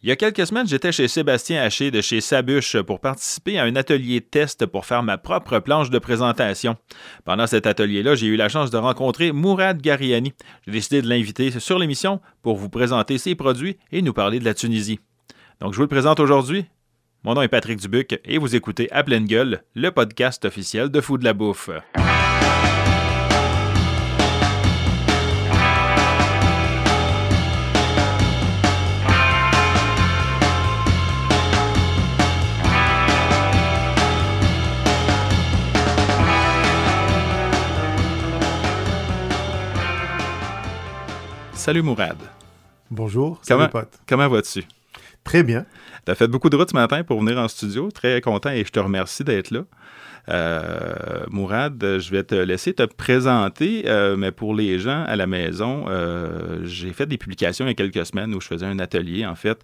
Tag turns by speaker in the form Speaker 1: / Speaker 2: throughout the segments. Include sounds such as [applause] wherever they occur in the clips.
Speaker 1: Il y a quelques semaines, j'étais chez Sébastien Haché de chez Sabuche pour participer à un atelier test pour faire ma propre planche de présentation. Pendant cet atelier-là, j'ai eu la chance de rencontrer Mourad Gariani. J'ai décidé de l'inviter sur l'émission pour vous présenter ses produits et nous parler de la Tunisie. Donc, je vous le présente aujourd'hui. Mon nom est Patrick Dubuc et vous écoutez à pleine gueule, le podcast officiel de Fou de la Bouffe. Salut Mourad.
Speaker 2: Bonjour,
Speaker 1: comment,
Speaker 2: salut pote.
Speaker 1: Comment vas-tu?
Speaker 2: Très bien.
Speaker 1: Tu as fait beaucoup de route ce matin pour venir en studio. Très content et je te remercie d'être là. Euh, Mourad, je vais te laisser te présenter, euh, mais pour les gens à la maison, euh, j'ai fait des publications il y a quelques semaines où je faisais un atelier, en fait,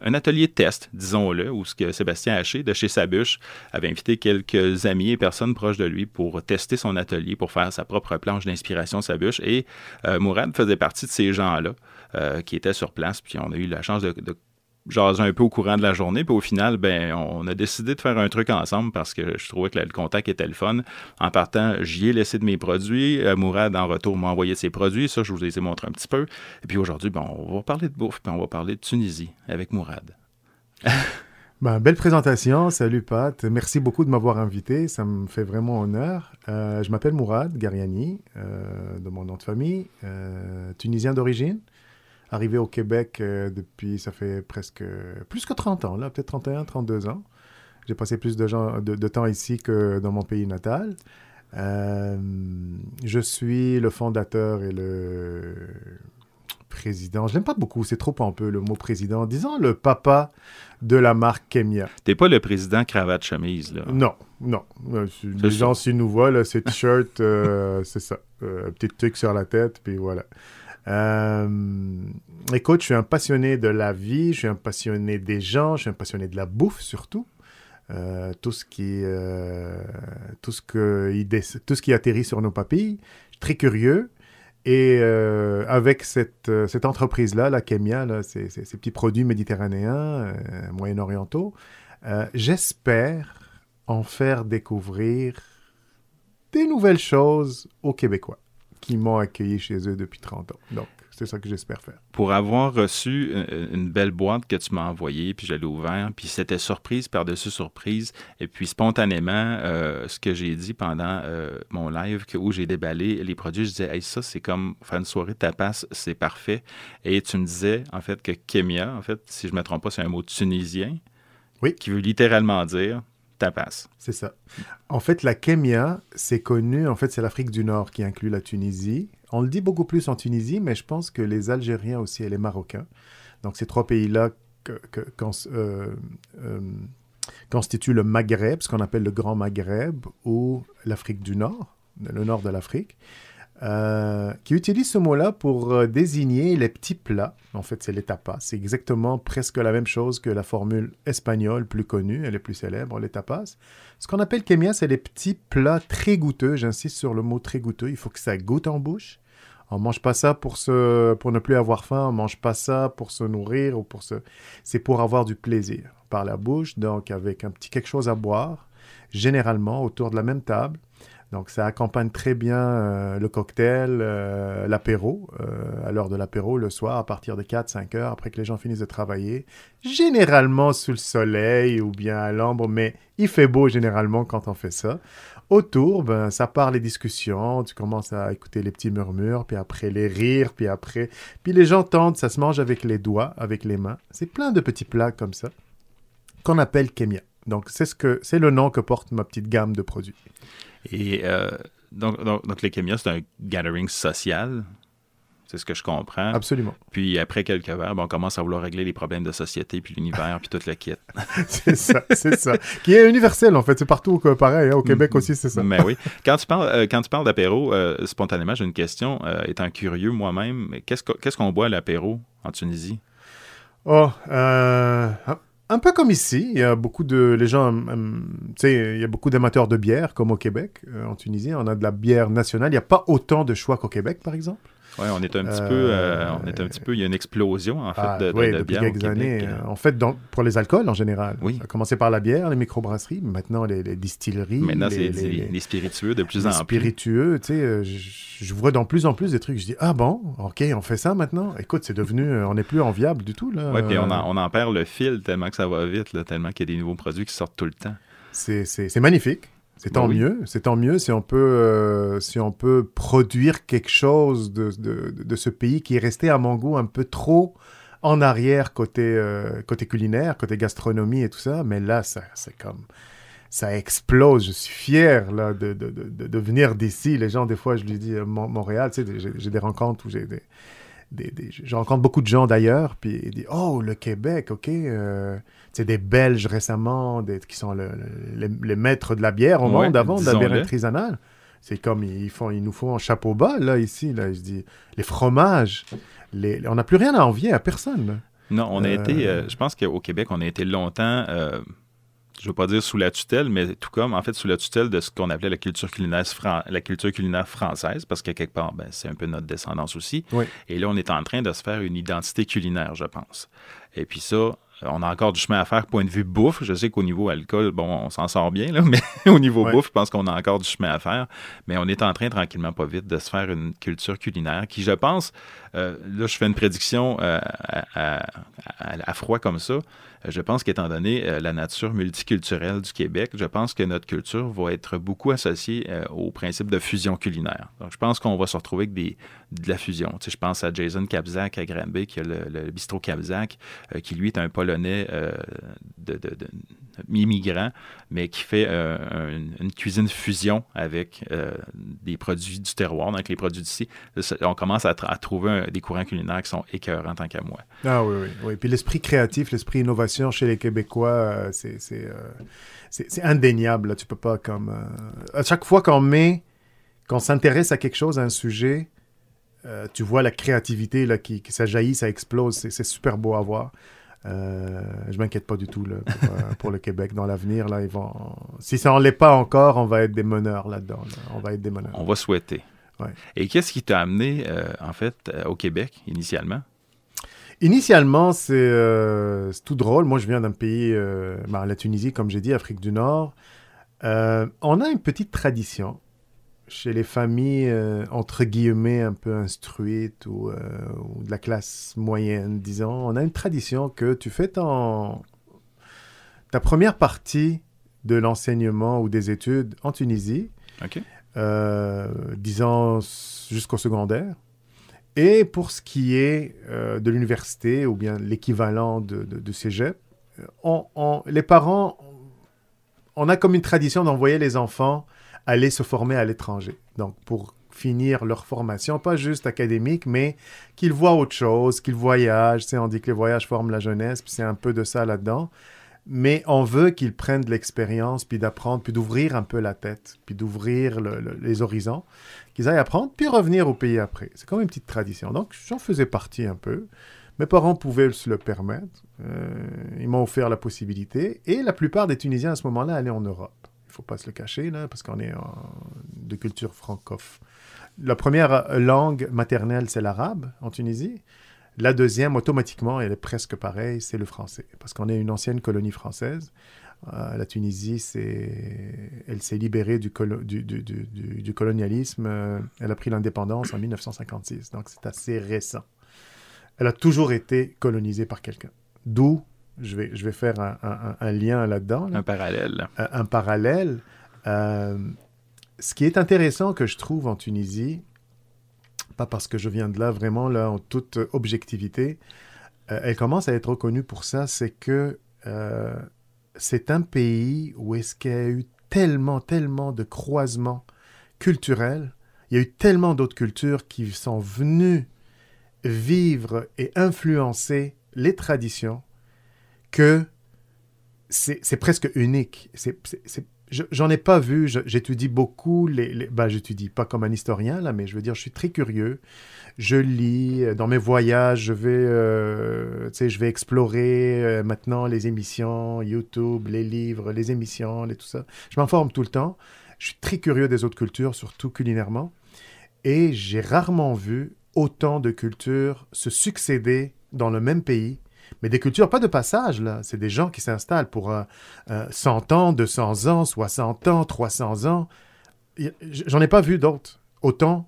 Speaker 1: un atelier de test, disons-le, où ce que Sébastien Haché de chez Sabuche avait invité quelques amis et personnes proches de lui pour tester son atelier, pour faire sa propre planche d'inspiration Sabuche. Et euh, Mourad faisait partie de ces gens-là euh, qui étaient sur place. Puis on a eu la chance de, de jaser un peu au courant de la journée. Puis au final, ben, on a décidé de faire un truc ensemble parce que je trouvais que le contact était le fun. En partant, j'y ai laissé de mes produits. Euh, Mourad, en retour, m'a envoyé ses produits. Ça, je vous les ai montré un petit peu. Et puis aujourd'hui, ben, on va parler de bouffe, puis on va parler de Tunisie avec Mourad. [laughs]
Speaker 2: ben, belle présentation. Salut Pat. Merci beaucoup de m'avoir invité. Ça me fait vraiment honneur. Euh, je m'appelle Mourad Gariani, euh, de mon nom de famille, tunisien d'origine arrivé au Québec euh, depuis, ça fait presque plus que 30 ans, là, peut-être 31, 32 ans. J'ai passé plus de, gens, de, de, temps ici que dans mon pays natal. Euh, je suis le fondateur et le président. Je l'aime pas beaucoup, c'est trop pompeux le mot président. Disons le papa de la marque Kemia.
Speaker 1: T'es pas le président cravate chemise, là.
Speaker 2: Non, non. Euh, les gens, s'ils nous voient, là, c'est t-shirt, euh, [laughs] c'est ça. Euh, petit truc sur la tête, puis voilà. Euh, écoute, je suis un passionné de la vie, je suis un passionné des gens, je suis un passionné de la bouffe surtout. Euh, tout ce qui euh, tout ce que tout ce qui atterrit sur nos papilles. Très curieux. Et avec cette, cette entreprise-là, la Kemia, là, ces, ces, petits produits méditerranéens, moyen-orientaux, j'espère en faire découvrir des nouvelles choses aux Québécois qui m'ont accueilli chez eux depuis 30 ans. Donc, c'est ça que j'espère faire.
Speaker 1: Pour avoir reçu une belle boîte que tu m'as envoyée, puis je l'ai ouverte, puis c'était surprise par-dessus surprise, et puis spontanément, euh, ce que j'ai dit pendant euh, mon live où j'ai déballé les produits, je disais, hey, ça, c'est comme faire une soirée de tapas, c'est parfait. Et tu me disais, en fait, que Kemia, en fait, si je ne me trompe pas, c'est un mot tunisien.
Speaker 2: Oui.
Speaker 1: Qui veut littéralement dire
Speaker 2: C'est ça. En fait, la Kemia, c'est connu, en fait, c'est l'Afrique du Nord qui inclut la Tunisie. On le dit beaucoup plus en Tunisie, mais je pense que les Algériens aussi et les Marocains, donc ces trois pays-là que, euh, euh, constituent le Maghreb, ce qu'on appelle le Grand Maghreb, ou l'Afrique du Nord, le nord de l'Afrique. Euh, qui utilise ce mot-là pour euh, désigner les petits plats. En fait, c'est les tapas. C'est exactement presque la même chose que la formule espagnole plus connue, elle est plus célèbre, les tapas. Ce qu'on appelle kémia, c'est les petits plats très goûteux. J'insiste sur le mot très goûteux. Il faut que ça goûte en bouche. On mange pas ça pour se, pour ne plus avoir faim. On mange pas ça pour se nourrir ou pour se. C'est pour avoir du plaisir par la bouche. Donc avec un petit quelque chose à boire, généralement autour de la même table. Donc, ça accompagne très bien euh, le cocktail, euh, l'apéro, euh, à l'heure de l'apéro, le soir, à partir de 4-5 heures, après que les gens finissent de travailler. Généralement sous le soleil ou bien à l'ombre, mais il fait beau généralement quand on fait ça. Autour, ben, ça part les discussions, tu commences à écouter les petits murmures, puis après les rires, puis après... Puis les gens tentent, ça se mange avec les doigts, avec les mains. C'est plein de petits plats comme ça, qu'on appelle kémia. Donc, c'est ce que, c'est le nom que porte ma petite gamme de produits.
Speaker 1: Et euh, donc, donc, donc, le Kémia, c'est un gathering social. C'est ce que je comprends.
Speaker 2: Absolument.
Speaker 1: Puis après quelques verres, ben, on commence à vouloir régler les problèmes de société, puis l'univers, puis toute la kit. [laughs]
Speaker 2: c'est ça, c'est ça. Qui est universel, en fait. C'est partout pareil. Hein, au Québec aussi, c'est ça.
Speaker 1: Mais oui. [laughs] Quand tu parles, euh, quand tu parles d'apéro, euh, spontanément, j'ai une question. Euh, étant curieux moi-même, qu'est-ce qu'on qu qu boit à l'apéro en Tunisie?
Speaker 2: Oh, euh, un peu comme ici, il y a beaucoup de les gens, sais, il y a beaucoup d'amateurs de bière comme au Québec, euh, en Tunisie, on a de la bière nationale. Il n'y a pas autant de choix qu'au Québec, par exemple?
Speaker 1: Oui, on est un petit peu, euh, on est un petit peu, il y a une explosion en fait
Speaker 2: Ah,
Speaker 1: de, de,
Speaker 2: oui,
Speaker 1: de
Speaker 2: depuis
Speaker 1: bière au
Speaker 2: quelques
Speaker 1: Québec.
Speaker 2: années.
Speaker 1: euh.
Speaker 2: euh, En fait, pour les alcools en général.
Speaker 1: Oui.
Speaker 2: A commencé par la bière, les microbrasseries, mais maintenant les, les distilleries.
Speaker 1: Maintenant,
Speaker 2: les,
Speaker 1: c'est
Speaker 2: les-
Speaker 1: des-
Speaker 2: les-
Speaker 1: les spiritueux de plus en plus.
Speaker 2: spiritueux, tu sais, euh, je, je vois dans plus en plus des trucs. Je dis ah bon, ok, on fait ça maintenant? Écoute, c'est devenu, euh, on n'est plus enviable du tout là.
Speaker 1: Oui, puis on
Speaker 2: Euh,
Speaker 1: en, on en perd le fil tellement que ça va vite, là, tellement qu'il y a des nouveaux produits qui sortent tout le temps.
Speaker 2: c'est c'est- c'est magnifique. C'est
Speaker 1: Ben
Speaker 2: tant
Speaker 1: oui.
Speaker 2: mieux. C'est tant mieux si on peut euh, si on peut produire quelque chose de, de, de ce pays qui est resté à mon goût un peu trop en arrière côté euh, côté culinaire, côté gastronomie et tout ça. Mais là, ça c'est comme ça explose. Je suis fier là de, de, venir d'ici. Les gens des fois, je lui dis euh, Mon- Montréal, tu sais, j'ai j'ai des rencontres où j'ai des des, des- je rencontre beaucoup de gens d'ailleurs, puis ils disent Oh, le Québec, ok. euh, tu sais, des Belges récemment, des, qui sont le- le- les, les maîtres de la bière au
Speaker 1: Ouais,
Speaker 2: monde avant, de la bière artisanale. C'est comme ils, font, ils nous font un chapeau bas, là, ici. Là. Je dis Les fromages, les, on n'a plus rien à envier à personne. là.
Speaker 1: Non, on a
Speaker 2: Euh,
Speaker 1: été, euh, je pense qu'au Québec, on a été longtemps, je veux pas dire sous la tutelle, mais tout comme, en fait, sous la tutelle de ce qu'on appelait la culture culinaire, fran- la culture culinaire française, parce que quelque part, ben, c'est un peu notre descendance aussi.
Speaker 2: Oui.
Speaker 1: Et là, on est en train de se faire une identité culinaire, je pense. Et puis ça, on a encore du chemin à faire point de vue bouffe. Je sais qu'au niveau alcool, bon, on s'en sort bien, là, [laughs] mais au niveau
Speaker 2: Ouais.
Speaker 1: bouffe, je pense qu'on a encore du chemin à faire. Mais on est en train, tranquillement, pas vite, de se faire une culture culinaire qui, je pense, là, je fais une prédiction euh, à, froid comme ça. Euh, Je pense qu'étant donné euh, la nature multiculturelle du Québec, je pense que notre culture va être beaucoup associée euh, au principe de fusion culinaire. Donc, je pense qu'on va se retrouver avec des, de la fusion. Je pense à Jason Kabzak à Granby, qui a le, bistrot Kabzak, euh, qui lui est un Polonais euh, de- de- immigrant, mais qui fait euh, un- une cuisine fusion avec euh, des produits du terroir, donc les produits d'ici. On commence à, trouver des courants culinaires qui sont écœurants tant qu'à moi.
Speaker 2: Ah oui, oui. oui. Puis l'esprit créatif, l'esprit innovation chez les Québécois, euh, c'est euh, indéniable. Tu peux pas comme... euh, À chaque fois qu'on met, qu'on s'intéresse à quelque chose, à un sujet, euh, tu vois la créativité là, qui, qui ça jaillit, ça explose. C'est super beau à voir. Euh, je m'inquiète pas du tout là, pour, euh, [laughs] pour le Québec dans l'avenir. Là, ils vont... Si ça en l'est pas encore, on va être des meneurs là-dedans. là. On va être des meneurs.
Speaker 1: On va souhaiter.
Speaker 2: Ouais.
Speaker 1: Et qu'est-ce qui t'a amené, euh, en fait, euh, au Québec, initialement?
Speaker 2: Initialement, c'est tout drôle. Moi, je viens d'un pays, ben, la Tunisie, comme j'ai dit, Afrique du Nord. On a une petite tradition chez les familles, euh, entre guillemets, un peu instruites ou, euh, ou de la classe moyenne, disons. On a une tradition que tu fais ton, ta première partie de l'enseignement ou des études en Tunisie, euh, disons jusqu'au secondaire. Et pour ce qui est de l'université ou bien l'équivalent de, de, de cégep, on- on- les parents, on a comme une tradition d'envoyer les enfants aller se former à l'étranger. Donc pour finir leur formation, pas juste académique, mais qu'ils voient autre chose, qu'ils voyagent. Tu sais, on dit que les voyages forment la jeunesse, puis c'est un peu de ça là-dedans. Mais on veut qu'ils prennent de l'expérience, puis d'apprendre, puis d'ouvrir un peu la tête, puis d'ouvrir le- le- les horizons, qu'ils aillent apprendre, puis revenir au pays après. C'est comme une petite tradition. Donc, j'en faisais partie un peu. Mes parents pouvaient se le permettre. Euh, ils m'ont offert la possibilité. Et la plupart des Tunisiens à ce moment-là allaient en Europe. Faut pas se le cacher, là, parce qu'on est de culture francophone. La première langue maternelle, c'est l'arabe en Tunisie. La deuxième, automatiquement, elle est presque pareille, c'est le français, parce qu'on est une ancienne colonie française. Euh, la Tunisie, elle s'est libérée du colonialisme. euh, elle a pris l'indépendance en 1956, donc c'est assez récent. Elle a toujours été colonisée par quelqu'un. D'où, je vais, je vais faire un, un- un lien là-dedans, là
Speaker 1: Un parallèle.
Speaker 2: un, un parallèle. Euh, ce qui est intéressant que je trouve en Tunisie, pas parce que je viens de là, vraiment là en toute objectivité, euh, elle commence à être reconnue pour ça, c'est que euh, c'est un pays où est-ce qu'il y a eu tellement, tellement de croisements culturels, il y a eu tellement d'autres cultures qui sont venues vivre et influencer les traditions que c'est presque unique. J'en ai pas vu, j'étudie beaucoup, les, ben, j'étudie pas comme un historien, là, mais je veux dire, je suis très curieux. Je lis, euh, dans mes voyages, je vais, euh, je vais explorer euh, maintenant les émissions, YouTube, les livres, les émissions, les, tout ça. Je m'informe tout le temps. Je suis très curieux des autres cultures, surtout culinairement. Et j'ai rarement vu autant de cultures se succéder dans le même pays. Mais des cultures, pas de passage, là. C'est des gens qui s'installent pour euh, euh, 100 ans, 200 ans, 60 ans, 300 ans. J'en ai pas vu d'autres. Autant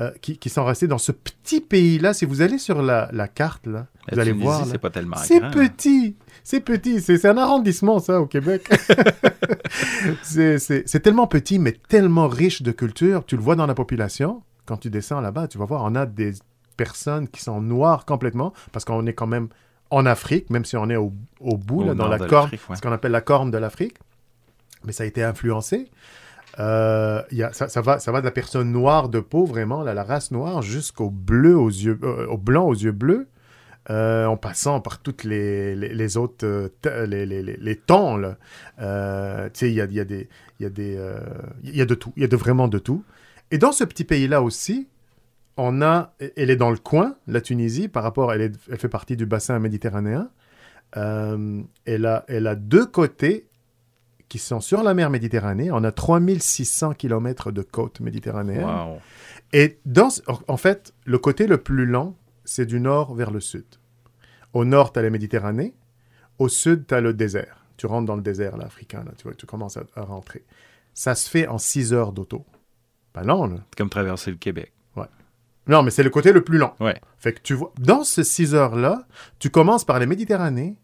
Speaker 2: euh, qui, qui sont restés dans ce petit pays-là. Si vous allez sur la, la carte, là,
Speaker 1: La
Speaker 2: vous allez
Speaker 1: Tunisie,
Speaker 2: voir.
Speaker 1: c'est pas tellement
Speaker 2: c'est
Speaker 1: grand.
Speaker 2: petit, c'est petit, c'est un arrondissement ça au Québec. [laughs] c'est tellement petit mais tellement riche de culture. Tu le vois dans la population. Quand tu descends là-bas, tu vas voir, on a des personnes qui sont noires complètement parce qu'on est quand même en Afrique, même si on est au, au bout,
Speaker 1: Au
Speaker 2: là, dans la corne,
Speaker 1: ouais.
Speaker 2: ce qu'on appelle la corne de l'Afrique. Mais ça a été influencé. Euh, y a, ça, ça va, ça va de la personne noire de peau, vraiment, là, la race noire, jusqu'au bleu aux yeux, euh, au blanc aux yeux bleus, euh, en passant par toutes les, les, les autres, euh, les, les, les, les tons, là. Tu sais, il y y a des, il y a des, il y a de tout, il y a de vraiment de tout. Et dans ce petit pays-là aussi, on a, elle est dans le coin, la Tunisie, par rapport, elle, est, elle fait partie du bassin méditerranéen. Euh, elle, a, elle a deux côtés qui sont sur la mer Méditerranée. On a 3600 km de côte méditerranéenne.
Speaker 1: Wow.
Speaker 2: Et dans, en- fait, le côté le plus long, c'est du nord vers le sud. Au nord, tu as la Méditerranée. Au sud, tu as le désert. Tu rentres dans le désert là, africain, là, tu, vois, tu commences à, à rentrer. Ça se fait en 6 heures d'auto. Pas long, là.
Speaker 1: Comme traverser le Québec.
Speaker 2: Non, mais c'est le côté le plus long.
Speaker 1: Ouais.
Speaker 2: Fait que tu vois, dans ces 6 heures-là, tu commences par les Méditerranées.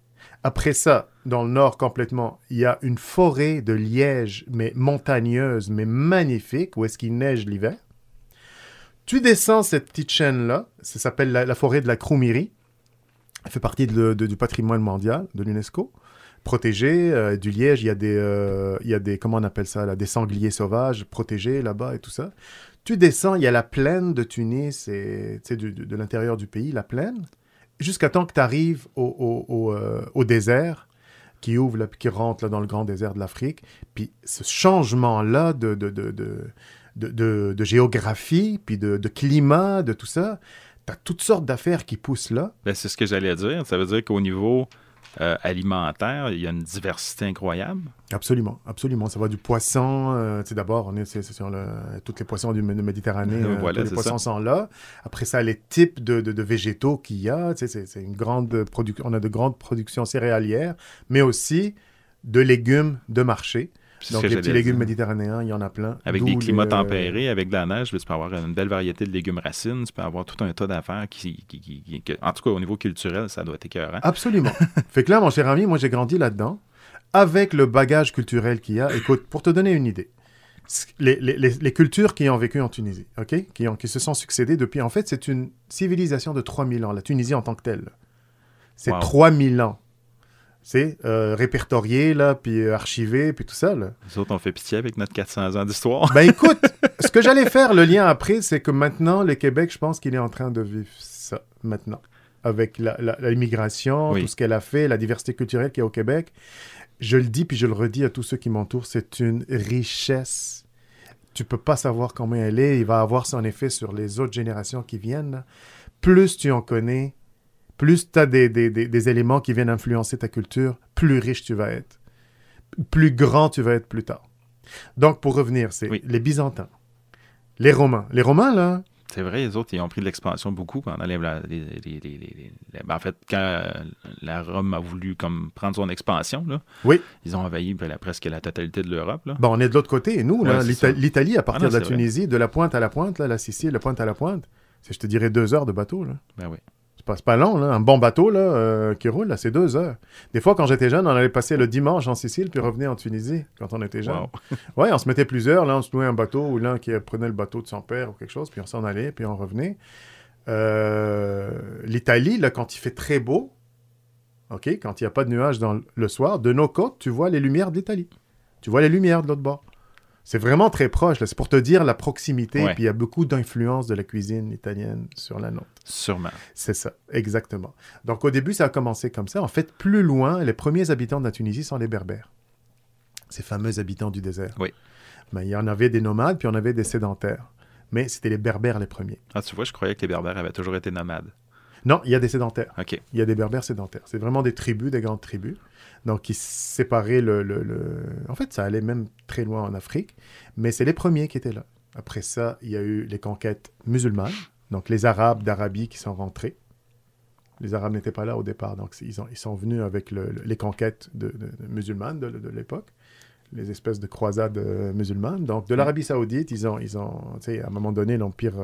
Speaker 2: Après ça, dans le nord complètement, il y a une forêt de liège, mais montagneuse, mais magnifique, où est-ce qu'il neige l'hiver. Tu descends cette petite chaîne-là, ça s'appelle la, la forêt de la Croumiri. Elle fait partie de- de- du patrimoine mondial de l'UNESCO. Protégée, euh, du liège, il y a des, euh, il y a des, comment on appelle ça, là, des sangliers sauvages protégés là-bas et tout ça. Tu descends, il y a la plaine de Tunis et de, l'intérieur du pays, la plaine, jusqu'à temps que tu arrives euh, au désert qui ouvre, là, qui rentre là, dans le grand désert de l'Afrique. Puis ce changement-là de, géographie, puis de, de climat, de tout ça, tu as toutes sortes d'affaires qui poussent là.
Speaker 1: Ben, c'est ce que j'allais dire. Ça veut dire qu'au niveau euh, alimentaire, il y a une diversité incroyable.
Speaker 2: Absolument, absolument. Ça va du poisson. euh, tu sais, d'abord, on est c'est- c'est sur le, toutes les poissons du Mé- Méditerranée.
Speaker 1: Euh, voilà,
Speaker 2: tous les
Speaker 1: c'est
Speaker 2: poissons
Speaker 1: ça.
Speaker 2: sont là. Après ça, les types de, de- de végétaux qu'il y a. Tu sais, c'est- c'est une grande production. On a de grandes productions céréalières, mais aussi de légumes de marché. Donc, les petits légumes
Speaker 1: dire.
Speaker 2: méditerranéens, il y en a plein.
Speaker 1: Avec des climats
Speaker 2: les,
Speaker 1: tempérés, avec de la neige, tu peux avoir une belle variété de légumes racines, tu peux avoir tout un tas d'affaires qui, qui- qui- qui- que- En tout cas, au niveau culturel, ça doit être écœurant.
Speaker 2: Absolument. [laughs] fait que là, mon cher ami, moi, j'ai grandi là-dedans. Avec le bagage culturel qu'il y a, écoute, pour te donner une idée, les, les- les- les cultures qui ont vécu en Tunisie, ok, qui, ont, qui se sont succédées depuis, en fait, c'est une civilisation de 3000 ans, la Tunisie en tant que telle. C'est
Speaker 1: Wow.
Speaker 2: 3000 ans. C'est euh, répertorié, là, puis euh, archivé, puis tout ça, là.
Speaker 1: Nous autres, on fait pitié avec notre 400 ans d'histoire.
Speaker 2: Ben [laughs] écoute, ce que j'allais faire, le lien après, c'est que maintenant, le Québec, je pense qu'il est en train de vivre ça, maintenant. Avec l'immigration,
Speaker 1: Oui.
Speaker 2: tout ce qu'elle a fait, la diversité culturelle qu'il y a au Québec. Je le dis, puis je le redis à tous ceux qui m'entourent, c'est une richesse. Tu peux pas savoir combien elle est. Il va avoir son effet sur les autres générations qui viennent. Plus tu en connais, plus tu as des, des- des- des éléments qui viennent influencer ta culture, plus riche tu vas être. Plus grand tu vas être plus tard. Donc, pour revenir, c'est
Speaker 1: Oui.
Speaker 2: les Byzantins, les Romains. Les Romains, là,
Speaker 1: C'est vrai, les autres, ils ont pris de l'expansion beaucoup pendant les, la- les- les- les- les- les- ben, en fait, quand la Rome a voulu comme prendre son expansion, là,
Speaker 2: Oui.
Speaker 1: ils ont envahi ben, la- presque la totalité de l'Europe. là.
Speaker 2: bon, on est de l'autre côté. Et nous,
Speaker 1: Ouais,
Speaker 2: l'Italie, à partir
Speaker 1: non,
Speaker 2: de la
Speaker 1: vrai.
Speaker 2: Tunisie, de la pointe à la pointe, là, la Sicile, de la pointe à la pointe, c'est, je te dirais, deux heures de bateau. Là.
Speaker 1: Ben oui.
Speaker 2: Pas, pas long, là. Un bon bateau là, euh, qui roule, c'est deux heures. Des fois, quand j'étais jeune, on allait passer le dimanche en Sicile, puis revenir en Tunisie, quand on était jeune.
Speaker 1: Wow.
Speaker 2: Ouais, on se mettait plusieurs. Là, on se louait un bateau ou l'un qui prenait le bateau de son père ou quelque chose, puis on s'en allait, puis on revenait. Euh, L'Italie, là, quand il fait très beau, OK, quand il n'y a pas de nuages dans le- le soir, de nos côtes, tu vois les lumières de l'Italie. Tu vois les lumières de l'autre bord. C'est vraiment très proche. C'est pour te dire la proximité.
Speaker 1: Ouais.
Speaker 2: Puis il y a beaucoup d'influence de la cuisine italienne sur la nôtre.
Speaker 1: Sûrement.
Speaker 2: C'est ça, exactement. Donc au début, ça a commencé comme ça. En fait, plus loin, les premiers habitants de la Tunisie sont les Berbères. Ces fameux habitants du désert.
Speaker 1: Oui.
Speaker 2: Mais il y en avait des nomades, puis on avait des sédentaires. Mais c'était les Berbères les premiers.
Speaker 1: Ah, tu vois, je croyais que les Berbères avaient toujours été nomades.
Speaker 2: Non, il y a des sédentaires.
Speaker 1: OK.
Speaker 2: Il y a des Berbères sédentaires. C'est vraiment des tribus, des grandes tribus. Donc, qui séparaient le, le- le- En fait, ça allait même très loin en Afrique. Mais c'est les premiers qui étaient là. Après ça, il y a eu les conquêtes musulmanes. Donc les Arabes d'Arabie qui sont rentrés. Les Arabes n'étaient pas là au départ, donc ils, ont, ils sont venus avec le, le, les conquêtes de, de, de musulmanes de, de l'époque, les espèces de croisades euh, musulmanes. Donc de l'Arabie saoudite, ils ont, ils ont à un moment donné, l'Empire...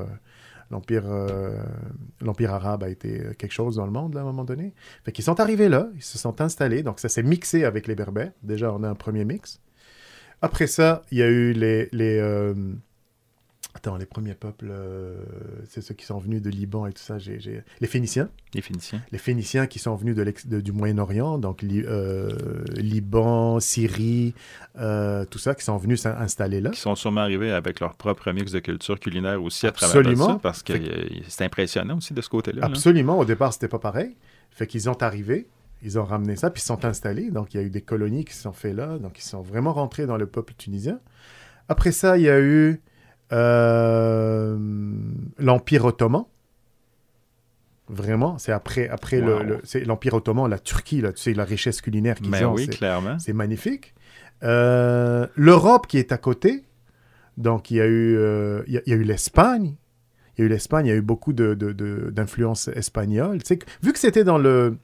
Speaker 2: Euh, L'empire, euh, l'empire arabe a été quelque chose dans le monde à un moment donné. Fait qu'ils sont arrivés là, ils se sont installés, donc ça s'est mixé avec les Berbères. Déjà, on a un premier mix. Après ça, il y a eu les, les euh, Attends, les premiers peuples, euh, c'est ceux qui sont venus de Liban et tout ça. Les Phéniciens.
Speaker 1: Les Phéniciens.
Speaker 2: Les Phéniciens qui sont venus de de, du Moyen-Orient, donc li, euh, Liban, Syrie, euh, tout ça, qui sont venus s'installer là.
Speaker 1: Qui sont sûrement arrivés avec leur propre mix de culture culinaire aussi à travers
Speaker 2: Absolument.
Speaker 1: ça, parce que c'est impressionnant aussi de ce côté-là.
Speaker 2: Absolument. Là. Au départ, c'était pas pareil. Fait qu'ils ont arrivé, ils ont ramené ça, puis ils sont installés. Donc, il y a eu des colonies qui se sont faites là. Donc, ils sont vraiment rentrés dans le peuple tunisien. Après ça, il y a eu euh, l'Empire ottoman. Vraiment, c'est après, après wow. le, l'Empire ottoman, la Turquie, là, tu sais, la richesse culinaire qu'ils
Speaker 1: Mais
Speaker 2: ont.
Speaker 1: oui,
Speaker 2: c'est,
Speaker 1: clairement.
Speaker 2: C'est magnifique. Euh, L'Europe qui est à côté, donc il y a eu, euh, il y a, il y a eu l'Espagne. Il y a eu l'Espagne, il y a eu beaucoup de, de, de, d'influence espagnole. Tu sais, vu que c'était dans le,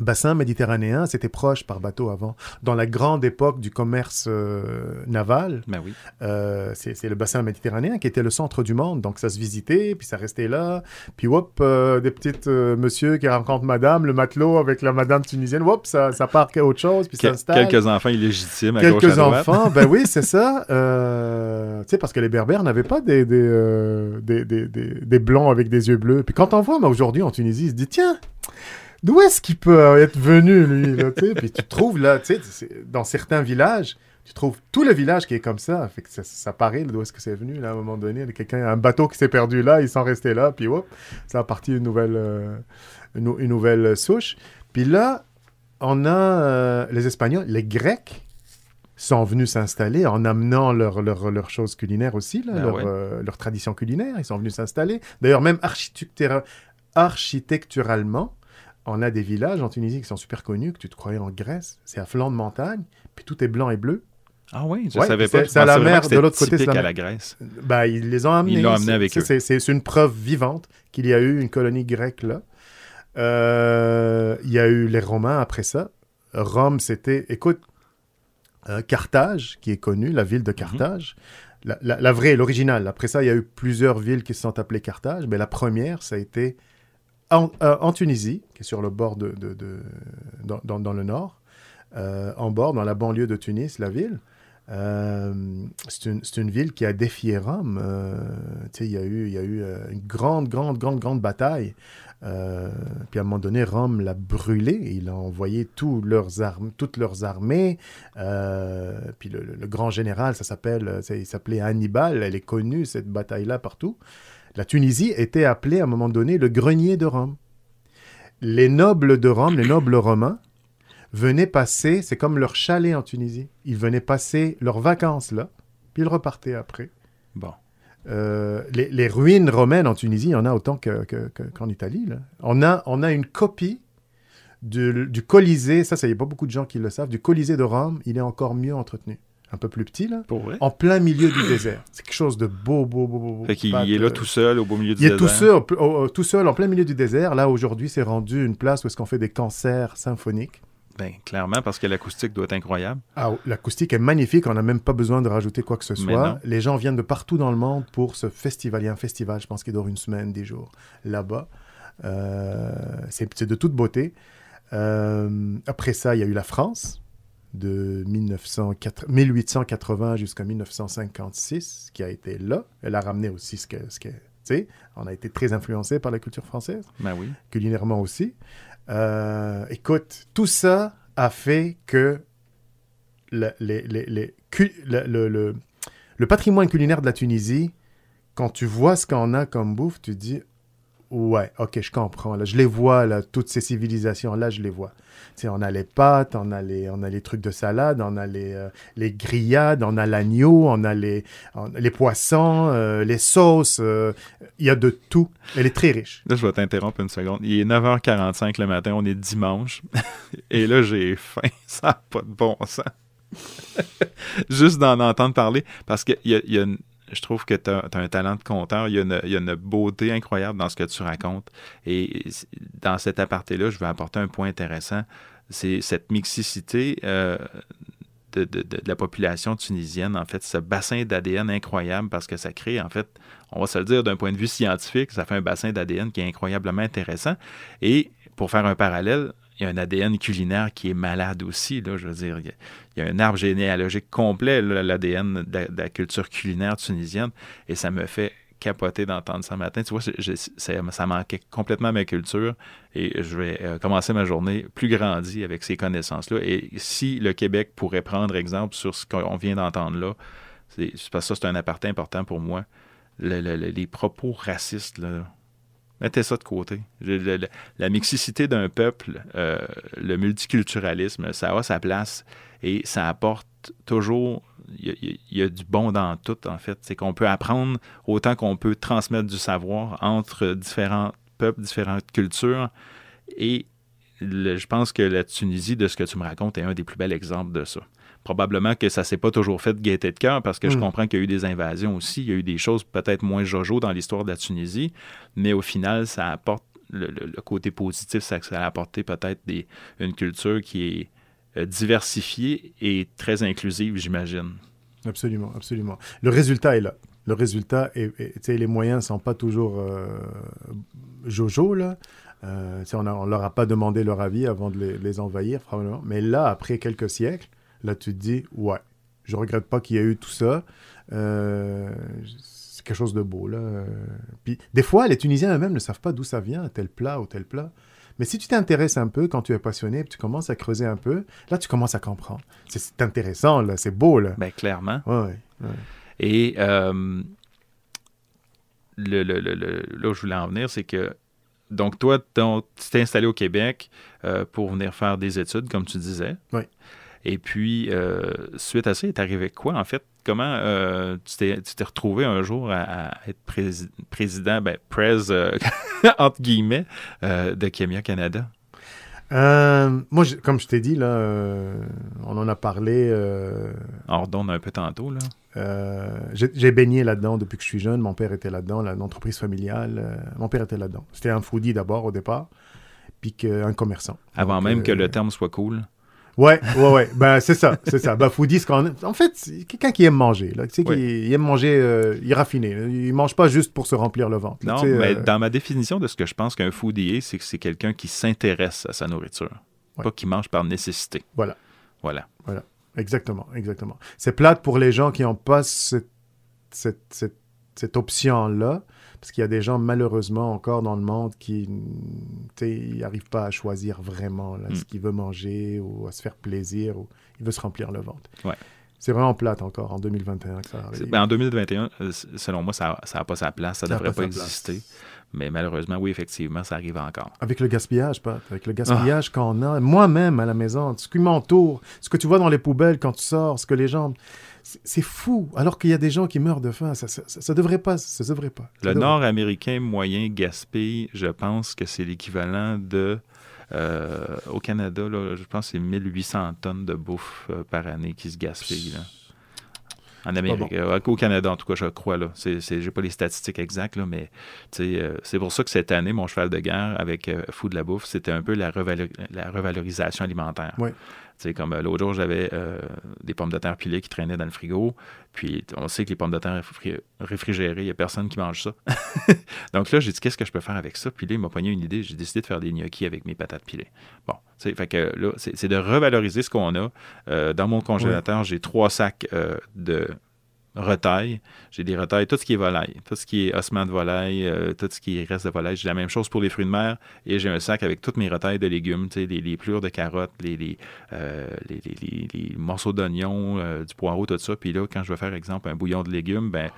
Speaker 2: bassin méditerranéen, c'était proche par bateau avant. Dans la grande époque du commerce euh, naval,
Speaker 1: ben oui.
Speaker 2: euh, c'est, le bassin méditerranéen qui était le centre du monde. Donc ça se visitait, puis ça restait là. Puis hop, euh, des petites monsieur qui rencontrent madame, le matelot avec la madame tunisienne, hop, ça, ça part à autre chose, puis
Speaker 1: que,
Speaker 2: ça.
Speaker 1: Quelques enfants illégitimes à
Speaker 2: Quelques
Speaker 1: gauche à
Speaker 2: enfants, ben oui, [laughs] c'est ça. tu sais, parce que les berbères n'avaient pas des, des, des, des, des, blonds avec des yeux bleus. Puis quand on voit, mais aujourd'hui en Tunisie, il se dit, tiens, d'où est-ce qu'il peut être venu, lui là, Puis tu trouves là, tu sais, dans certains villages, tu trouves tout le village qui est comme ça. Fait que ça, ça paraît d'où est-ce que c'est venu, là, à un moment donné. Quelqu'un, un bateau qui s'est perdu là, ils sont restés là, puis hop, ça a parti une nouvelle, euh, une, une, nouvelle souche. Puis là, on a euh, les Espagnols, les Grecs sont venus s'installer en amenant leurs leur, leur choses culinaires aussi, là,
Speaker 1: Ben
Speaker 2: leur,
Speaker 1: ouais.
Speaker 2: euh, leur tradition culinaire. Ils sont venus s'installer. D'ailleurs, même architectura- architecturalement, on a des villages en Tunisie qui sont super connus, que tu te croyais en Grèce. C'est à flanc de montagne, puis tout est blanc et bleu.
Speaker 1: Ah oui, je
Speaker 2: Ouais,
Speaker 1: savais pas.
Speaker 2: C'est à la mer, de l'autre côté, c'est la
Speaker 1: à la Grèce.
Speaker 2: Ben, ils les ont amenés.
Speaker 1: Ils l'ont amené
Speaker 2: C'est-
Speaker 1: avec eux.
Speaker 2: C'est, une preuve vivante qu'il y a eu une colonie grecque là. Euh, il y a eu les Romains après ça. Rome, c'était, écoute, euh, Carthage, qui est connue, la ville de Carthage. La, la- la vraie, l'originale. Après ça, il y a eu plusieurs villes qui se sont appelées Carthage. Mais la première, ça a été en, euh, en Tunisie, qui est sur le bord de, dans, le nord, euh, en bord, dans la banlieue de Tunis, la ville. Euh, c'est une, une ville qui a défié Rome. Il y a eu, y a eu une grande, grande, grande, grande bataille. Puis à un moment donné, Rome l'a brûlé. Il a envoyé tous leurs toutes leurs armées. Puis le, grand général, ça s'appelle, il s'appelait Hannibal. Elle est connue cette bataille-là partout. La Tunisie était appelée à un moment donné le grenier de Rome. Les nobles de Rome, les nobles romains, venaient passer, c'est comme leur chalet en Tunisie. Ils venaient passer leurs vacances là, puis ils repartaient après.
Speaker 1: Bon.
Speaker 2: Euh, les, les ruines romaines en Tunisie, il y en a autant que- que- que- qu'en Italie. Là. On, a, on a une copie du, du Colisée, ça, il n'y a pas beaucoup de gens qui le savent, du Colisée de Rome, il est encore mieux entretenu. Un peu plus petit, là,
Speaker 1: Pour vrai?
Speaker 2: en plein milieu du désert. C'est quelque chose de beau, beau, beau, beau.
Speaker 1: Fait qu'il est là tout seul au beau milieu du
Speaker 2: il est tout
Speaker 1: désert.
Speaker 2: seul, au- au- tout seul, en plein milieu du désert. Là, aujourd'hui, c'est rendu une place où est-ce qu'on fait des concerts symphoniques.
Speaker 1: Ben, clairement, parce que l'acoustique doit être incroyable.
Speaker 2: Ah, l'acoustique est magnifique, on n'a même pas besoin de rajouter quoi que ce soit. Les gens viennent de partout dans le monde pour ce festival. Il y a un festival, je pense, qui dure une semaine, des jours, là-bas. Euh, c'est c'est de toute beauté. Euh, après ça, il y a eu la France, de 1904 1880 jusqu'à 1956, qui a été là. Elle a ramené aussi ce que... Ce que tu sais, on a été très influencé par la culture française
Speaker 1: Ben oui.
Speaker 2: culinairement aussi. Euh, écoute, tout ça a fait que le, les- les- les cu- le- le- le- le patrimoine culinaire de la Tunisie, quand tu vois ce qu'on a comme bouffe, tu dis Ouais, ok, je comprends. Je les vois, toutes ces civilisations-là, je les vois. On a les pâtes, on a les, trucs de salade, on a les, euh, grillades, on a l'agneau, on a les, on- les poissons, euh, les sauces. euh, Il y a de tout. Elle est très riche.
Speaker 1: Là, je vais t'interrompre une seconde. Il est 9h45 le matin, on est dimanche. [laughs] Et là, j'ai faim. [laughs] Ça n'a pas de bon sens. [laughs] Juste d'en entendre parler. Parce que y y a une- je trouve que tu as, un talent de conteur. Il y, a une, beauté incroyable dans ce que tu racontes. Et dans cet aparté-là, je veux apporter un point intéressant. C'est cette mixicité euh, de, la population tunisienne, en fait, ce bassin d'ADN incroyable parce que ça crée, en fait, on va se le dire d'un point de vue scientifique, ça fait un bassin d'ADN qui est incroyablement intéressant. Et pour faire un parallèle, il y a un ADN culinaire qui est malade aussi. Là, je veux dire, il y a, un arbre généalogique complet, l'ADN de, la culture culinaire tunisienne, et ça me fait capoter d'entendre ça matin. Tu vois, ça, manquait complètement à ma culture et je vais euh, commencer ma journée plus grandi avec ces connaissances-là. Et si le Québec pourrait prendre exemple sur ce qu'on vient d'entendre là, c'est parce que ça, c'est un aparté important pour moi. les propos racistes, là, mettez ça de côté. la mixicité d'un peuple, euh, le multiculturalisme, ça a sa place et ça apporte toujours. Il y, a du bon dans tout, en fait. C'est qu'on peut apprendre autant qu'on peut transmettre du savoir entre différents peuples, différentes cultures. Et je pense que la Tunisie, de ce que tu me racontes, est un des plus bels exemples de ça probablement que ça s'est pas toujours fait de gaieté de cœur parce que je hmm. comprends qu'il y a eu des invasions aussi. Il y a eu des choses peut-être moins jojo dans l'histoire de la Tunisie, mais au final, ça apporte le, côté positif, ça, ça a apporté peut-être une culture qui est euh, diversifiée et très inclusive, j'imagine.
Speaker 2: Absolument, absolument. Le résultat est là. Le résultat, est, les moyens ne sont pas toujours euh, jojo, là. Euh, on ne leur a pas demandé leur avis avant de les, les envahir, probablement. Mais là, après quelques siècles, Là, tu te dis, ouais, je regrette pas qu'il y ait eu tout ça. Euh, c'est quelque chose de beau, là. Puis, des fois, les Tunisiens eux-mêmes ne savent pas d'où ça vient, tel plat ou tel plat. Mais si tu t'intéresses un peu, quand tu es passionné, tu commences à creuser un peu, là, tu commences à comprendre. C'est intéressant, là. C'est beau, là.
Speaker 1: Ben, clairement.
Speaker 2: Ouais, ouais.
Speaker 1: Et euh, le, le, le, là où je voulais en venir, c'est que donc, toi, tu t'es installé au Québec euh, pour venir faire des études, comme tu disais.
Speaker 2: Oui.
Speaker 1: Et puis, euh, suite à ça, il est arrivé quoi, en fait? Comment euh, tu t'es retrouvé un jour à, être président, ben, prez, euh, [laughs] entre guillemets, de Kemia Canada?
Speaker 2: moi, comme je t'ai dit, là, on en a parlé.
Speaker 1: D'onde un peu tantôt, là.
Speaker 2: J'ai baigné là-dedans depuis que je suis jeune. Mon père était là-dedans, l'entreprise familiale. mon père était là-dedans. C'était un foodie d'abord au départ, puis un commerçant.
Speaker 1: Avant même que le terme soit cool.
Speaker 2: Ouais, ouais, ouais. Ben, c'est ça, c'est ça. Ben, foodie, en fait, c'est quelqu'un qui aime manger, là. Tu sais, qui aime manger, euh, il raffiner. Il mange pas juste pour se remplir le ventre.
Speaker 1: non, mais euh, dans ma définition de ce que je pense qu'un foodie est, c'est que c'est quelqu'un qui s'intéresse à sa nourriture. Pas qui mange par nécessité.
Speaker 2: Voilà.
Speaker 1: Voilà.
Speaker 2: Voilà. Exactement, exactement. C'est plate pour les gens qui n'ont pas cette, cette, cette, cette option-là parce qu'il y a des gens, malheureusement, encore dans le monde qui n'arrivent pas à choisir vraiment là, ce hmm. qu'ils veulent manger ou à se faire plaisir ou il veut se remplir le ventre.
Speaker 1: Ouais.
Speaker 2: C'est vraiment plate encore en 2021 que ça arrive.
Speaker 1: Ben, en 2021, euh, selon moi, ça n'a pas sa place, ça ne devrait pas, exister. Mais malheureusement, oui, effectivement, ça arrive encore.
Speaker 2: Avec le gaspillage, pas Avec le gaspillage ah. qu'on a, moi-même à la maison, ce qui m'entoure, ce que tu vois dans les poubelles quand tu sors, ce que les gens c'est fou. Alors qu'il y a des gens qui meurent de faim, ça, ça, devrait pas, ça devrait pas.
Speaker 1: le Nord-américain moyen gaspille, je pense que c'est l'équivalent de euh, au Canada, je pense que c'est 1800 tonnes de bouffe euh, par année qui se gaspillent. En Amérique, euh, au Canada en tout cas, je crois. Là. C'est, j'ai pas les statistiques exactes, là, mais c'est pour ça que cette année, mon cheval de guerre avec Fou de la bouffe, c'était un peu la, la revalorisation alimentaire.
Speaker 2: Oui
Speaker 1: comme euh, l'autre jour, j'avais euh, des pommes de terre pilées qui traînaient dans le frigo. Puis on sait que les pommes de terre réfrigérées, il n'y a personne qui mange ça. [laughs] Donc là, j'ai dit, qu'est-ce que je peux faire avec ça? Puis là, il m'a pogné une idée. J'ai décidé de faire des gnocchis avec mes patates pilées. Bon, fait que là, c'est de revaloriser ce qu'on a. Euh, dans mon congélateur, j'ai trois sacs de retaille. J'ai des retailles, tout ce qui est volaille, tout ce qui est ossement de volaille, euh, tout ce qui reste de volaille. J'ai la même chose pour les fruits de mer et j'ai un sac avec toutes mes retailles de légumes, les, les plures de carottes, les, euh, morceaux d'oignons, euh, du poireau, tout ça. Puis là, quand je veux faire, exemple, un bouillon de légumes, ben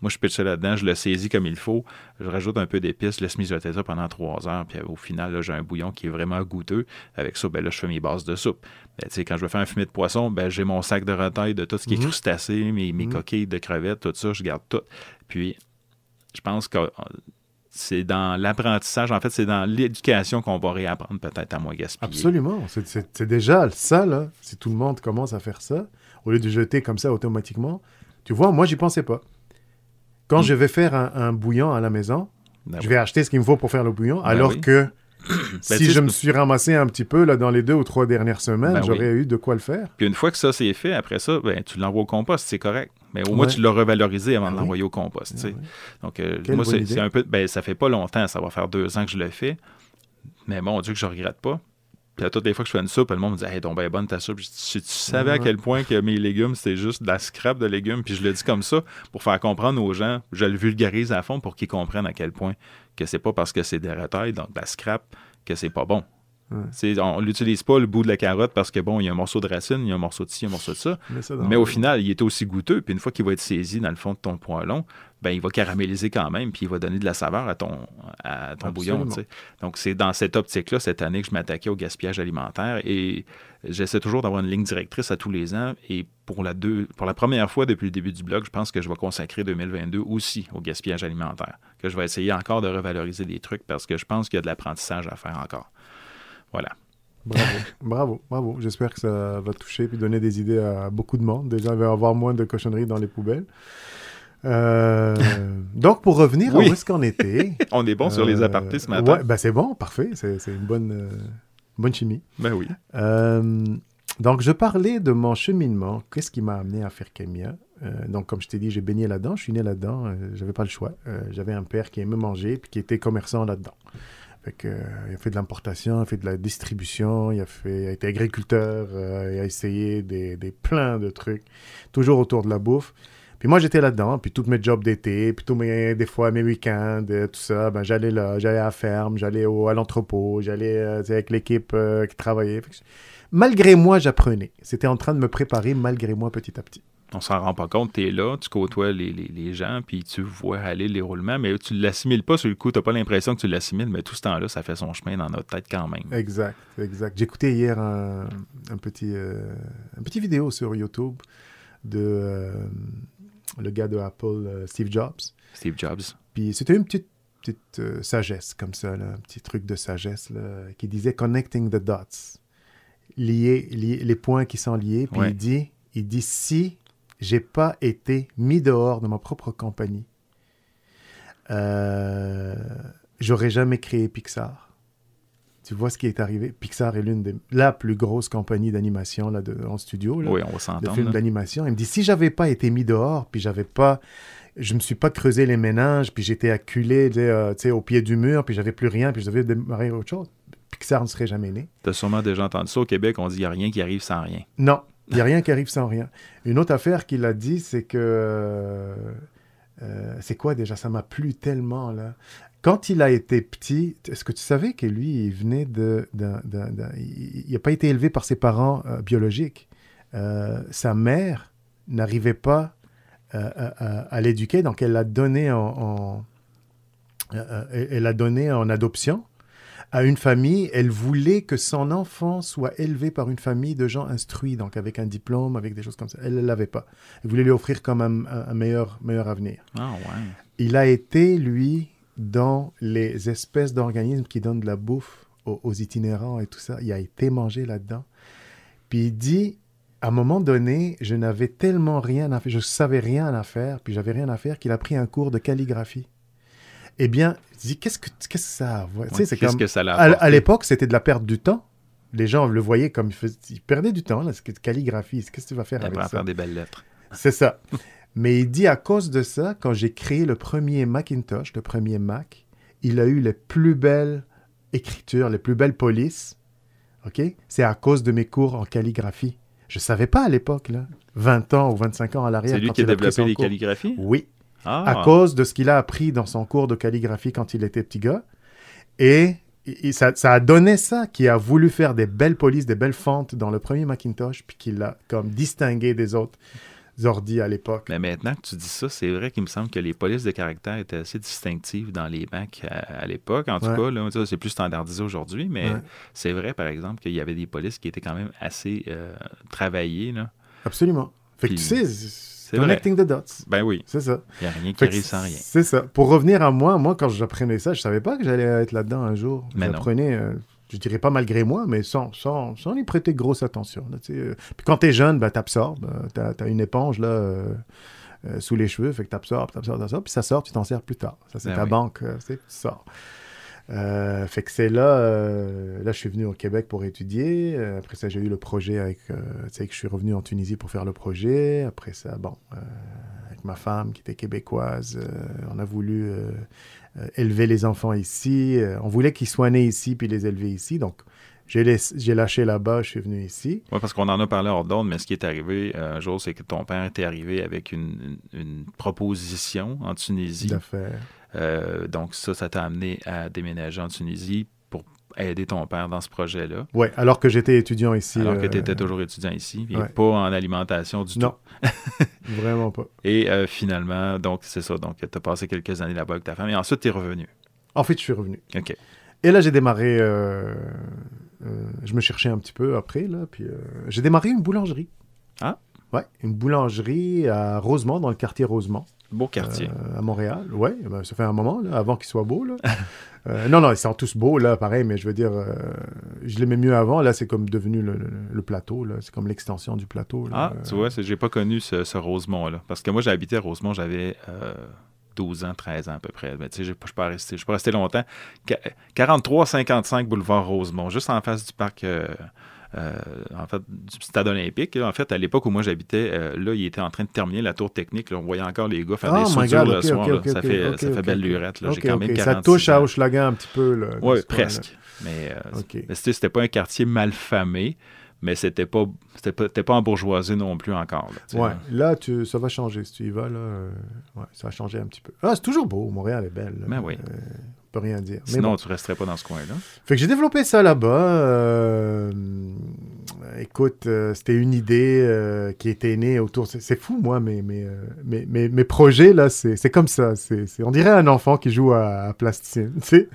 Speaker 1: moi, je pitche ça là-dedans, je le saisis comme il faut, je rajoute un peu d'épices, je laisse mijoter ça pendant trois heures, puis au final, j'ai un bouillon qui est vraiment goûteux. Avec ça, ben là, je fais mes bases de soupe. Ben, quand je veux faire un fumet de poisson, ben, j'ai mon sac de retaille de tout ce qui est mhm. crustacé, mes, mes mhm. coquilles de crevettes, tout ça, je garde tout. Puis, je pense que euh, c'est dans l'apprentissage, en fait, c'est dans l'éducation qu'on va réapprendre peut-être à moins gaspiller.
Speaker 2: Absolument. C'est déjà ça, là. Si tout le monde commence à faire ça, au lieu de jeter comme ça automatiquement, tu vois, moi, j'y pensais pas. Quand
Speaker 1: Mm.
Speaker 2: je vais faire un, un bouillon à la maison,
Speaker 1: Ben
Speaker 2: je vais acheter ce qu'il me faut pour faire le bouillon,
Speaker 1: Ben
Speaker 2: alors
Speaker 1: oui.
Speaker 2: que [coughs]
Speaker 1: Ben,
Speaker 2: si je me suis ramassé un petit peu là, dans les deux ou trois dernières semaines,
Speaker 1: Ben oui.
Speaker 2: j'aurais eu de quoi le faire.
Speaker 1: Puis une fois que ça c'est fait, après ça, ben, tu l'envoies au compost, c'est correct. Mais au moins, tu l'as revalorisé avant
Speaker 2: Ah
Speaker 1: de
Speaker 2: oui.
Speaker 1: l'envoyer au compost.
Speaker 2: Ah.
Speaker 1: Donc, euh, moi, c'est un peu. Ben, ça fait pas longtemps, ça va faire deux ans que je le fais. Mais bon, Dieu que je regrette pas. Puis à toutes les fois que je fais une soupe, le monde me dit Hey, donc ben bonne ta soupe. Je dis, Si tu savais à quel point que mes légumes, c'était juste de la scrap de légumes, puis je le dis comme ça pour faire comprendre aux gens, je le vulgarise à fond pour qu'ils comprennent à quel point que c'est pas parce que c'est des retails, donc de la scrap, que c'est pas bon.
Speaker 2: Ouais.
Speaker 1: C'est- On l'utilise pas le bout de la carotte parce que bon, il y a un morceau de racine, il y a un morceau de ci, un morceau de ça.
Speaker 2: Mais, ça, dans-
Speaker 1: Mais au final, il est aussi goûteux. Puis une fois qu'il va être saisi dans le fond de ton poêlon, ben, il va caraméliser quand même, puis il va donner de la saveur à ton, à ton bouillon.
Speaker 2: Absolument.
Speaker 1: Donc, c'est dans cette optique-là, cette année, que je m'attaquais au gaspillage alimentaire. Et j'essaie toujours d'avoir une ligne directrice à tous les ans. Et pour la, deux, pour la première fois depuis le début du blog, je pense que je vais consacrer 2022 aussi au gaspillage alimentaire. Que je vais essayer encore de revaloriser des trucs parce que je pense qu'il y a de l'apprentissage à faire encore. Voilà.
Speaker 2: Bravo, [laughs] bravo, bravo. J'espère que ça va toucher et donner des idées à beaucoup de monde. Déjà, il va y avoir moins de cochonneries dans les poubelles. Euh, donc, pour revenir
Speaker 1: Oui.
Speaker 2: à où est-ce qu'on était. [laughs]
Speaker 1: On est bon sur les
Speaker 2: euh,
Speaker 1: apartés ce matin.
Speaker 2: Ouais, ben c'est bon, parfait. C'est une bonne, euh, bonne chimie.
Speaker 1: Ben oui.
Speaker 2: Donc, je parlais de mon cheminement. Qu'est-ce qui m'a amené à faire Kemia Euh, Donc, comme je t'ai dit, j'ai baigné là-dedans. Je suis né là-dedans. J'avais pas le choix. J'avais un père qui aimait manger puis qui était commerçant là-dedans. Fait que, il a fait de l'importation, il a fait de la distribution, il a, fait, il a été agriculteur, il a essayé des, des plein de trucs, toujours autour de la bouffe. Puis moi, j'étais là-dedans, puis tous mes jobs d'été, puis tous mes, des fois mes week-ends, euh, tout ça, ben, j'allais là, j'allais à la ferme, j'allais au- à l'entrepôt, j'allais euh, avec l'équipe euh, qui travaillait. Malgré moi, j'apprenais. C'était en train de me préparer malgré moi petit à petit.
Speaker 1: on s'en rend pas compte, tu es là, tu côtoies les, les- les gens, puis tu vois aller les roulements, mais tu l'assimiles pas sur le coup, tu pas l'impression que tu l'assimiles, mais tout ce temps-là, ça fait son chemin dans notre tête quand même.
Speaker 2: Exact, exact. J'écoutais hier un, un petit, euh, un petit vidéo sur YouTube de le gars de Apple, euh, Steve Jobs.
Speaker 1: Steve Jobs.
Speaker 2: Puis c'était une petite, petite euh, sagesse comme ça, là, un petit truc de sagesse là, qui disait connecting the dots, lier, lier- les points qui sont liés. Puis
Speaker 1: Ouais.
Speaker 2: il dit, il dit si j'ai pas été mis dehors de ma propre compagnie, euh, j'aurais jamais créé Pixar. Tu vois ce qui est arrivé? Pixar est l'une des la plus grosse compagnie d'animation là de, en studio. Là
Speaker 1: Oui, on va
Speaker 2: de films d'animation. Il me dit si j'avais pas été mis dehors, puis j'avais pas, je me suis pas creusé les méninges, puis j'étais acculé, tu euh, tu au pied du mur, puis j'avais plus rien, puis je devais démarrer autre chose. Pixar ne serait jamais né.
Speaker 1: T'as sûrement déjà entendu ça au Québec, on dit il n'y a rien qui arrive sans rien.
Speaker 2: Non, il n'y a rien qui arrive sans rien. Une autre affaire qu'il a dit, c'est que euh, euh, c'est quoi déjà? Ça m'a plu tellement là. Quand il a été petit, est-ce que tu savais que lui, il venait de, il n'a pas été élevé par ses parents euh, biologiques. Euh, sa mère n'arrivait pas euh, à, l'éduquer, donc elle l'a donné en, en- elle l'a donné en adoption à une famille. Elle voulait que son enfant soit élevé par une famille de gens instruits, donc avec un diplôme, avec des choses comme ça. Elle ne l'avait pas. Elle voulait lui offrir comme un, un- un meilleur, meilleur avenir.
Speaker 1: Ah ouais.
Speaker 2: Il a été, lui, dans les espèces d'organismes qui donnent de la bouffe aux, aux itinérants et tout ça. Il a été mangé là-dedans. Puis il dit, à un moment donné, je n'avais tellement rien à faire, je savais rien à faire, puis j'avais rien à faire, qu'il a pris un cours de calligraphie. Eh bien, il dit, qu'est-ce que, qu'est-ce que ça a? Tu sais,
Speaker 1: Ouais,
Speaker 2: c'est
Speaker 1: Qu'est-ce
Speaker 2: comme-
Speaker 1: que ça l'a
Speaker 2: à,
Speaker 1: apporté?
Speaker 2: à l'époque, c'était de la perte du temps. Les gens le voyaient comme il, faisait, il perdait du temps. Là, c'est calligraphie. Qu'est-ce que tu vas faire avec ça?
Speaker 1: faire des belles lettres.
Speaker 2: C'est ça. [laughs] Mais il dit à cause de ça, quand j'ai créé le premier Macintosh, le premier Mac, il a eu les plus belles écritures, les plus belles polices. OK? C'est à cause de mes cours en calligraphie. Je savais pas à l'époque, là. 20 ans ou 25 ans à l'arrière.
Speaker 1: C'est lui qui a développé les
Speaker 2: cours.
Speaker 1: calligraphies?
Speaker 2: Oui
Speaker 1: Ah,
Speaker 2: à cause de ce qu'il a appris dans son cours de calligraphie quand il était petit gars. Et, et ça, ça a donné ça, qui a voulu faire des belles polices, des belles fentes dans le premier Macintosh, puis qu'il l'a comme distingué des autres ordi à l'époque.
Speaker 1: Mais maintenant que tu dis ça, c'est vrai qu'il me semble que les polices de caractère étaient assez distinctives dans les Macs à, à l'époque. En tout
Speaker 2: Ouais.
Speaker 1: cas, c'est plus standardisé aujourd'hui, mais
Speaker 2: Ouais.
Speaker 1: c'est vrai, par exemple, qu'il y avait des polices qui étaient quand même assez euh, travaillées. Là.
Speaker 2: Absolument. Fait que tu sais,
Speaker 1: c'est
Speaker 2: connecting the dots.
Speaker 1: Ben oui,
Speaker 2: C'est ça.
Speaker 1: il n'y a rien qui
Speaker 2: Fait
Speaker 1: arrive sans rien.
Speaker 2: C'est ça. Pour revenir à moi, moi, quand j'apprenais ça, je savais pas que j'allais être là-dedans un jour. J'apprenais, euh, je dirais pas malgré moi, mais sans, sans, sans y prêter grosse attention. là. Euh, Puis quand t'es jeune, ben, t'absorbes. Euh, T'as as une éponge, là. euh, euh, sous les cheveux, fait que t'absorbes, t'absorbes, t'absorbes, puis ça sort, tu t'en sers plus tard. Ça, c'est
Speaker 1: Ben
Speaker 2: ta
Speaker 1: oui.
Speaker 2: banque, euh, tu sors. Euh, fait que c'est là, là je suis venu au Québec pour étudier. Après ça, j'ai eu le projet avec, tu sais que je suis revenu en Tunisie pour faire le projet. Après ça, bon, avec ma femme qui était québécoise, on a voulu élever les enfants ici. Euh, on voulait qu'ils soient nés ici puis les élever ici. Donc j'ai lâché là-bas, je suis venu ici.
Speaker 1: Oui, parce qu'on en a parlé hors d'onde, mais ce qui est arrivé euh, un jour, c'est que ton père était arrivé avec une, une- une proposition en Tunisie.
Speaker 2: D'affaires.
Speaker 1: Euh, donc ça, ça t'a amené à déménager en Tunisie aider ton père dans ce projet-là,
Speaker 2: Ouais, alors que j'étais étudiant ici.
Speaker 1: alors que
Speaker 2: euh,
Speaker 1: tu étais toujours étudiant ici, et
Speaker 2: ouais.
Speaker 1: pas en alimentation du
Speaker 2: Non,
Speaker 1: tout. [laughs]
Speaker 2: vraiment pas.
Speaker 1: Et euh, finalement, donc c'est ça, donc tu as passé quelques années là-bas avec ta femme, et ensuite tu es revenu.
Speaker 2: En fait, je suis revenu.
Speaker 1: OK.
Speaker 2: Et là, j'ai démarré. euh, je me cherchais un petit peu après, là. Puis j'ai démarré une boulangerie.
Speaker 1: Ah.
Speaker 2: Ouais, une boulangerie à Rosemont, dans le quartier Rosemont,
Speaker 1: Beau quartier.
Speaker 2: euh, à Montréal. Ouais, ben, ça fait un moment, là, avant qu'il soit beau, là. [laughs] Euh, non, non, ils sont tous beaux, là, pareil, mais je veux dire, euh, je l'aimais mieux avant. Là, c'est comme devenu le, le- le plateau, là. C'est comme l'extension du plateau. là.
Speaker 1: Ah, tu vois, j'ai pas connu ce, ce Rosemont-là. Parce que moi, habité à Rosemont, j'avais euh, 12 ans, 13 ans à peu près. Mais tu sais, je suis pas resté, je suis pas resté longtemps. Qu- 43-55 boulevard Rosemont, juste en face du parc. Euh, en fait, du stade olympique. En fait, à l'époque où moi j'habitais, euh, là, il était en train de terminer la tour technique. là. On voyait encore les gars faire
Speaker 2: Oh
Speaker 1: des
Speaker 2: my
Speaker 1: soudures
Speaker 2: God,
Speaker 1: le soir. ça fait, ça fait belle lurette. là.
Speaker 2: Ok,
Speaker 1: J'ai quand
Speaker 2: ok,
Speaker 1: même 46
Speaker 2: Ça touche à Hochelaga un petit peu,
Speaker 1: Oui, presque. Mais, euh, c'était pas un quartier mal famé, mais c'était pas, c'était pas, pas embourgeoisé non plus encore. là,
Speaker 2: Ouais,
Speaker 1: là.
Speaker 2: tu, ça va changer. Si tu y vas, là, euh, ouais, ça va changer un petit peu. Ah, c'est toujours beau. Montréal est belle. là.
Speaker 1: Ben oui.
Speaker 2: Euh, peut rien dire. Mais
Speaker 1: Sinon,
Speaker 2: bon.
Speaker 1: tu resterais pas dans ce coin-là.
Speaker 2: Fait que j'ai développé ça là-bas. euh, écoute, euh, c'était une idée euh, qui était née autour. C'est fou, moi, mes, mes, mes, mes, mes projets, là, c'est comme ça. C'est on dirait un enfant qui joue à, à plasticine. [laughs] tu sais.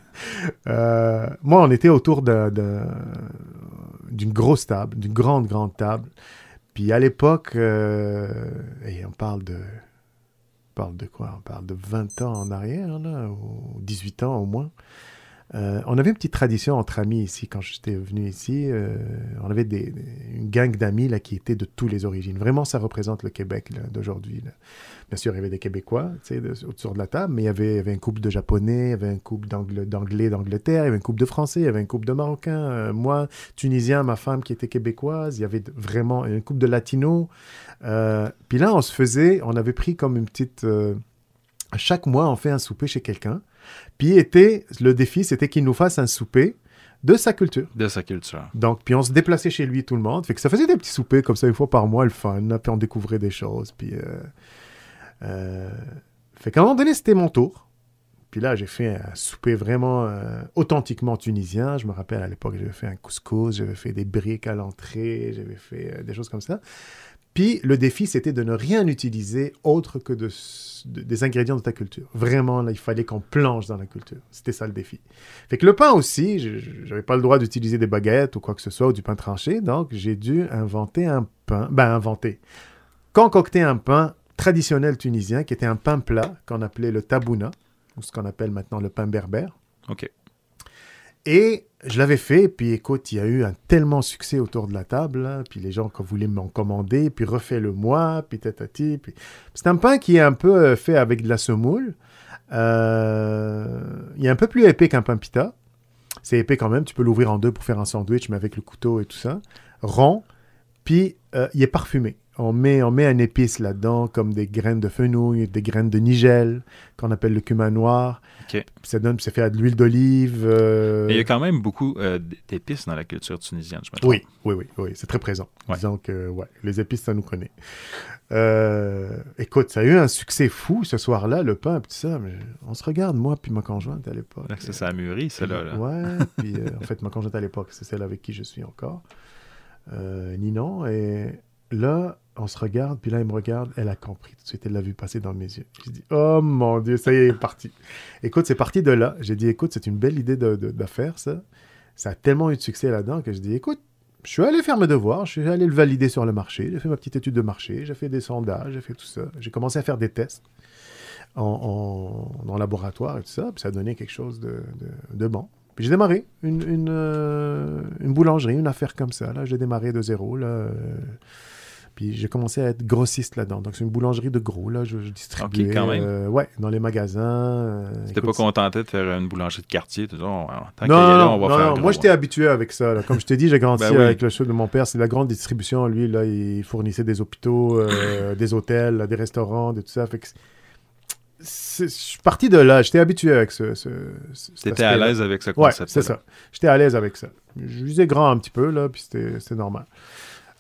Speaker 2: Moi, on était autour d'un- d'un- d'une grosse table, d'une grande, grande table. Puis à l'époque, et on parle de. Parle de quoi? On parle de 20 ans en arrière, là, ou 18 ans au moins. Euh, on avait une petite tradition entre amis ici, quand j'étais venu ici. euh, on avait des, une gang d'amis là, qui étaient de toutes les origines. Vraiment, ça représente le Québec d'aujourd'hui. Bien sûr, il y avait des Québécois de- autour de la table, mais il y avait, un couple de Japonais, il y avait un couple d'Anglais d'Angleterre, il y avait un couple de Français, il y avait un couple de Marocains. euh, moi, Tunisien, ma femme qui était québécoise, il y avait vraiment un couple de Latinos. Euh, Puis là, on se faisait, on avait pris comme une petite... euh, chaque mois, on fait un souper chez quelqu'un. Puis était, le défi, c'était qu'il nous fasse un souper de sa culture.
Speaker 1: De sa culture.
Speaker 2: Donc, puis on se déplaçait chez lui, tout le monde. Fait que ça faisait des petits soupers comme ça, une fois par mois, le fun. puis on découvrait des choses. Puis, euh, euh, fait qu'à un moment donné, c'était mon tour. Puis là, j'ai fait un souper vraiment euh, authentiquement tunisien. Je me rappelle à l'époque, j'avais fait un couscous, j'avais fait des briques à l'entrée, j'avais fait euh, des choses comme ça. Puis le défi, c'était de ne rien utiliser autre que de, de- des ingrédients de ta culture. Vraiment, là, il fallait qu'on plonge dans la culture. C'était ça le défi. Fait que le pain aussi, je n'avais pas le droit d'utiliser des baguettes ou quoi que ce soit, ou du pain tranché, donc j'ai dû inventer un pain, ben inventer, concocter un pain traditionnel tunisien qui était un pain plat qu'on appelait le tabouna, ou ce qu'on appelle maintenant le pain berbère.
Speaker 1: OK.
Speaker 2: Et je l'avais fait, puis écoute, il y a eu un tellement succès autour de la table, là, puis les gens voulaient m'en commander, puis refait le moi, puis tatati. Puis... C'est un pain qui est un peu euh, fait avec de la semoule. Euh, Il est un peu plus épais qu'un pain pita. C'est épais quand même, tu peux l'ouvrir en deux pour faire un sandwich, mais avec le couteau et tout ça. Rond, puis euh, il est parfumé. On met, on met un épice là-dedans, comme des graines de fenouil, des graines de nigel, qu'on appelle le cumin noir.
Speaker 1: OK.
Speaker 2: Ça donne, c'est fait à de l'huile d'olive. euh,
Speaker 1: Mais il y a quand même beaucoup euh, d'épices dans la culture tunisienne, je me trompe.
Speaker 2: Oui, oui, oui, oui, c'est très présent.
Speaker 1: Ouais.
Speaker 2: Disons que, ouais, les épices, ça nous connaît. Euh, écoute, ça a eu un succès fou ce soir-là, le pain, puis tout ça. Mais on se regarde, moi, puis ma conjointe à l'époque.
Speaker 1: Là, Ça, ça a mûri, celle-là. là.
Speaker 2: Ouais, [laughs] puis euh, en fait, ma conjointe à l'époque, c'est celle avec qui je suis encore. Ninon. Et là, on se regarde, puis là, elle me regarde, elle a compris tout de suite, elle l'a vu passer dans mes yeux. J'ai dit, oh mon Dieu, ça y est, est parti. Écoute, c'est parti de là. J'ai dit, écoute, c'est une belle idée d'affaires, ça. Ça a tellement eu de succès là-dedans que je dis, écoute, je suis allé faire mes devoirs, je suis allé le valider sur le marché, j'ai fait ma petite étude de marché, j'ai fait des sondages, j'ai fait tout ça. J'ai commencé à faire des tests en, en, laboratoire et tout ça, puis ça a donné quelque chose de, de- bon. Puis j'ai démarré une, une, euh, une boulangerie, une affaire comme ça. Là, j'ai démarré de zéro. Là, euh, Puis j'ai commencé à être grossiste là-dedans. Donc c'est une boulangerie de gros, là, je, je distribuais.
Speaker 1: Ok, quand même.
Speaker 2: euh, ouais, dans les magasins. euh,
Speaker 1: T'étais pas contenté de faire une boulangerie de quartier, dis, oh, tant
Speaker 2: non,
Speaker 1: là,
Speaker 2: non,
Speaker 1: on va
Speaker 2: non,
Speaker 1: faire
Speaker 2: non,
Speaker 1: gros.
Speaker 2: moi j'étais habitué avec ça. là. Comme je t'ai dit, j'ai grandi [laughs]
Speaker 1: Ben oui.
Speaker 2: avec le show de mon père. C'est la grande distribution. Lui, là, il fournissait des hôpitaux, euh, [clears throat] des hôtels, des restaurants, de tout ça. Fait que je suis parti de là. J'étais habitué avec ce. ce, ce-
Speaker 1: T'étais à l'aise avec ce
Speaker 2: Ouais,
Speaker 1: concept
Speaker 2: c'est ça. J'étais à l'aise avec ça. Je visais grand un petit peu, là, puis c'était c'était normal.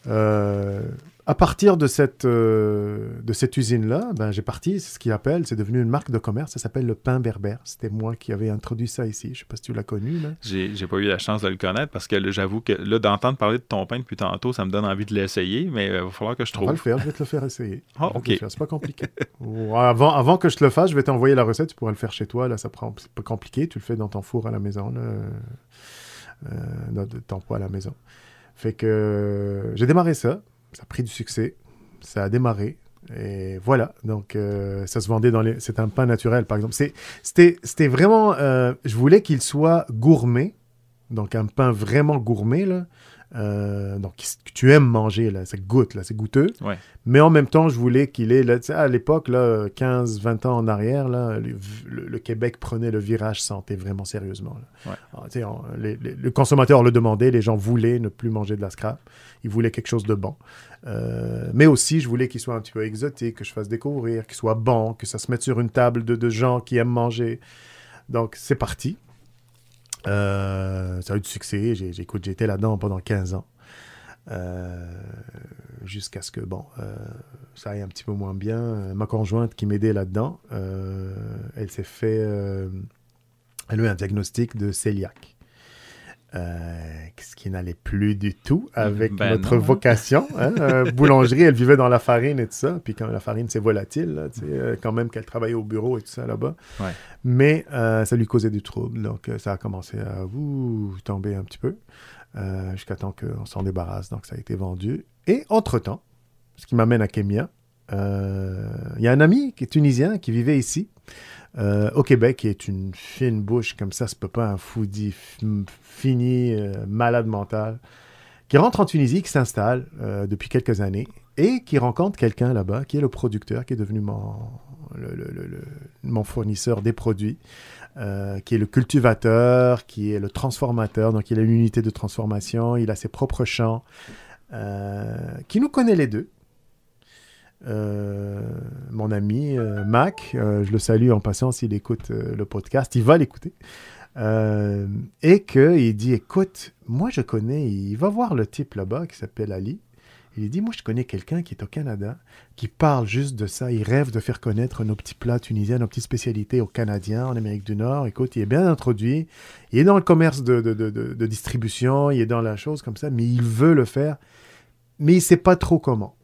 Speaker 2: Euh, à partir de cette, euh, de cette usine-là, ben, j'ai parti, c'est ce qu'il appelle, c'est devenu une marque de commerce, ça s'appelle le pain berbère. C'était moi qui avais introduit ça ici. Je sais pas si tu l'as connu.
Speaker 1: J'ai j'ai pas eu la chance de le connaître parce que j'avoue que là, d'entendre parler de ton pain depuis tantôt, ça me donne envie de l'essayer, mais il va falloir que je
Speaker 2: On va le
Speaker 1: trouve.
Speaker 2: faire, je vais te le faire essayer. [laughs]
Speaker 1: Ah,
Speaker 2: te
Speaker 1: ok.
Speaker 2: C'est pas compliqué. Avant, avant que je te le fasse, je vais t'envoyer la recette, tu pourras le faire chez toi, là, ça prend, c'est pas compliqué, tu le fais dans ton four à la maison, là, euh, dans ton poêle à la maison. Fait que euh, j'ai démarré ça, ça a pris du succès, ça a démarré, et voilà. Donc, euh, ça se vendait dans les. C'est un pain naturel, par exemple. C'était vraiment. euh, je voulais qu'il soit gourmet, donc un pain vraiment gourmet, là. Euh, donc, tu aimes manger, là. Ça goûte, là. C'est goûteux.
Speaker 1: Ouais.
Speaker 2: Mais en même temps, je voulais qu'il ait. Là, à l'époque, là, 15, 20 ans en arrière, là, le, le- le Québec prenait le virage santé vraiment sérieusement. là.
Speaker 1: Ouais.
Speaker 2: Alors, tu sais, on- les- les- le consommateur le demandait, les gens voulaient ne plus manger de la scrap. Ils voulaient quelque chose de bon. Euh, mais aussi, je voulais qu'il soit un petit peu exotique, que je fasse découvrir, qu'il soit bon, que ça se mette sur une table de, de gens qui aiment manger. Donc, c'est parti. Euh, ça a eu du succès. J'ai, j'ai- écoute, j'ai été là-dedans pendant 15 ans. Euh, jusqu'à ce que, bon, euh, ça aille un petit peu moins bien. Euh, Ma conjointe qui m'aidait là-dedans, euh, elle s'est fait... euh, elle a eu un diagnostic de cœliaque. Euh, ce qui n'allait plus du tout avec
Speaker 1: Ben
Speaker 2: notre
Speaker 1: non, hein.
Speaker 2: vocation. hein? [laughs] Euh, boulangerie, elle vivait dans la farine et tout ça. Puis quand la farine, c'est volatile, là, euh, quand même qu'elle travaillait au bureau et tout ça là-bas.
Speaker 1: Ouais.
Speaker 2: Mais euh, ça lui causait du trouble. Donc ça a commencé à ouh, tomber un petit peu euh, jusqu'à temps qu'on s'en débarrasse. Donc ça a été vendu. Et entre-temps, ce qui m'amène à Kemia, euh, il y a un ami qui est tunisien qui vivait ici. Euh, au Québec, est une fine bouche comme ça, se peut pas un foodie fini, euh, malade mental, qui rentre en Tunisie, qui s'installe euh, depuis quelques années et qui rencontre quelqu'un là-bas, qui est le producteur, qui est devenu mon, mon fournisseur des produits, qui est le cultivateur, qui est le transformateur, donc il a une unité de transformation, il a ses propres champs, qui nous connaît les deux. Euh, mon ami euh, Mac, euh, je le salue en passant s'il écoute le podcast, il va l'écouter. Et qu'il dit Écoute, moi je connais, il va voir le type là-bas qui s'appelle Ali. Il dit Moi je connais quelqu'un qui est au Canada, qui parle juste de ça. Il rêve de faire connaître nos petits plats tunisiens, nos petites spécialités aux Canadiens, en Amérique du Nord. Écoute, il est bien introduit. Il est dans le commerce de- de- de- de distribution, il est dans la chose comme ça, mais il veut le faire. Mais il ne sait pas trop comment.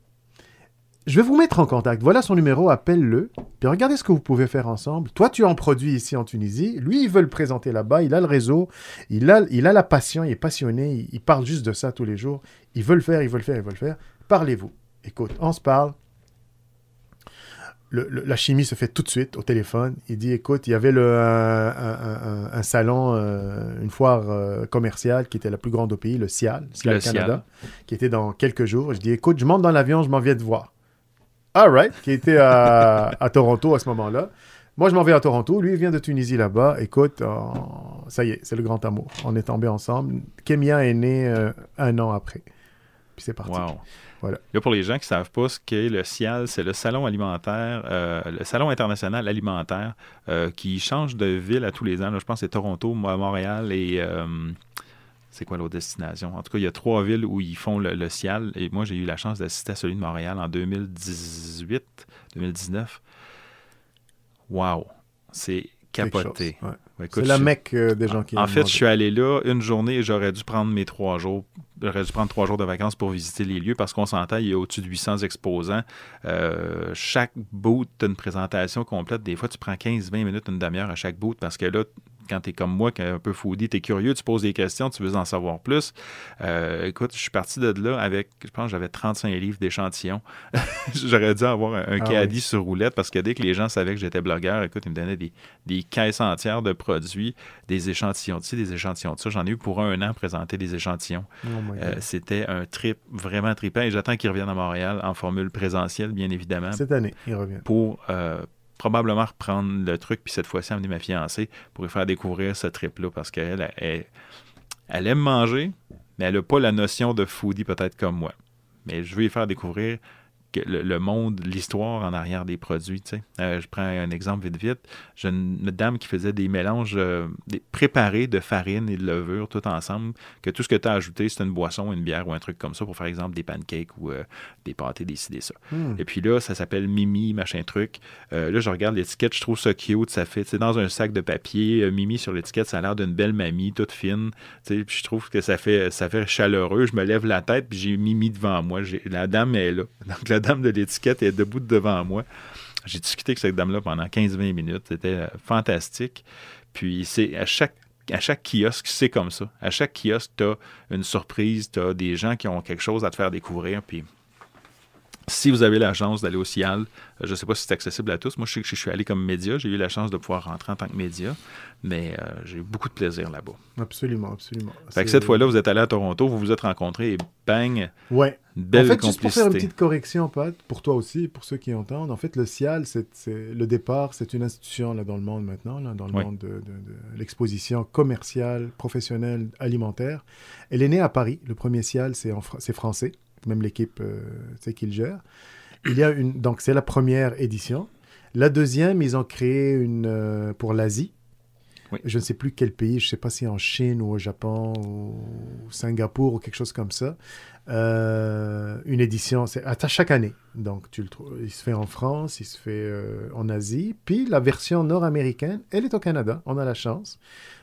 Speaker 2: Je vais vous mettre en contact. Voilà son numéro, appelle-le. Puis regardez ce que vous pouvez faire ensemble. Toi, tu en produis ici en Tunisie. Lui, il veut le présenter là-bas. Il a le réseau. Il a, il a la passion. Il est passionné. Il, il parle juste de ça tous les jours. Il veut le faire, il veut le faire, il veut le faire. Parlez-vous. Écoute, on se parle. Le- le- la chimie se fait tout de suite au téléphone. Il dit, écoute, il y avait le, un, un- un- un salon, euh, une foire euh, commerciale qui était la plus grande au pays, le CIAL, CIAL
Speaker 1: Le
Speaker 2: Canada, qui était dans quelques jours. Je dis, écoute, je monte dans l'avion, je m'en viens te voir. All right, qui était à, à Toronto à ce moment-là. Moi, je m'en vais à Toronto. Lui, il vient de Tunisie là-bas. Écoute, euh, ça y est, c'est le grand amour. On est tombés ensemble. Kemia est né euh, un an après. Puis c'est parti.
Speaker 1: Wow.
Speaker 2: Voilà.
Speaker 1: Là, pour les gens qui ne savent pas ce qu'est le CIAL, c'est le Salon alimentaire, euh, le Salon international alimentaire, euh, qui change de ville à tous les ans. Là, je pense que c'est Toronto, Mo- Montréal et. C'est quoi l'autre destination? En tout cas, il y a trois villes où ils font le, le CIAL. Et moi, j'ai eu la chance d'assister à celui de Montréal en 2018, 2019. Wow! C'est capoté.
Speaker 2: chose, ouais.
Speaker 1: Ouais, écoute,
Speaker 2: C'est la
Speaker 1: je-
Speaker 2: mecque euh, des gens qui
Speaker 1: en fait,
Speaker 2: manger.
Speaker 1: je suis allé là une journée et j'aurais dû prendre mes trois jours. J'aurais dû prendre trois jours de vacances pour visiter les lieux parce qu'on s'entend, il y a au-dessus de 800 exposants. Euh, chaque boot, tu une présentation complète. Des fois, tu prends 15-20 minutes, une demi-heure à chaque boot parce que là, quand tu es comme moi, qui est un peu foodie, tu es curieux, tu poses des questions, tu veux en savoir plus. Euh, écoute, je suis parti de là avec, je pense j'avais 35 livres d'échantillons. [laughs] J'aurais dû avoir un,
Speaker 2: Ah
Speaker 1: caddie sur roulette parce que dès que les gens savaient que j'étais blogueur, écoute, ils me donnaient des, des caisses entières de produits, des échantillons de ci, des échantillons de ça. J'en ai eu pour un an présenter des échantillons.
Speaker 2: Oh
Speaker 1: Euh. C'était un trip vraiment trippant et j'attends qu'ils reviennent à Montréal en formule présentielle, bien évidemment,
Speaker 2: Cette année, il revient.
Speaker 1: pour euh, probablement reprendre le truc, puis cette fois-ci amener ma fiancée pour lui faire découvrir ce trip-là parce qu'elle elle, aime manger, mais elle n'a pas la notion de foodie peut-être comme moi. Mais je veux lui faire découvrir que le, monde, l'histoire en arrière des produits. Euh, je prends un exemple vite vite. J'ai une, dame qui faisait des mélanges euh, des- préparés de farine et de levure tout ensemble, que tout ce que tu as ajouté, c'était une boisson, une bière ou un truc comme ça pour faire exemple des pancakes ou euh, des pâtés, des ci, des ça.
Speaker 2: Hmm.
Speaker 1: Et puis là, ça s'appelle Mimi, machin truc. Euh, là, je regarde l'étiquette, je trouve ça cute, ça fait, c'est dans un sac de papier. euh, Mimi sur l'étiquette, ça a l'air d'une belle mamie, toute fine. Tu sais, Puis je trouve que ça fait, ça fait chaleureux. Je me lève la tête, puis j'ai Mimi devant moi. La dame est là. [laughs] Donc la dame de l'étiquette est debout devant moi. J'ai discuté avec cette dame-là pendant 15-20 minutes. C'était euh, fantastique. Puis c'est à chaque à chaque kiosque, c'est comme ça. À chaque kiosque, tu as une surprise, tu as des gens qui ont quelque chose à te faire découvrir. Puis si vous avez la chance d'aller au CIAL, euh, je ne sais pas si c'est accessible à tous. Moi, je sais que je suis allé comme média. J'ai eu la chance de pouvoir rentrer en tant que média, mais euh, j'ai eu beaucoup de plaisir là-bas.
Speaker 2: Absolument, absolument.
Speaker 1: Fait que cette fois-là, vous êtes allé à Toronto, vous vous êtes rencontrés et bang,
Speaker 2: Ouais.
Speaker 1: belle
Speaker 2: en fait, juste pour faire une petite correction, Pat, pour toi aussi, pour ceux qui entendent, en fait, le CIAL, c'est, le départ, c'est une institution là, dans le monde maintenant, là, dans le
Speaker 1: Oui.
Speaker 2: monde de, de- de l'exposition commerciale, professionnelle, alimentaire. Elle est née à Paris. Le premier CIAL, c'est français, même l'équipe euh, tu sais, qui le gère. Il y a une, donc, c'est la première édition. La deuxième, ils ont créé une euh, pour l'Asie.
Speaker 1: Oui.
Speaker 2: Je ne sais plus quel pays, je ne sais pas si en Chine ou au Japon ou Singapour ou quelque chose comme ça. Euh, une édition, c'est à chaque année. Donc, tu le trouves, il se fait en France, il se fait euh, en Asie. Puis la version nord-américaine, elle est au Canada. On a la chance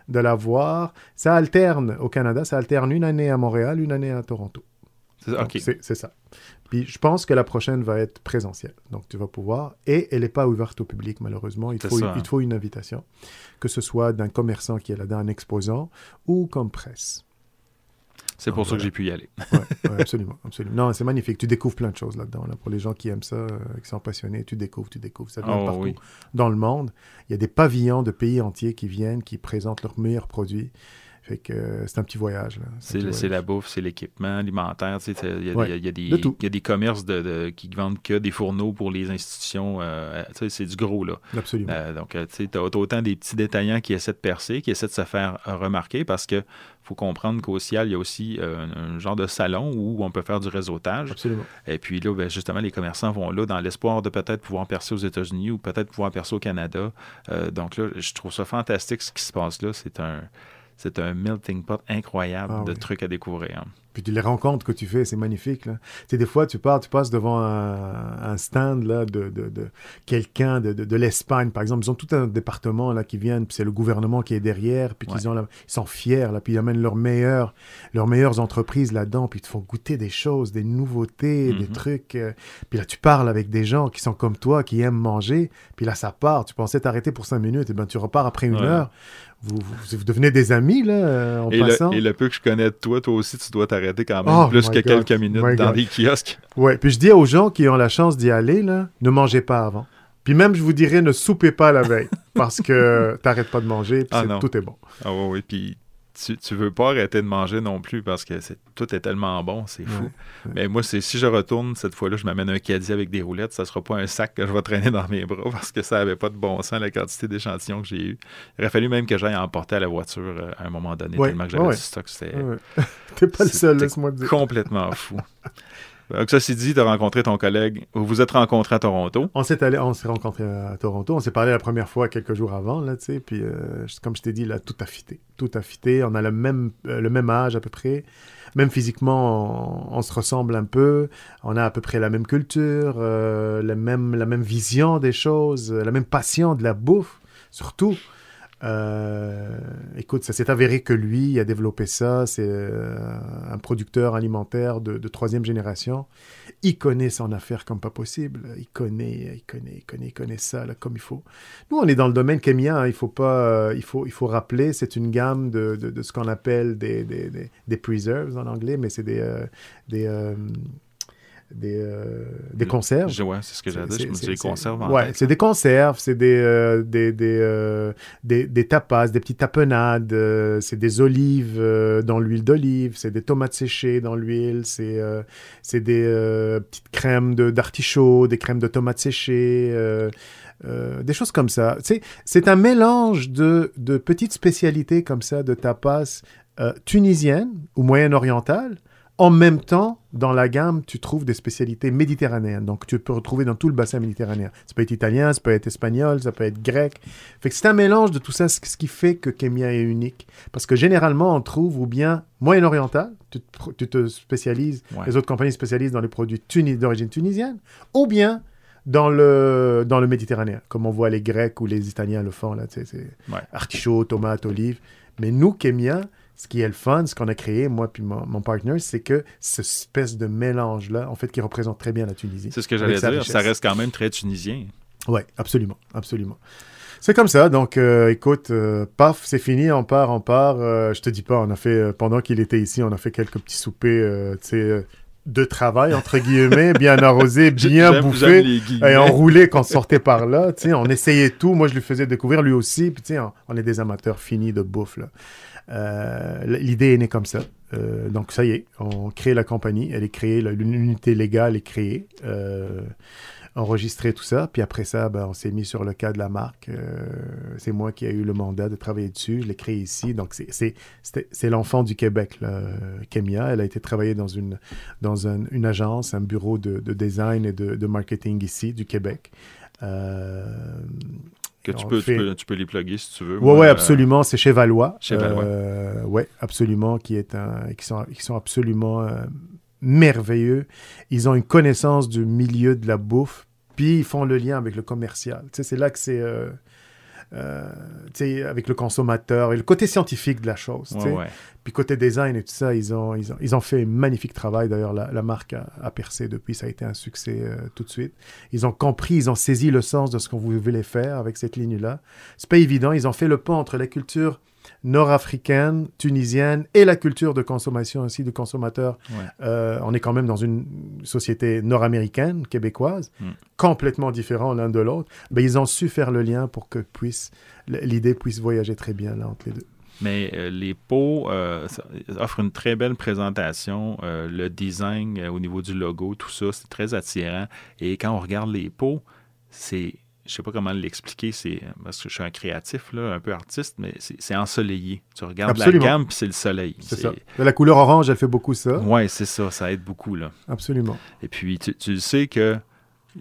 Speaker 2: de la voir. Ça alterne au Canada, ça alterne une année à Montréal, une année à Toronto.
Speaker 1: C'est ça.
Speaker 2: C'est. Puis je pense que la prochaine va être présentielle. Donc tu vas pouvoir. Et elle n'est pas ouverte au public, malheureusement. Il faut,
Speaker 1: ça, hein.
Speaker 2: faut une invitation. Que ce soit d'un commerçant qui est là, d'un exposant ou comme presse.
Speaker 1: C'est pour ça que j'ai pu y aller.
Speaker 2: Ouais, ouais, [laughs] absolument, absolument. Non, c'est magnifique. Tu découvres plein de choses là-dedans. Là. Pour les gens qui aiment ça, euh, qui sont passionnés, tu découvres, tu découvres. Ça vient
Speaker 1: Oh,
Speaker 2: partout
Speaker 1: oui.
Speaker 2: dans le monde. Il y a des pavillons de pays entiers qui viennent, qui présentent leurs meilleurs produits. Fait que euh, c'est un petit voyage.
Speaker 1: C'est la bouffe, c'est l'équipement alimentaire. Il y,
Speaker 2: Ouais,
Speaker 1: y a des- y a commerces de, de- qui vendent que des fourneaux pour les institutions. euh, c'est du gros, là.
Speaker 2: Absolument.
Speaker 1: Euh, donc, tu t'as autant des petits détaillants qui essaient de percer, qui essaient de se faire remarquer parce que faut comprendre qu'au CIAL, il y a aussi un, genre de salon où on peut faire du réseautage.
Speaker 2: Absolument.
Speaker 1: Et puis là, ben, justement, les commerçants vont là dans l'espoir de peut-être pouvoir percer aux États-Unis ou peut-être pouvoir percer au Canada. Donc là, je trouve ça fantastique ce qui se passe là. C'est un, c'est un melting pot incroyable
Speaker 2: Ah
Speaker 1: de
Speaker 2: oui.
Speaker 1: trucs à découvrir.
Speaker 2: Puis les rencontres que tu fais, c'est magnifique. Là. Tu sais, des fois, tu pars, tu passes devant un, un stand là, de, de, de quelqu'un de, de, l'Espagne, par exemple. Ils ont tout un département là, qui viennent, puis c'est le gouvernement qui est derrière, puis
Speaker 1: Ouais.
Speaker 2: ont ils sont fiers, là, puis ils amènent leurs meilleures, leurs meilleures entreprises là-dedans, puis ils te font goûter des choses, des nouveautés, des
Speaker 1: Mhm.
Speaker 2: trucs. euh, puis là, tu parles avec des gens qui sont comme toi, qui aiment manger, puis là, ça part. Tu pensais t'arrêter pour cinq minutes, et ben tu repars après une
Speaker 1: Ouais.
Speaker 2: heure. Vous, vous, vous devenez des amis, là, euh, en
Speaker 1: Et
Speaker 2: passant?
Speaker 1: le, et le peu que je connais de toi, toi aussi, tu dois t'arrêter quand même
Speaker 2: Oh
Speaker 1: plus que
Speaker 2: God.
Speaker 1: quelques minutes
Speaker 2: My
Speaker 1: dans
Speaker 2: God.
Speaker 1: des kiosques.
Speaker 2: Ouais, puis je dis aux gens qui ont la chance d'y aller, là, ne mangez pas avant. Puis même, je vous dirais, ne soupez pas la veille, [laughs] parce que t'arrêtes pas de manger, puis
Speaker 1: Ah
Speaker 2: tout est bon.
Speaker 1: Ah oui, oui. Puis tu, tu veux pas arrêter de manger non plus parce que tout est tellement bon, c'est fou.
Speaker 2: Ouais, ouais.
Speaker 1: Mais moi, c'est si je retourne cette fois-là, je m'amène un caddie avec des roulettes, ça sera pas un sac que je vais traîner dans mes bras parce que ça avait pas de bon sens la quantité d'échantillons que j'ai eu. Il aurait fallu même que j'aille emporter à la voiture euh, à un moment donné,
Speaker 2: Ouais,
Speaker 1: tellement que j'avais du stock. [laughs]
Speaker 2: T'es pas le seul, laisse-moi dire.
Speaker 1: complètement fou. [laughs] Donc, ceci dit, tu as rencontré ton collègue, vous vous êtes rencontrés à Toronto.
Speaker 2: On s'est allé, on s'est rencontrés à Toronto, on s'est parlé la première fois quelques jours avant, là, tu sais, puis euh, comme je t'ai dit, là, tout a. Tout a on a le même, euh, le même âge à peu près, même physiquement, on, se ressemble un peu, on a à peu près la même culture, euh, la, même, la même vision des choses, la même passion de la bouffe, surtout. Euh, écoute, ça s'est avéré que lui a développé ça. C'est euh, un producteur alimentaire de, troisième génération. Il connaît son affaire comme pas possible. Il connaît, il connaît, il connaît, il connaît ça là, comme il faut. Nous, on est dans le domaine kémien. Hein. il faut pas, euh, il faut, il faut rappeler, c'est une gamme de, de, ce qu'on appelle des, des, des, preserves en anglais, mais c'est des, des des, euh, des conserves.
Speaker 1: Ouais, c'est ce que j'allais dire. Je me dis des conserves en
Speaker 2: Ouais, c'est des conserves, c'est des, euh, des, des, euh, des, des, tapas, des petites tapenades, euh, c'est des olives euh, dans l'huile d'olive, c'est des tomates séchées dans l'huile, c'est c'est des petites crèmes d'artichaut, des crèmes de tomates séchées. des choses comme ça. C'est un mélange de, de petites spécialités comme ça, de tapas tunisiennes ou moyen-orientales, en même temps, dans la gamme, tu trouves des spécialités méditerranéennes. Donc, tu peux retrouver dans tout le bassin méditerranéen. Ça peut être italien, ça peut être espagnol, ça peut être grec. Fait que c'est un mélange de tout ça, ce qui fait que Kemia est unique. Parce que généralement, on trouve ou bien moyen-oriental, tu, te spécialises, les autres compagnies spécialisent dans les produits d'origine tunisienne, ou bien dans le, dans le Méditerranéen, comme on voit les Grecs ou les Italiens le font, là, tu sais, c'est artichaut, tomate, olive. Mais nous, Kemia, ce qui est le fun, ce qu'on a créé, moi puis mon, mon partner, c'est que cette espèce de mélange-là, en fait, qui représente très bien la Tunisie.
Speaker 1: C'est ce que j'allais dire, ça reste quand même très tunisien.
Speaker 2: Oui, absolument, absolument. C'est comme ça, donc euh, écoute, euh, paf, c'est fini, on part, on part. Euh, je te dis pas, on a fait, pendant qu'il était ici, on a fait quelques petits soupers, tu sais, de travail, entre guillemets, [laughs] bien arrosé, bien bouffé, et enroulé quand on sortait par là, tu sais, on essayait tout. Moi, je lui faisais découvrir, lui aussi, puis tu sais, on, on, est des amateurs finis de bouffe, là. Euh, l'idée est née comme ça. Euh, donc ça y est, on crée la compagnie, elle est créée, l'unité légale est créée, euh, enregistré tout ça, puis après ça, ben, on s'est mis sur le cas de la marque. Euh, c'est moi qui ai eu le mandat de travailler dessus, je l'ai créé ici, donc c'est l'enfant du Québec, là, Kemia. Elle a été travaillée dans une, agence, un bureau de, de design et de, marketing ici du Québec. Euh,
Speaker 1: que tu peux, tu peux, tu, peux, les plugger si tu veux.
Speaker 2: Oui, ouais, absolument. C'est chez Valois.
Speaker 1: Chez Valois.
Speaker 2: Euh, oui, absolument. Qui, est un, qui, sont, qui sont absolument euh, merveilleux. Ils ont une connaissance du milieu de la bouffe, puis ils font le lien avec le commercial. Tu sais, c'est là que c'est. Euh, euh, avec le consommateur et le côté scientifique de la chose.
Speaker 1: Ouais, ouais.
Speaker 2: Puis côté design et tout ça, ils ont, ils ont, ils ont fait un magnifique travail. D'ailleurs, la, la, marque a, a, percé depuis, ça a été un succès euh, tout de suite. Ils ont compris, ils ont saisi le sens de ce qu'on voulait faire avec cette ligne-là. C'est pas évident, ils ont fait le pont entre la culture nord-africaine, tunisienne et la culture de consommation aussi de consommateurs.
Speaker 1: Ouais.
Speaker 2: Euh, on est quand même dans une société nord-américaine, québécoise, mm. complètement différent l'un de l'autre. Ben, ils ont su faire le lien pour que puisse l'idée puisse voyager très bien là, entre les deux.
Speaker 1: Mais euh, les pots euh, offrent une très belle présentation. Euh, le design au niveau du logo, tout ça, c'est très attirant. Et quand on regarde les pots, c'est je sais pas comment l'expliquer, c'est parce que je suis un créatif, là, un peu artiste, mais c'est ensoleillé. Tu regardes
Speaker 2: Absolument.
Speaker 1: la gamme, puis c'est le soleil.
Speaker 2: C'est ça. La couleur orange, elle fait beaucoup ça.
Speaker 1: Oui, c'est ça. Ça aide beaucoup. Là.
Speaker 2: Absolument.
Speaker 1: Et puis, tu, tu sais que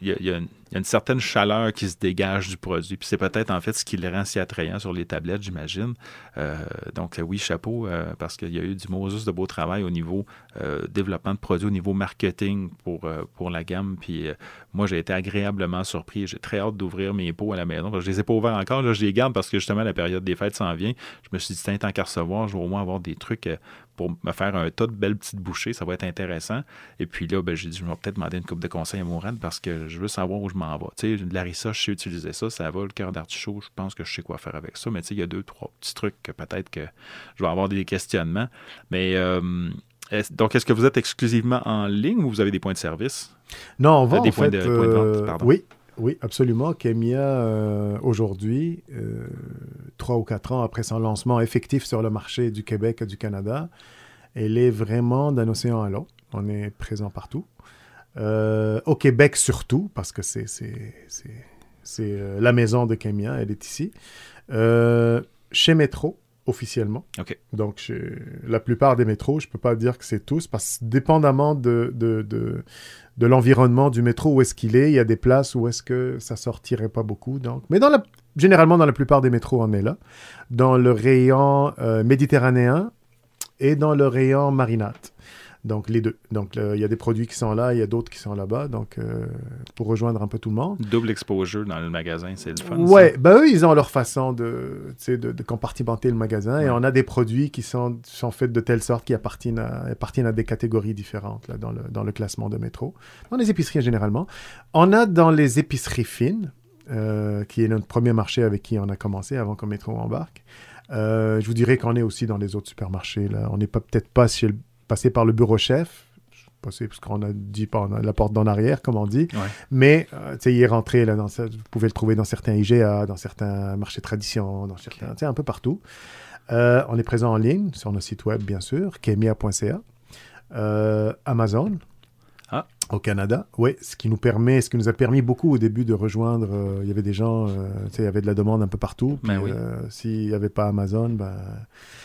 Speaker 1: il y, a, y, a une certaine chaleur qui se dégage du produit. Puis c'est peut-être en fait ce qui le rend si attrayant sur les tablettes, j'imagine. Euh, donc oui, chapeau, euh, parce qu'il y a eu du Moses de beau travail au niveau euh, développement de produits, au niveau marketing pour, euh, la gamme. Puis euh, moi, j'ai été agréablement surpris. J'ai très hâte d'ouvrir mes pots à la maison. Je les ai pas ouverts encore. Là, je les garde parce que justement, la période des fêtes s'en vient. Je me suis dit, tant qu'à recevoir, je vais au moins avoir des trucs pour me faire un tas de belles petites bouchées. Ça va être intéressant. Et puis là, ben, j'ai dit, je vais peut-être demander une coupe de conseils à Mourad parce que je veux savoir où je m'en vais. Tu sais, de larissa, je sais utiliser ça, ça va. Le cœur d'artichaut, je pense que je sais quoi faire avec ça. Mais tu sais, il y a deux, trois petits trucs que peut-être que je vais avoir des questionnements. Mais euh, est donc, est-ce que vous êtes exclusivement en ligne ou vous avez des points de service?
Speaker 2: Non, on va
Speaker 1: des
Speaker 2: en
Speaker 1: points
Speaker 2: fait,
Speaker 1: de, points de vente, pardon.
Speaker 2: Oui, oui, absolument. Kemia, euh, aujourd'hui, euh, trois ou quatre ans après son lancement effectif sur le marché du Québec et du Canada, elle est vraiment d'un océan à l'autre. On est présent partout. Euh, au Québec surtout, parce que c'est euh, la maison de Kemia, elle est ici. Chez Métro, officiellement.
Speaker 1: Okay.
Speaker 2: Donc, chez la plupart des métros, je ne peux pas dire que c'est tous, parce que dépendamment de, de, de, de l'environnement du métro, où est-ce qu'il est, il y a des places où est-ce que ça sortirait pas beaucoup. Donc. Mais dans la, généralement, dans la plupart des métros, on est là. Dans le rayon euh, méditerranéen, et dans le rayon marinade. Donc, les deux. Donc, il y a des produits qui sont là, il y a d'autres qui sont là-bas. Donc, euh, pour rejoindre un peu tout le monde.
Speaker 1: Double exposure dans le magasin, c'est le fun.
Speaker 2: Ouais, ben eux, ils ont leur façon de, de, de compartimenter le magasin. Et on a des produits qui sont, sont faits de telle sorte qu'ils appartiennent à, appartiennent à des catégories différentes là, dans, le, dans le classement de métro. Dans les épiceries, généralement. On a dans les épiceries fines, euh, qui est notre premier marché avec qui on a commencé avant que Métro embarque. Euh, je vous dirais qu'on est aussi dans les autres supermarchés. Là. On n'est peut-être pas chez le passé par le bureau chef, passé parce qu'on a dit par la porte d'en arrière, comme on dit. Mais, euh, il est rentré, là, dans, vous pouvez le trouver dans certains IGA, dans certains marchés tradition, dans certains, un peu partout. Euh, on est présent en ligne, sur nos sites web, bien sûr, kemia.ca. Euh, Amazon. Au Canada, oui, ce qui nous permet, ce qui nous a permis beaucoup au début de rejoindre. Euh, il y avait des gens, euh, il y avait de la demande un peu partout. Ben euh, s'il n'y avait pas Amazon, ben,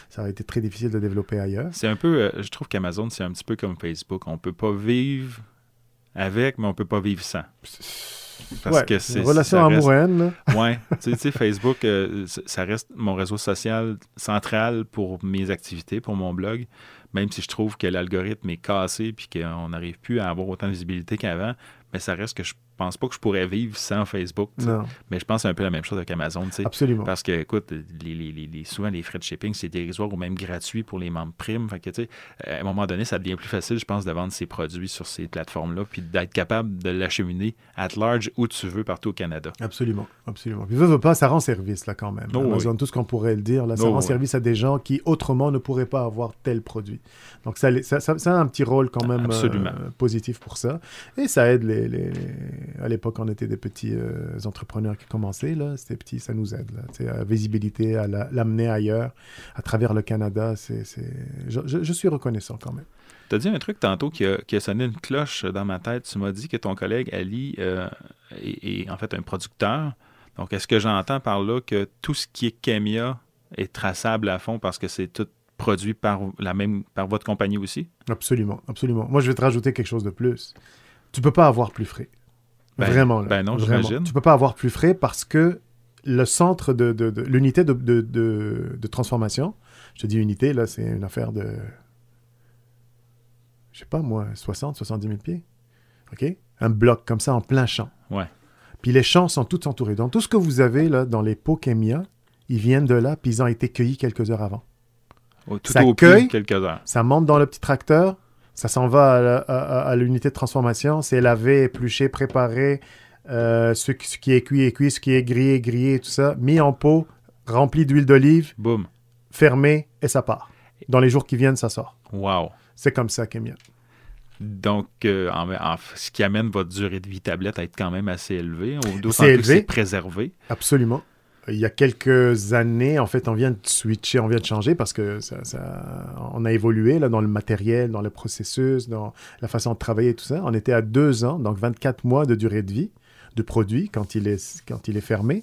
Speaker 2: ça aurait été très difficile de développer ailleurs.
Speaker 1: C'est un peu, je trouve qu'Amazon, c'est un petit peu comme Facebook. On peut pas vivre avec, mais on peut pas vivre sans.
Speaker 2: Parce que c'est. Relation amoureuse. [laughs]
Speaker 1: Oui. tu sais, Facebook, ça reste mon réseau social central pour mes activités, pour mon blog même si je trouve que l'algorithme est cassé puis qu'on n'arrive plus à avoir autant de visibilité qu'avant, mais ça reste que je pense pas que je pourrais vivre sans Facebook. Mais je pense que c'est un peu la même chose avec Amazon.
Speaker 2: Absolument.
Speaker 1: Parce que, écoute, les, les, souvent, les frais de shipping, c'est dérisoire ou même gratuit pour les membres primes. Fait que, à un moment donné, ça devient plus facile, je pense, de vendre ses produits sur ces plateformes-là puis d'être capable de l'acheminer at large où tu veux partout au Canada.
Speaker 2: Absolument. Absolument. Puis, veux, pas, ça rend service, là, quand même. Oh Amazon, tout ce qu'on pourrait le dire, là, ça oh rend service à des gens qui, autrement, ne pourraient pas avoir tel produit. Donc, ça, ça, ça, a un petit rôle quand même euh, positif pour ça. Et ça aide les à l'époque, on était des petits euh, entrepreneurs qui commençaient. Là. C'était petit, ça nous aide. Là. La visibilité, à l'amener ailleurs, à travers le Canada, c'est, je, suis reconnaissant quand même.
Speaker 1: Tu as dit un truc tantôt qui a, sonné une cloche dans ma tête. Tu m'as dit que ton collègue Ali euh, est, en fait un producteur. Donc, est-ce que j'entends par là que tout ce qui est Kemia est traçable à fond parce que c'est tout produit par, la même, par votre compagnie aussi?
Speaker 2: Absolument, absolument. Moi, je vais te rajouter quelque chose de plus. Tu peux pas avoir plus frais. Ben, vraiment.
Speaker 1: ben non, j'imagine.
Speaker 2: Tu peux pas avoir plus frais parce que le centre de, de, l'unité de, de, transformation, je te dis unité, là, c'est une affaire de, je sais pas moi, 60, 70 000 pieds. OK? Un bloc comme ça en plein champ.
Speaker 1: Ouais.
Speaker 2: Puis les champs sont tous entourés. Donc tout ce que vous avez là dans les pots Kemia, ils viennent de là, puis ils ont été cueillis quelques heures avant.
Speaker 1: tout ça cueille, quelques heures.
Speaker 2: Ça monte dans le petit tracteur, ça s'en va à, l'unité de transformation. C'est lavé, épluché, préparé. Euh, ce, qui est cuit est cuit, ce qui est grillé grillé, tout ça. Mis en pot, rempli d'huile d'olive.
Speaker 1: Boum.
Speaker 2: Fermé et ça part. Dans les jours qui viennent, ça sort.
Speaker 1: Wow.
Speaker 2: C'est comme ça, Kémia.
Speaker 1: Donc, euh, ce qui amène votre durée de vie tablette à être quand même assez élevée. C'est élevé. C'est préservé.
Speaker 2: Absolument il y a quelques années, en fait, on vient de switcher, on vient de changer parce que ça, on a évolué là, dans le matériel, dans le processus, dans la façon de travailler tout ça. On était à deux ans, donc 24 mois de durée de vie de produit quand il est, quand il est fermé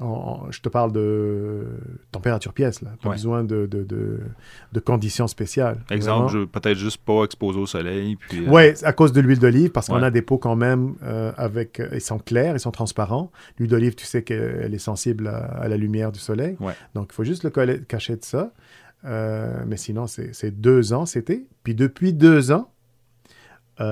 Speaker 2: je te parle de température pièce, là. Pas besoin de, de, de, conditions spéciales.
Speaker 1: Exemple, peut-être juste pas exposé au soleil. Puis,
Speaker 2: euh, Oui, à cause de l'huile d'olive, parce qu'on a des pots quand même euh, avec. Euh, ils sont clairs, ils sont transparents. L'huile d'olive, tu sais qu'elle est sensible à, la lumière du soleil. Donc, il faut juste le cacher de ça. mais sinon, c'est deux ans, c'était. Puis depuis deux ans,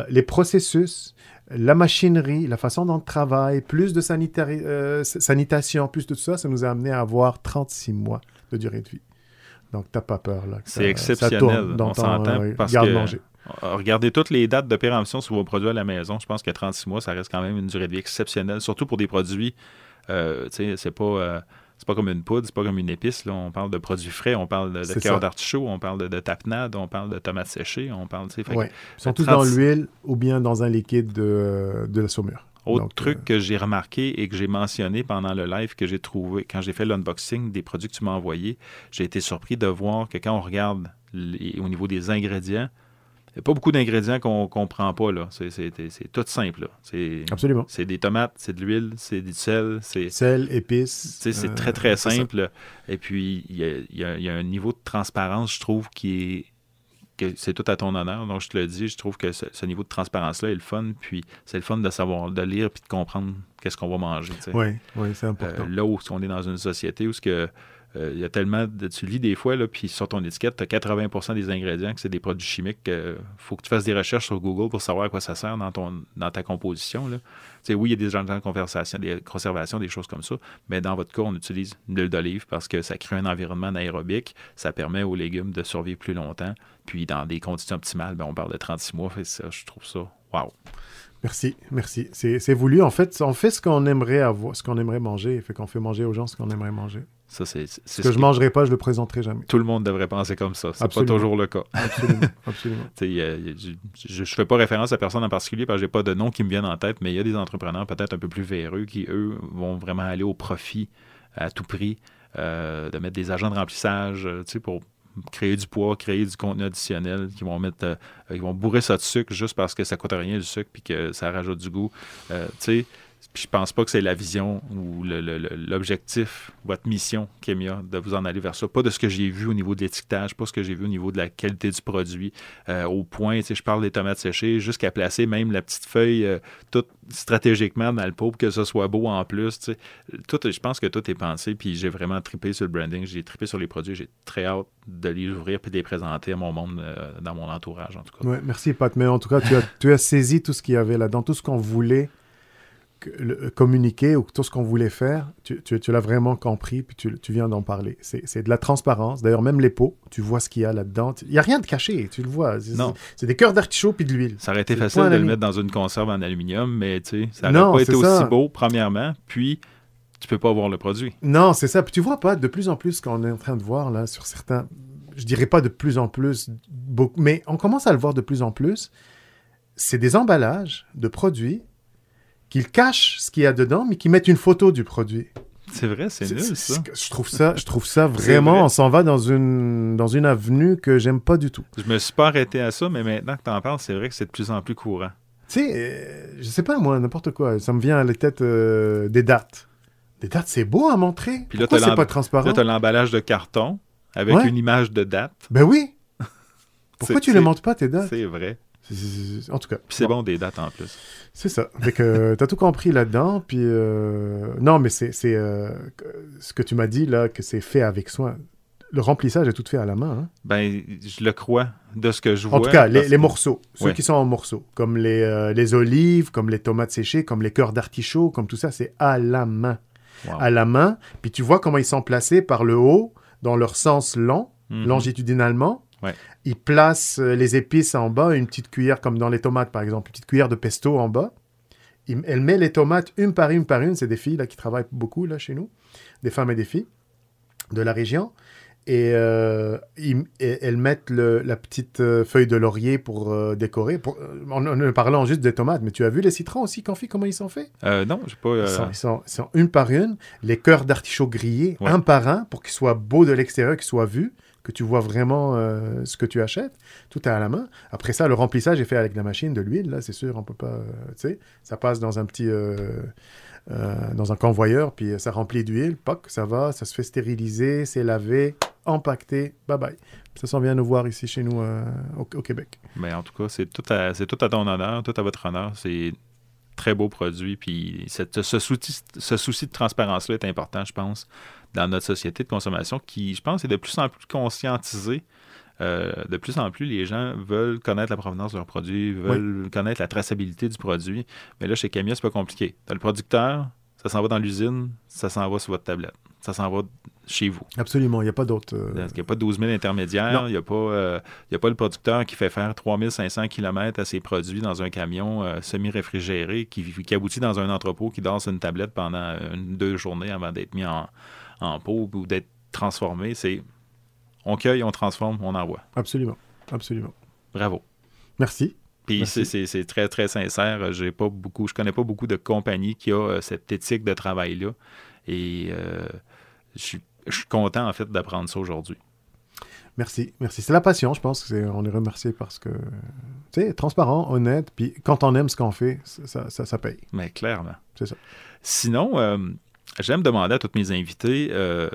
Speaker 2: les processus, la machinerie, la façon dont on travaille, plus de euh, sanitation, plus de tout ça, ça nous a amené à avoir 36 mois de durée de vie. Donc, t'as pas peur, là.
Speaker 1: C'est exceptionnel, on s'entend, euh, parce que... Manger. Euh, regardez toutes les dates de péremption sur vos produits à la maison. Je pense que 36 mois, ça reste quand même une durée de vie exceptionnelle, surtout pour des produits, tu sais, c'est pas c'est pas comme une poudre, c'est pas comme une épice. Là. On parle de produits frais, on parle de, cœur d'artichaut, on parle de, tapenade, on parle de tomates séchées, on parle.
Speaker 2: Ouais. Ils sont tous dans l'huile ou bien dans un liquide de, de la saumure.
Speaker 1: Autre truc euh, que j'ai remarqué et que j'ai mentionné pendant le live que j'ai trouvé, quand j'ai fait l'unboxing des produits que tu m'as envoyés, j'ai été surpris de voir que quand on regarde au niveau des ingrédients, il n'y a pas beaucoup d'ingrédients qu'on ne comprend pas. là. C'est tout simple.
Speaker 2: Absolument.
Speaker 1: C'est des tomates, c'est de l'huile, c'est du sel.
Speaker 2: Sel, épices.
Speaker 1: C'est euh, très, très simple. Et puis, il y a, un niveau de transparence, je trouve, qui est que c'est tout à ton honneur. Donc, je te le dis, je trouve que ce, niveau de transparence-là est le fun. Puis, c'est le fun de savoir, de lire puis de comprendre qu'est-ce qu'on va manger.
Speaker 2: Oui, oui, c'est important.
Speaker 1: Euh, là où on est dans une société où ce que euh, il y a tellement de. Tu lis des fois, là, puis sur ton étiquette, tu as 80% des ingrédients que c'est des produits chimiques. Il faut que tu fasses des recherches sur Google pour savoir à quoi ça sert dans, ton, dans ta composition. Là. oui, il y a des gens de conversation, des conservations, des choses comme ça, mais dans votre cas, on utilise l'huile d'olive parce que ça crée un environnement anaérobique. Ça permet aux légumes de survivre plus longtemps. Puis dans des conditions optimales, ben, on parle de 36 mois. Ça, je trouve ça wow.
Speaker 2: Merci, merci. C'est voulu. En fait, on fait ce qu'on aimerait avoir, ce qu'on aimerait manger. Fait qu'on fait manger aux gens ce qu'on aimerait manger.
Speaker 1: Ça, c'est.
Speaker 2: Ce que je ne mangerai pas, je le présenterai jamais.
Speaker 1: Tout le monde devrait penser comme ça. C'est pas toujours le cas.
Speaker 2: Absolument. [laughs] Absolument.
Speaker 1: je ne fais pas référence à personne en particulier parce que j'ai pas de nom qui me viennent en tête, mais il y a des entrepreneurs peut-être un peu plus véreux qui, eux, vont vraiment aller au profit à tout prix, euh, de mettre des agents de remplissage, euh, tu sais, pour créer du poids, créer du contenu additionnel, qui vont mettre, euh, vont bourrer ça de sucre juste parce que ça coûte rien du sucre puis que ça rajoute du goût. Euh, tu sais, puis je pense pas que c'est la vision ou l'objectif, votre mission, Kémia, de vous en aller vers ça. Pas de ce que j'ai vu au niveau de l'étiquetage, pas ce que j'ai vu au niveau de la qualité du produit. Euh, au point, je parle des tomates séchées, jusqu'à placer même la petite feuille euh, stratégiquement dans le pot pour que ce soit beau en plus. Tout, je pense que tout est pensé, puis j'ai vraiment trippé sur le branding, j'ai trippé sur les produits, j'ai très hâte de les ouvrir puis de les présenter à mon monde, euh, dans mon entourage en tout cas.
Speaker 2: Merci Pat, mais en tout cas, tu as, tu as saisi tout ce qu'il y avait là-dedans, tout ce qu'on voulait le, communiquer ou tout ce qu'on voulait faire, tu, tu, l'as vraiment compris, puis tu, tu viens d'en parler. C'est de la transparence. D'ailleurs, même les pots, tu vois ce qu'il y a là-dedans. Il n'y a rien de caché, tu le vois.
Speaker 1: Non.
Speaker 2: C'est des cœurs d'artichaut puis de l'huile.
Speaker 1: Ça aurait été facile de le mettre dans une conserve en aluminium, mais tu sais, ça n'aurait pas été aussi beau, premièrement, puis tu peux pas voir le produit.
Speaker 2: Non, c'est ça. Puis tu vois pas, de plus en plus, ce qu'on est en train de voir là sur certains, je dirais pas de plus en plus, beaucoup, mais on commence à le voir de plus en plus, c'est des emballages de produits qu'ils cachent ce qu'il y a dedans, mais qu'ils mettent une photo du produit.
Speaker 1: C'est vrai, c'est nul ça.
Speaker 2: Je trouve ça, je trouve ça [laughs] vraiment, on s'en va dans une, dans une avenue que j'aime pas du tout.
Speaker 1: Je me suis pas arrêté à ça, mais maintenant que tu en parles, c'est vrai que c'est de plus en plus courant.
Speaker 2: Tu sais, euh, je sais pas moi, n'importe quoi, ça me vient à la tête euh, des dates. Des dates, c'est beau à montrer. Puis là, Pourquoi c'est pas transparent?
Speaker 1: Là, tu as l'emballage de carton avec une image de date.
Speaker 2: Ben oui. [laughs] Pourquoi tu ne montres pas tes dates?
Speaker 1: C'est vrai.
Speaker 2: En tout cas.
Speaker 1: Puis c'est bon. des dates en plus.
Speaker 2: C'est ça. Fait que t'as tout compris là-dedans. Puis euh, non, mais c'est euh, ce que tu m'as dit là, que c'est fait avec soin. Le remplissage est tout fait à la main. Hein?
Speaker 1: Ben, je le crois de ce que je vois.
Speaker 2: En tout cas, les, morceaux, ceux qui sont en morceaux, comme les, euh, les olives, comme les tomates séchées, comme les cœurs d'artichaut, comme tout ça, c'est à la main. À la main. Puis tu vois comment ils sont placés par le haut, dans leur sens long, mhm. longitudinalement. Il place euh, les épices en bas, une petite cuillère comme dans les tomates par exemple, une petite cuillère de pesto en bas. elle met les tomates une par une par une. C'est des filles là qui travaillent beaucoup là chez nous, des femmes et des filles de la région. Et, euh, elles mettent la petite euh, feuille de laurier pour décorer. Pour, en, parlant juste des tomates, mais tu as vu les citrons aussi, Confi, comment ils sont faits?
Speaker 1: Non, je pas.
Speaker 2: Ils sont, une par une. Les cœurs d'artichaut grillés, un par un, pour qu'ils soient beaux de l'extérieur, qu'ils soient vus que tu vois vraiment euh, ce que tu achètes. Tout est à la main. Après ça, le remplissage est fait avec la machine, de l'huile, là, c'est sûr, on peut pas... Euh, tu sais, ça passe dans un petit... Euh, dans un convoyeur, puis ça remplit d'huile, poc, ça va, ça se fait stériliser, c'est lavé, empaqueté, bye bye. Ça s'en vient nous voir ici chez nous au, Québec.
Speaker 1: Mais en tout cas, c'est tout, à, tout à ton honneur, tout à votre honneur. C'est très beau produit. Puis ce, souci, ce souci de transparence-là est important, je pense, dans notre société de consommation qui, je pense, est de plus en plus conscientisée. Euh, de plus en plus, les gens veulent connaître la provenance de leur produit, veulent connaître la traçabilité du produit. Mais là, chez Camia, c'est pas compliqué. Tu as le producteur, ça s'en va dans l'usine, ça s'en va sur votre tablette. Ça s'en va chez vous.
Speaker 2: Absolument, il n'y a pas d'autre. Euh,
Speaker 1: il n'y a pas 12 000 intermédiaires, il n'y a, pas, euh, a pas le producteur qui fait faire 3500 km à ses produits dans un camion semi-réfrigéré qui, qui, aboutit dans un entrepôt qui danse une tablette pendant une, deux journées avant d'être mis en, en pot ou d'être transformé. C'est on cueille, on transforme, on envoie.
Speaker 2: Absolument. Absolument.
Speaker 1: Bravo.
Speaker 2: Merci.
Speaker 1: Puis c'est très, très sincère. J'ai pas beaucoup, je connais pas beaucoup de compagnies qui ont euh, cette éthique de travail-là. Et je, suis, content, en fait, d'apprendre ça aujourd'hui.
Speaker 2: Merci, merci. C'est la passion, je pense. on est remercié parce que, tu sais, transparent, honnête, puis quand on aime ce qu'on fait, ça, ça, paye.
Speaker 1: Mais clairement.
Speaker 2: C'est ça.
Speaker 1: Sinon, euh, j'aime demander à tous mes invités, euh,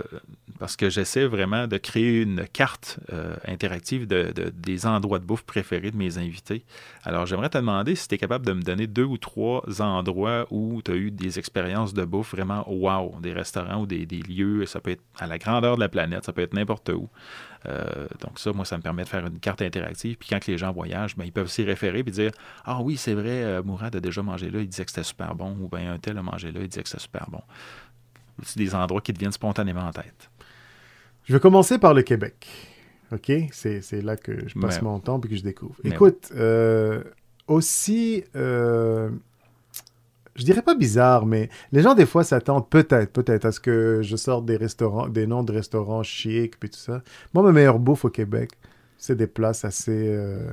Speaker 1: parce que j'essaie vraiment de créer une carte euh, interactive de, des endroits de bouffe préférés de mes invités. Alors, j'aimerais te demander si tu es capable de me donner deux ou trois endroits où tu as eu des expériences de bouffe vraiment wow, des restaurants ou des, lieux, ça peut être à la grandeur de la planète, ça peut être n'importe où. Euh, donc ça, moi, ça me permet de faire une carte interactive. Puis quand les gens voyagent, ben, ils peuvent s'y référer et dire « Ah oui, c'est vrai, Mourad a déjà mangé là, il disait que c'était super bon. » Ou bien un tel a mangé là, il disait que c'était super bon c'est des endroits qui te viennent spontanément en tête?
Speaker 2: Je vais commencer par le Québec. OK? C'est là que je passe mon temps et que je découvre. Écoute, euh, aussi, euh, je dirais pas bizarre, mais les gens, des fois, s'attendent peut-être, peut-être à ce que je sorte des restaurants, des noms de restaurants chics et tout ça. Moi, ma meilleure bouffe au Québec, c'est des places assez. Euh,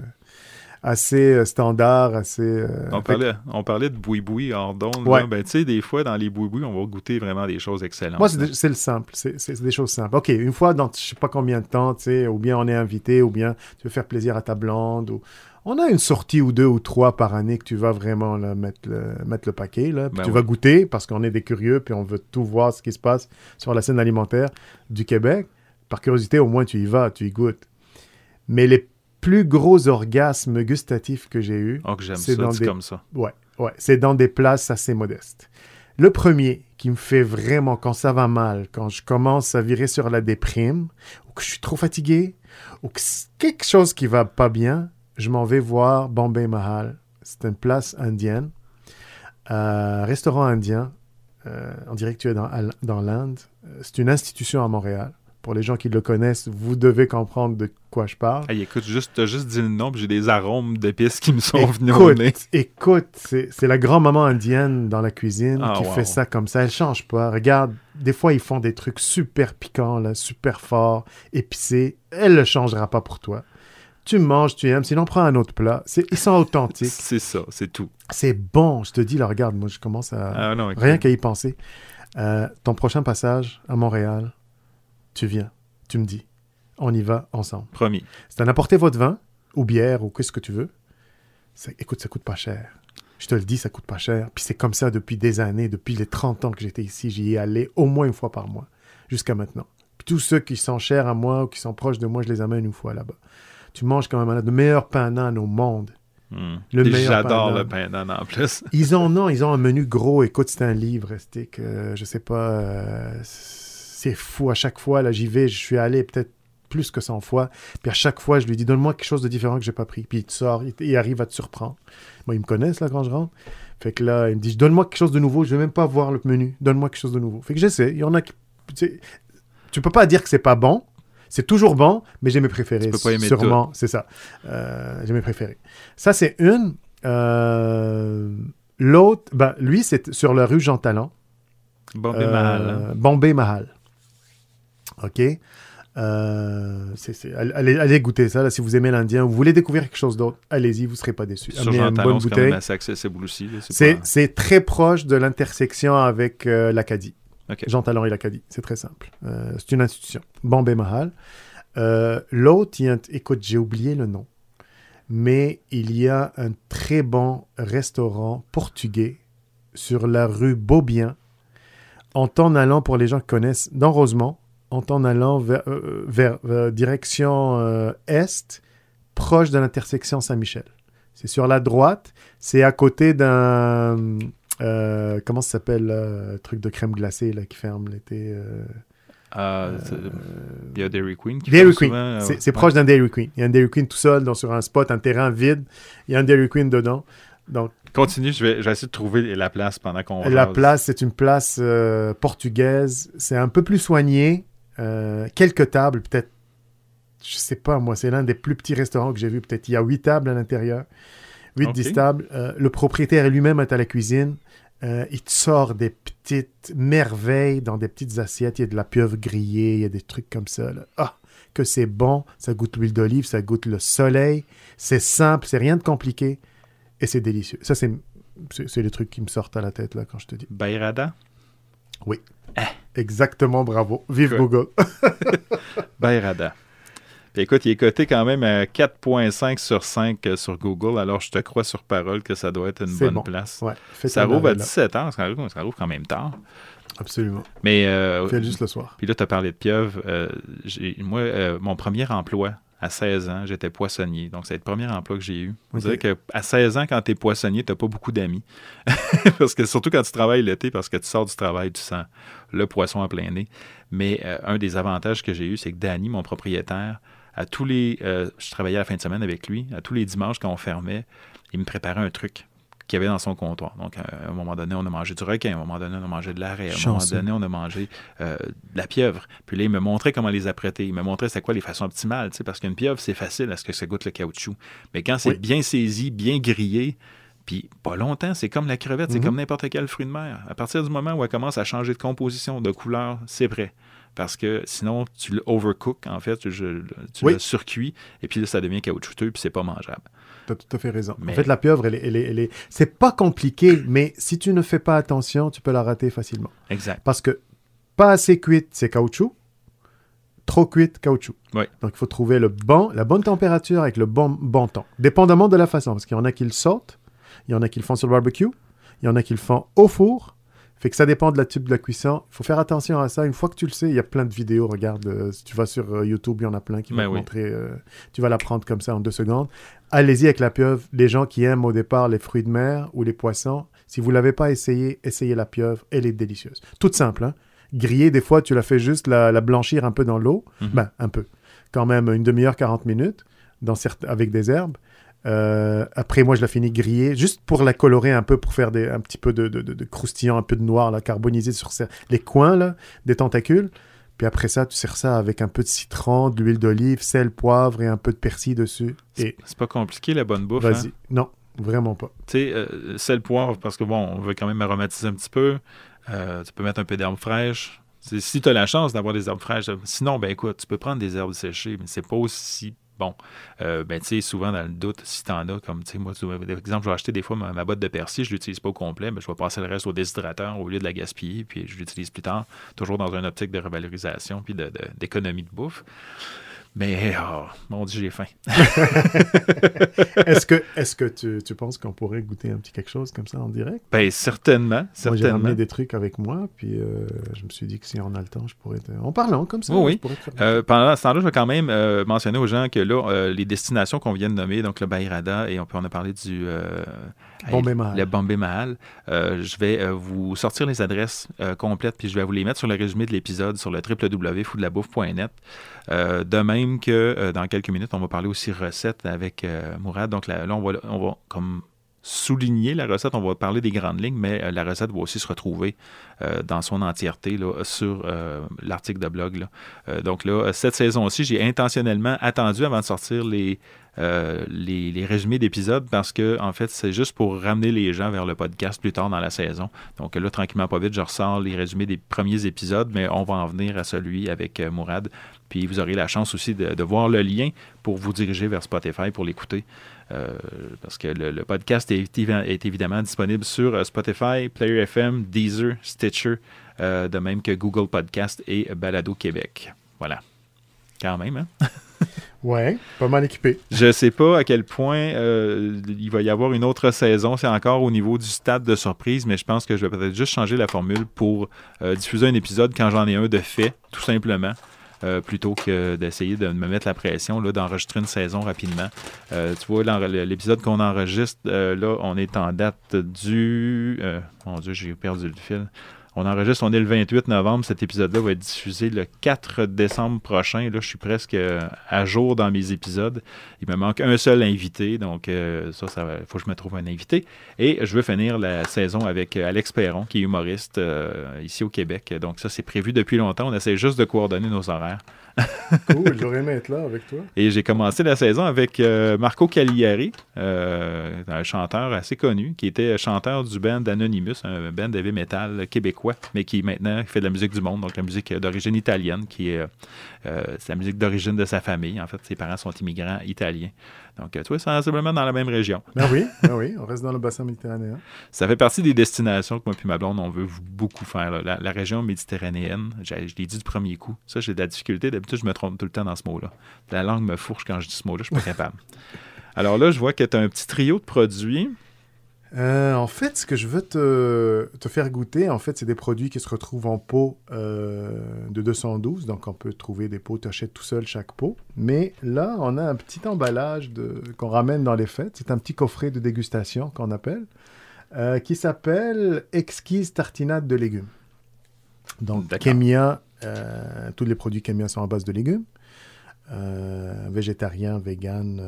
Speaker 2: assez euh, standard, assez... Euh,
Speaker 1: on, parlait, on parlait de boui-boui hors d'onde. Ben, tu sais, des fois, dans les boui-boui, on va goûter vraiment des choses excellentes.
Speaker 2: Moi, c'est le simple. C'est des choses simples. OK, une fois dans je sais pas combien de temps, tu sais, ou bien on est invité, ou bien tu veux faire plaisir à ta blonde, ou... On a une sortie ou deux ou trois par année que tu vas vraiment mettre, le, mettre le paquet. Là, ben tu vas goûter parce qu'on est des curieux puis on veut tout voir ce qui se passe sur la scène alimentaire du Québec. Par curiosité, au moins tu y vas, tu y goûtes. Mais les plus gros orgasme gustatif que j'ai eu.
Speaker 1: Oh, j'aime ça, dans des... comme ça.
Speaker 2: Ouais, ouais. C'est dans des places assez modestes. Le premier qui me fait vraiment quand ça va mal, quand je commence à virer sur la déprime, ou que je suis trop fatigué, ou que quelque chose qui va pas bien, je m'en vais voir Bombay Mahal. C'est une place indienne, un restaurant indien. Euh, on dirait que tu es dans, dans l'Inde. Euh, c'est une institution à Montréal pour les gens qui le connaissent, vous devez comprendre de quoi je parle.
Speaker 1: écoute, juste, as juste dit le nom, j'ai des arômes d'épices qui me sont venus au nez.
Speaker 2: Écoute, c'est la grand-maman indienne dans la cuisine ah, qui fait ça comme ça. Elle change pas. Regarde, des fois, ils font des trucs super piquants, là, super forts, épicés. Elle le changera pas pour toi. Tu manges, tu aimes, sinon prends un autre plat. Ils sont authentiques. [laughs]
Speaker 1: c'est ça, c'est tout.
Speaker 2: C'est bon, je te dis, là, regarde, moi, je commence à... Ah, rien qu'à y penser. Euh, ton prochain passage à Montréal, tu viens, tu me dis. On y va ensemble.
Speaker 1: Promis.
Speaker 2: C'est à apporter votre vin, ou bière, ou qu'est-ce que tu veux. écoute, ça coûte pas cher. Je te le dis, ça coûte pas cher. Puis c'est comme ça depuis des années, depuis les 30 ans que j'étais ici. J'y ai allé au moins une fois par mois, jusqu'à maintenant. Puis tous ceux qui sont chers à moi ou qui sont proches de moi, je les amène une fois là-bas. Tu manges quand même le meilleur pain d'âne au monde.
Speaker 1: Hmm. J'adore le pain d'âne en plus.
Speaker 2: ils ont non, ils ont un menu gros. Écoute, c'est un livre, que je sais pas. Euh, c'est fou. À chaque fois, là, j'y vais, je suis allé peut-être plus que 100 fois. Puis à chaque fois, je lui dis, donne-moi quelque chose de différent que j'ai pas pris. Puis il te sort, il, arrive à te surprendre. Moi, ils me connaissent, là, quand je rentre. Fait que là, il me dit, donne-moi quelque chose de nouveau. Je vais même pas voir le menu. Donne-moi quelque chose de nouveau. Fait que j'essaie. Il y en a qui. Tu peux pas dire que c'est pas bon. C'est toujours bon, mais j'ai mes préférés. Tu peux pas aimer sûrement, c'est ça. Euh, j'ai mes préférés. Ça, c'est une. Euh, l'autre, ben, lui, c'est sur la rue Jean Talent.
Speaker 1: Bombay Mahal. Hein.
Speaker 2: Euh, Bombay Mahal. OK? Euh, allez, allez, goûter ça. Là, si vous aimez l'Indien, vous voulez découvrir quelque chose d'autre, allez-y, vous ne serez pas déçus.
Speaker 1: Une bonne bouteille. C'est accessible aussi.
Speaker 2: C'est très proche de l'intersection avec euh, l'Acadie. Jean Talon et l'Acadie. C'est très simple. Euh, c'est une institution. Bombay Mahal. L'autre, écoute, j'ai oublié le nom. Mais il y a un très bon restaurant portugais sur la rue Beaubien, en t'en allant pour les gens qui connaissent, dans Rosemont en t'en allant vers, euh, vers, euh, direction euh, est, proche de l'intersection Saint-Michel. C'est sur la droite, c'est à côté d'un... comment ça s'appelle le truc de crème glacée là, qui ferme l'été
Speaker 1: ah, il y a Dairy Queen qui
Speaker 2: Dairy Queen. c'est proche d'un Dairy Queen. Il y a un Dairy Queen tout seul dans, sur un spot, un terrain vide. Il y a un Dairy Queen dedans. Donc,
Speaker 1: Continue, je vais, essayer de trouver la place pendant qu'on
Speaker 2: La place, c'est une place portugaise. C'est un peu plus soigné. Euh, quelques tables, peut-être, je sais pas moi, c'est l'un des plus petits restaurants que j'ai vu. Peut-être il y a huit tables à l'intérieur, huit, dix tables. Euh, le propriétaire lui-même est à la cuisine. Euh, il te sort des petites merveilles dans des petites assiettes. Il y a de la pieuvre grillée, il y a des trucs comme ça. Ah, que c'est bon. Ça goûte l'huile d'olive, ça goûte le soleil. C'est simple, c'est rien de compliqué. Et c'est délicieux. Ça, c'est, c'est, les trucs qui me sortent à la tête là quand je te dis.
Speaker 1: Bayrada?
Speaker 2: Oui. Eh. Exactement, bravo. Vive Google. [laughs]
Speaker 1: Bayrada. Écoute, il est coté quand même à 4,5 sur 5 sur Google, alors je te crois sur parole que ça doit être une bonne place.
Speaker 2: Ouais,
Speaker 1: ça rouvre à 17 ans, ça rouvre, ça rouvre quand même tard.
Speaker 2: Absolument.
Speaker 1: Mais. Euh,
Speaker 2: Fais juste le soir.
Speaker 1: Puis là, tu as parlé de pieuvre. Euh, moi, euh, mon premier emploi, à 16 ans, j'étais poissonnier. Donc, c'est le premier emploi que j'ai eu. On dirait qu'à 16 ans, quand tu es poissonnier, tu n'as pas beaucoup d'amis. [laughs] parce que surtout quand tu travailles l'été, parce que tu sors du travail, tu sens le poisson en plein nez. Mais euh, un des avantages que j'ai eu, c'est que Danny, mon propriétaire, à tous les. je travaillais à la fin de semaine avec lui. À tous les dimanches, quand on fermait, il me préparait un truc qu'il y avait dans son comptoir. Donc, à un moment donné, on a mangé du requin, à un moment donné, on a mangé de l'arrêt, à un moment donné, on a mangé euh, de la pieuvre. Puis là, il me montrait comment les apprêter. Il me montrait c'est quoi les façons optimales, parce qu'une pieuvre, c'est facile à ce que ça goûte le caoutchouc. Mais quand c'est bien saisi, bien grillé, puis pas longtemps, c'est comme la crevette, c'est mhm. comme n'importe quel fruit de mer. À partir du moment où elle commence à changer de composition, de couleur, c'est prêt parce que sinon, tu l'overcook, en fait, tu le surcuis, et puis là, ça devient caoutchouteux, puis c'est pas mangeable.
Speaker 2: Tu as tout à fait raison. En fait, la pieuvre, elle, elle, elle, c'est pas compliqué, mais si tu ne fais pas attention, tu peux la rater facilement.
Speaker 1: Exact.
Speaker 2: Parce que pas assez cuite, c'est caoutchouc. Trop cuite, caoutchouc.
Speaker 1: Oui.
Speaker 2: Donc, il faut trouver le bon, la bonne température avec le bon, bon temps, dépendamment de la façon. Parce qu'il y en a qui le sortent, il y en a qui le font sur le barbecue, il y en a qui le font au four, fait que ça dépend de la type de la cuisson. Il faut faire attention à ça. Une fois que tu le sais, il y a plein de vidéos. Regarde, euh, si tu vas sur euh, YouTube, il y en a plein qui vont ben te montrer. Euh, tu vas l'apprendre comme ça en deux secondes. Allez-y avec la pieuvre. Les gens qui aiment au départ les fruits de mer ou les poissons, si vous ne l'avez pas essayé, essayez la pieuvre. Elle est délicieuse. Toute simple. Hein? Griller, des fois, tu la fais juste la, blanchir un peu dans l'eau. Mhm. Ben, un peu. Quand même une demi-heure, 40 minutes dans avec des herbes. Euh, après, moi, je la finis grillée, juste pour la colorer un peu, pour faire des, un petit peu de, de, croustillant, un peu de noir, là, carbonisé sur les coins là, des tentacules. Puis après ça, tu sers ça avec un peu de citron, de l'huile d'olive, sel, poivre et un peu de persil dessus.
Speaker 1: Et... C'est pas compliqué, la bonne bouffe.
Speaker 2: Vas-y.
Speaker 1: Hein?
Speaker 2: Non, vraiment pas.
Speaker 1: Tu sais, euh, sel, poivre, parce que bon, on veut quand même aromatiser un petit peu. Euh, tu peux mettre un peu d'herbes fraîches. Si tu as la chance d'avoir des herbes fraîches, sinon, ben écoute, tu peux prendre des herbes séchées, mais c'est pas aussi Bon, euh, ben, tu sais, souvent dans le doute, si tu en as, comme, tu sais, moi, par exemple, je vais acheter des fois ma, botte de persil, je ne l'utilise pas au complet, mais je vais passer le reste au déshydrateur au lieu de la gaspiller, puis je l'utilise plus tard, toujours dans une optique de revalorisation puis d'économie de bouffe. Mais, oh, mon Dieu, j'ai faim. [laughs]
Speaker 2: est-ce que, est que tu, tu penses qu'on pourrait goûter un petit quelque chose comme ça en direct?
Speaker 1: Ben, certainement. certainement.
Speaker 2: J'ai ramené des trucs avec moi, puis euh, je me suis dit que si on a le temps, je pourrais. En parlant comme ça.
Speaker 1: oui. Euh, pendant ce temps-là, je vais quand même euh, mentionner aux gens que là, les destinations qu'on vient de nommer, donc le Bayrada, et on, on a parlé du
Speaker 2: Bombay Mahal.
Speaker 1: Le Bombay Mahal. Euh, je vais euh, vous sortir les adresses euh, complètes, puis je vais vous les mettre sur le résumé de l'épisode sur le www.foodlabouffe.net. de même que dans quelques minutes, on va parler aussi recettes avec Mourad. Donc là, on, va, on va comme souligner la recette, on va parler des grandes lignes, mais la recette va aussi se retrouver dans son entièreté sur l'article de blog. donc là, cette saison-ci, j'ai intentionnellement attendu avant de sortir les, euh, résumés d'épisodes parce que, en fait, c'est juste pour ramener les gens vers le podcast plus tard dans la saison. Donc là, tranquillement, pas vite, je ressors les résumés des premiers épisodes, mais on va en venir à celui avec euh, Mourad. Puis vous aurez la chance aussi de, voir le lien pour vous diriger vers Spotify pour l'écouter. Euh, parce que le, podcast est, est, évidemment disponible sur Spotify, Player FM, Deezer, Stitcher, de même que Google Podcast et Balado Québec. Voilà. Quand même, hein? [laughs]
Speaker 2: Ouais, pas mal équipé.
Speaker 1: Je sais pas à quel point euh, il va y avoir une autre saison. C'est encore au niveau du stade de surprise, mais je pense que je vais peut-être juste changer la formule pour euh, diffuser un épisode quand j'en ai un de fait, tout simplement. Euh, plutôt que d'essayer de me mettre la pression là, d'enregistrer une saison rapidement. tu vois, l'épisode qu'on enregistre, là, on est en date du... mon Dieu, j'ai perdu le fil. On enregistre, on est le 28 novembre. Cet épisode-là va être diffusé le 4 décembre prochain. Là, je suis presque euh, à jour dans mes épisodes. Il me manque un seul invité, donc euh, ça, il faut que je me trouve un invité. Et je veux finir la saison avec euh, Alex Perron, qui est humoriste ici au Québec. Donc ça, c'est prévu depuis longtemps. On essaie juste de coordonner nos horaires.
Speaker 2: Cool, j'aurais aimé être là avec toi.
Speaker 1: Et j'ai commencé la saison avec euh, Marco Cagliari, euh, un chanteur assez connu, qui était chanteur du band Anonymous, un band heavy metal québécois, mais qui maintenant fait de la musique du monde, donc la musique d'origine italienne, qui est, euh, la musique d'origine de sa famille. En fait, ses parents sont immigrants italiens. Donc, tu vois, sensiblement dans la même région. [laughs]
Speaker 2: Ben oui, ben oui, on reste dans le bassin méditerranéen.
Speaker 1: Ça fait partie des destinations que moi et ma blonde, on veut beaucoup faire. La, région méditerranéenne, je l'ai dit du premier coup. Ça, j'ai de la difficulté. D'habitude, je me trompe tout le temps dans ce mot-là. La langue me fourche quand je dis ce mot-là, je suis pas capable. Alors là, je vois que tu as un petit trio de produits.
Speaker 2: Euh, en fait, ce que je veux te, te faire goûter, en fait, c'est des produits qui se retrouvent en pot euh, de 212. Donc, on peut trouver des pots, tu achètes tout seul chaque pot. Mais là, on a un petit emballage qu'on ramène dans les fêtes. C'est un petit coffret de dégustation qu'on appelle, euh, qui s'appelle Exquise tartinade de légumes. Donc, Kemia, tous les produits Kemia sont à base de légumes. végétarien, vegan,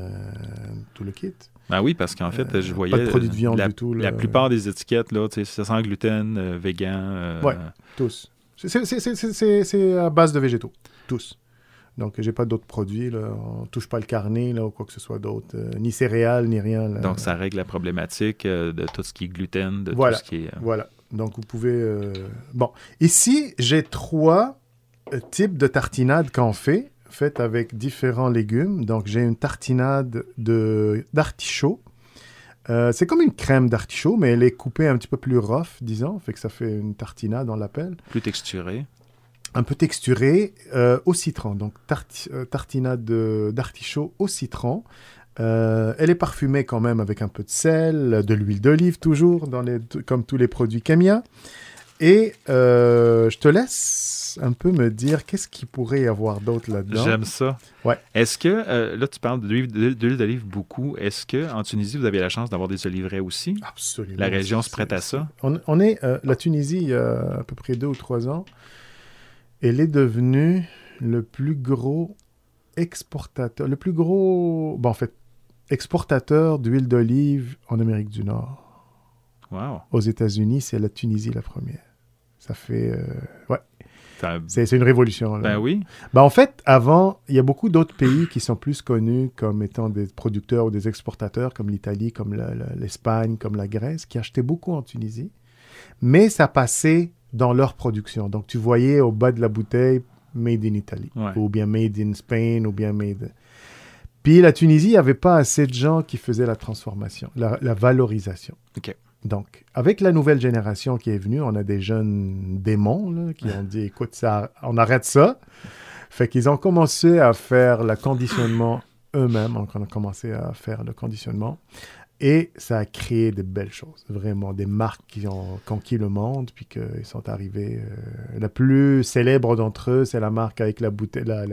Speaker 2: tout le kit.
Speaker 1: Ben oui, parce qu'en fait, je voyais.
Speaker 2: Pas de produits de viande
Speaker 1: la,
Speaker 2: du tout.
Speaker 1: La plupart des étiquettes, là, c'est sans gluten, euh, vegan. Euh,
Speaker 2: oui, tous. C'est à base de végétaux. Tous. Donc, j'ai pas d'autres produits. Là. On touche pas le carnet là, ou quoi que ce soit d'autre. Euh, ni céréales, ni rien.
Speaker 1: Donc, ça règle la problématique de tout ce qui est gluten, de
Speaker 2: voilà.
Speaker 1: tout ce qui est.
Speaker 2: Voilà. Donc, vous pouvez. Bon. Ici, j'ai trois types de tartinades qu'on fait faite avec différents légumes. Donc, j'ai une tartinade d'artichaut. Euh, c'est comme une crème d'artichaut, mais elle est coupée un petit peu plus rough, disons. Fait que ça fait une tartinade, on l'appelle.
Speaker 1: Plus texturée.
Speaker 2: Un peu texturée euh, au citron. Donc, euh, tartinade d'artichaut au citron. elle est parfumée quand même avec un peu de sel, de l'huile d'olive toujours, dans les, comme tous les produits Kemia. Et je te laisse un peu me dire qu'est-ce qu'il pourrait y avoir d'autre là-dedans.
Speaker 1: J'aime ça.
Speaker 2: Ouais.
Speaker 1: Est-ce que, euh, là, tu parles d'huile d'olive beaucoup. Est-ce qu'en Tunisie, vous avez la chance d'avoir des oliveraies aussi?
Speaker 2: Absolument.
Speaker 1: La région se prête à ça?
Speaker 2: On, est, euh, la Tunisie, il y a à peu près deux ou trois ans, elle est devenue le plus gros exportateur, le plus gros, bon, en fait, exportateur d'huile d'olive en Amérique du Nord.
Speaker 1: Wow.
Speaker 2: Aux États-Unis, c'est la Tunisie la première. Ça fait. Euh, ouais. C'est une révolution.
Speaker 1: Ben oui.
Speaker 2: Ben en fait, avant, il y a beaucoup d'autres pays qui sont plus connus comme étant des producteurs ou des exportateurs, comme l'Italie, comme l'Espagne, comme la Grèce, qui achetaient beaucoup en Tunisie. Mais ça passait dans leur production. Donc, tu voyais au bas de la bouteille Made in Italy, ou bien Made in Spain, ou bien Made. Puis la Tunisie, il n'y avait pas assez de gens qui faisaient la transformation, la, la valorisation.
Speaker 1: OK.
Speaker 2: Donc, avec la nouvelle génération qui est venue, on a des jeunes démons qui ont dit écoute, ça, on arrête ça. Fait qu'ils ont commencé à faire le conditionnement eux-mêmes. On a commencé à faire le conditionnement. Et ça a créé de belles choses, vraiment, des marques qui ont conquis le monde, puis qu'ils sont arrivés. Euh, la plus célèbre d'entre eux, c'est la marque avec la bouteille, la,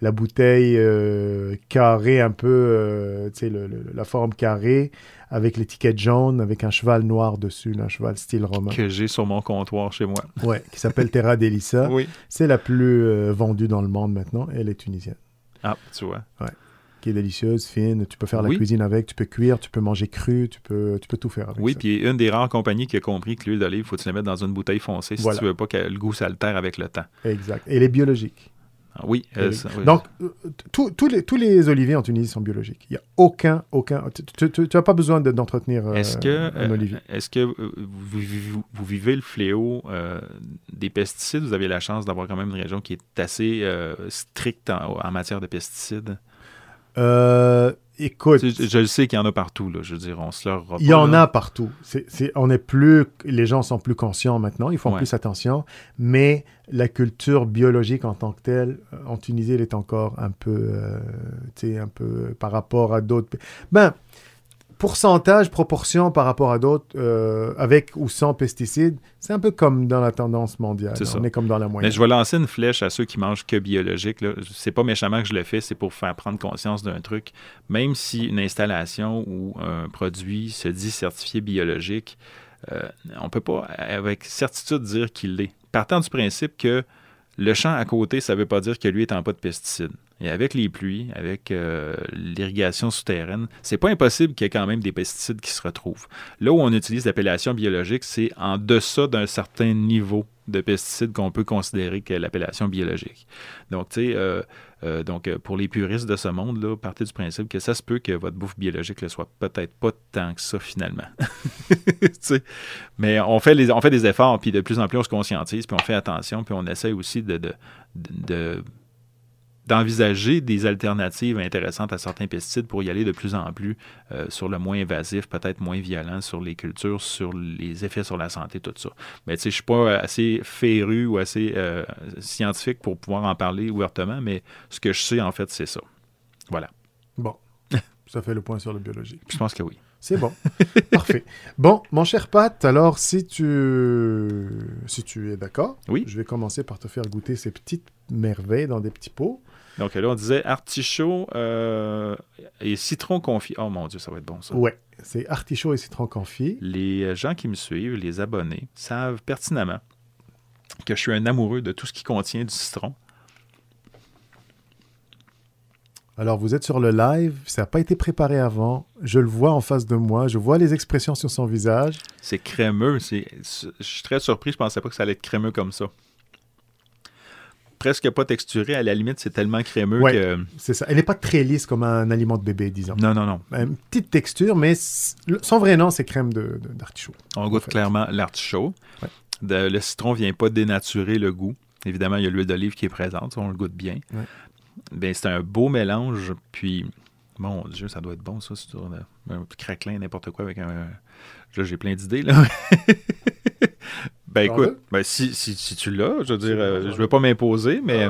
Speaker 2: la, bouteille euh, carrée, un peu, euh, tu sais, la forme carrée, avec l'étiquette jaune, avec un cheval noir dessus, un cheval style romain.
Speaker 1: Que j'ai sur mon comptoir chez moi.
Speaker 2: Ouais, qui s'appelle Terra Delissa. [laughs]
Speaker 1: oui.
Speaker 2: C'est la plus vendue dans le monde maintenant. Elle est tunisienne.
Speaker 1: Ah, tu vois.
Speaker 2: Ouais qui est délicieuse, fine. Tu peux faire la cuisine avec, tu peux cuire, tu peux manger cru, tu peux, tu peux tout faire avec.
Speaker 1: Oui, puis une des rares compagnies qui a compris que l'huile d'olive, il faut que tu la mettre dans une bouteille foncée si tu veux pas que le goût s'altère avec le temps.
Speaker 2: Exact. Et elle est biologique.
Speaker 1: Ah oui,
Speaker 2: euh, Donc, euh, tous les, tous les oliviers en Tunisie sont biologiques. Il n'y a aucun, aucun. Tu n'as pas besoin d'entretenir euh,
Speaker 1: est-ce que, un olivier. Est-ce que vous, vous, vivez le fléau des pesticides? Vous avez la chance d'avoir quand même une région qui est assez stricte en matière de pesticides?
Speaker 2: Euh, écoute.
Speaker 1: Je, le sais qu'il y en a partout, là. Je veux dire, on se leur.
Speaker 2: Il y en a partout. C'est, on est plus. Les gens sont plus conscients maintenant, ils font plus attention. Mais la culture biologique en tant que telle, euh, en Tunisie, elle est encore un peu. Euh, tu sais, un peu par rapport à d'autres. Ben pourcentage, proportion par rapport à d'autres, euh, avec ou sans pesticides, c'est un peu comme dans la tendance mondiale. On est comme dans la moyenne.
Speaker 1: Mais je vais lancer une flèche à ceux qui mangent que biologique. C'est pas méchamment que je le fais, c'est pour faire prendre conscience d'un truc. Même si une installation ou un produit se dit certifié biologique, euh, on peut pas avec certitude dire qu'il l'est. Partant du principe que le champ à côté, ça ne veut pas dire que lui est en pas de pesticides. Et avec les pluies, avec euh, l'irrigation souterraine, c'est pas impossible qu'il y ait quand même des pesticides qui se retrouvent. Là où on utilise l'appellation biologique, c'est en deçà d'un certain niveau de pesticides qu'on peut considérer que l'appellation biologique. Donc, tu sais, euh, euh, donc pour les puristes de ce monde, là, partez du principe que ça se peut que votre bouffe biologique ne soit peut-être pas tant que ça finalement. [laughs] Mais on fait, les, on fait des efforts, puis de plus en plus on se conscientise, puis on fait attention, puis on essaie aussi de, de d'envisager des alternatives intéressantes à certains pesticides pour y aller de plus en plus euh, sur le moins invasif, peut-être moins violent sur les cultures, sur les effets sur la santé, tout ça. Mais tu sais, je suis pas assez féru ou assez euh, scientifique pour pouvoir en parler ouvertement, mais ce que je sais, en fait, c'est ça. Voilà.
Speaker 2: Bon, [laughs] ça fait le point sur le biologique.
Speaker 1: Je pense que oui.
Speaker 2: C'est bon. [laughs] Parfait. Bon, mon cher Pat, alors si tu, si tu es d'accord,
Speaker 1: Oui.
Speaker 2: je vais commencer par te faire goûter ces petites merveilles dans des petits pots.
Speaker 1: Donc là, on disait artichaut euh, et citron confit. Oh mon Dieu, ça va être bon ça.
Speaker 2: Ouais, c'est artichaut et citron confit.
Speaker 1: Les gens qui me suivent, les abonnés, savent pertinemment que je suis un amoureux de tout ce qui contient du citron.
Speaker 2: Alors, vous êtes sur le live, ça n'a pas été préparé avant. Je le vois en face de moi, je vois les expressions sur son visage.
Speaker 1: C'est crémeux. C'est, je suis très surpris. Je pensais pas que ça allait être crémeux comme ça. Presque pas texturé. À la limite, c'est tellement crémeux
Speaker 2: Ouais.
Speaker 1: que.
Speaker 2: C'est ça. Elle n'est pas très lisse comme un aliment de bébé, disons.
Speaker 1: Non, non, non.
Speaker 2: Une petite texture, mais son vrai nom, c'est crème de- de- d'artichaut.
Speaker 1: On goûte
Speaker 2: fait.
Speaker 1: clairement l'artichaut.
Speaker 2: Ouais.
Speaker 1: Le citron vient pas dénaturer le goût. Évidemment, il y a l'huile d'olive qui est présente. On le goûte bien.
Speaker 2: Ouais.
Speaker 1: Ben, c'est un beau mélange. Puis, mon Dieu, ça doit être bon, ça. C'est un, un craquelin, n'importe quoi avec un. Là, j'ai plein d'idées, là. [laughs] ben, écoute, ben, si, si, si tu l'as, je veux dire, euh, je veux pas m'imposer, mais.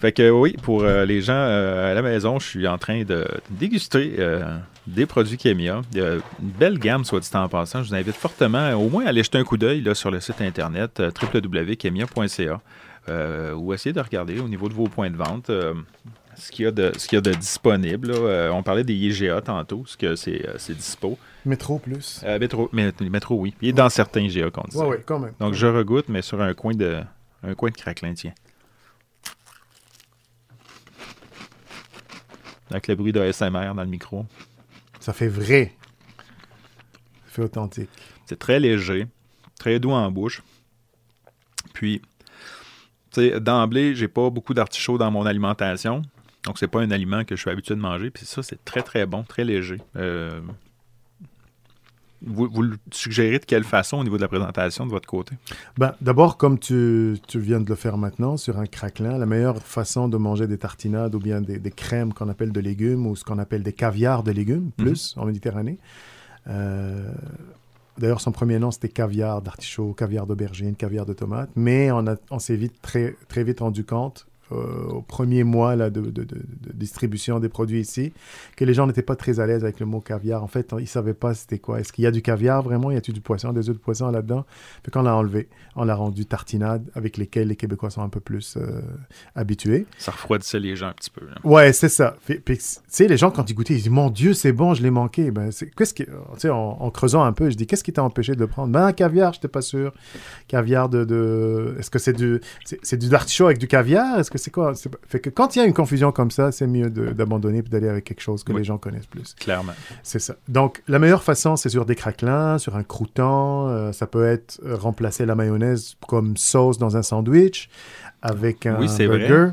Speaker 1: Fait que oui, pour euh, les gens euh, à la maison, je suis en train de déguster euh, des produits Kémia. Il y a une belle gamme, soit dit en passant. Je vous invite fortement euh, au moins à aller jeter un coup d'œil sur le site internet euh, www.kemia.ca euh, ou essayer de regarder au niveau de vos points de vente euh, ce qu'il y y a de disponible. là. Euh, on parlait des IGA tantôt, ce que c'est, euh, c'est dispo.
Speaker 2: Métro plus.
Speaker 1: Euh, métro, mais- métro, oui. Il est dans certains IGA qu'on dit.
Speaker 2: Ouais, ouais, quand même.
Speaker 1: Donc je regoute, mais sur un coin de, un coin de craquelin, tiens. Avec le bruit de SMR dans le micro.
Speaker 2: Ça fait vrai. Ça fait authentique.
Speaker 1: C'est très léger, très doux en bouche. Puis, tu sais, d'emblée, j'ai pas beaucoup d'artichauts dans mon alimentation. Donc, c'est pas un aliment que je suis habitué de manger. Puis ça, c'est très, très bon, très léger. Euh, vous, vous le suggérez de quelle façon au niveau de la présentation de votre côté?
Speaker 2: Ben, D'abord, comme tu, tu viens de le faire maintenant, sur un craquelin, la meilleure façon de manger des tartinades ou bien des, des crèmes qu'on appelle de légumes ou ce qu'on appelle des caviars de légumes, plus en Méditerranée. Euh, D'ailleurs, son premier nom, c'était caviar d'artichaut, caviar d'aubergine, caviar de tomate. Mais on, on s'est vite, très, très vite rendu compte, au premier mois là, de, de- de- de distribution des produits ici, que les gens n'étaient pas très à l'aise avec le mot caviar. En fait, ils ne savaient pas c'était quoi. Est-ce qu'il y a du caviar vraiment? Y a-t-il du poisson, des œufs de poisson là-dedans? Puis quand on l'a enlevé, on l'a rendu tartinade avec lesquelles les Québécois sont un peu plus euh, habitués.
Speaker 1: Ça refroidissait les gens un petit peu. là.
Speaker 2: Ouais, c'est ça. Puis, puis, tu sais, les gens, quand ils goûtaient, ils disent Mon Dieu, c'est bon, je l'ai manqué. Ben, qu'est-ce qui, tu sais, en, en creusant un peu, je dis Qu'est-ce qui t'a empêché de le prendre? Ben, un caviar, je n'étais pas sûr. Caviar de. de... Est-ce que c'est du, c'est, c'est du artichaut avec du caviar? Est-ce que c'est quoi Fait que quand il y a une confusion comme ça, c'est mieux d'abandonner puis d'aller avec quelque chose que
Speaker 1: Oui.
Speaker 2: les gens connaissent plus.
Speaker 1: Clairement.
Speaker 2: C'est ça. Donc, la meilleure façon, c'est sur des craquelins, sur un croûton. euh, ça peut être euh, remplacer la mayonnaise comme sauce dans un sandwich avec un
Speaker 1: Oui, vrai.
Speaker 2: burger.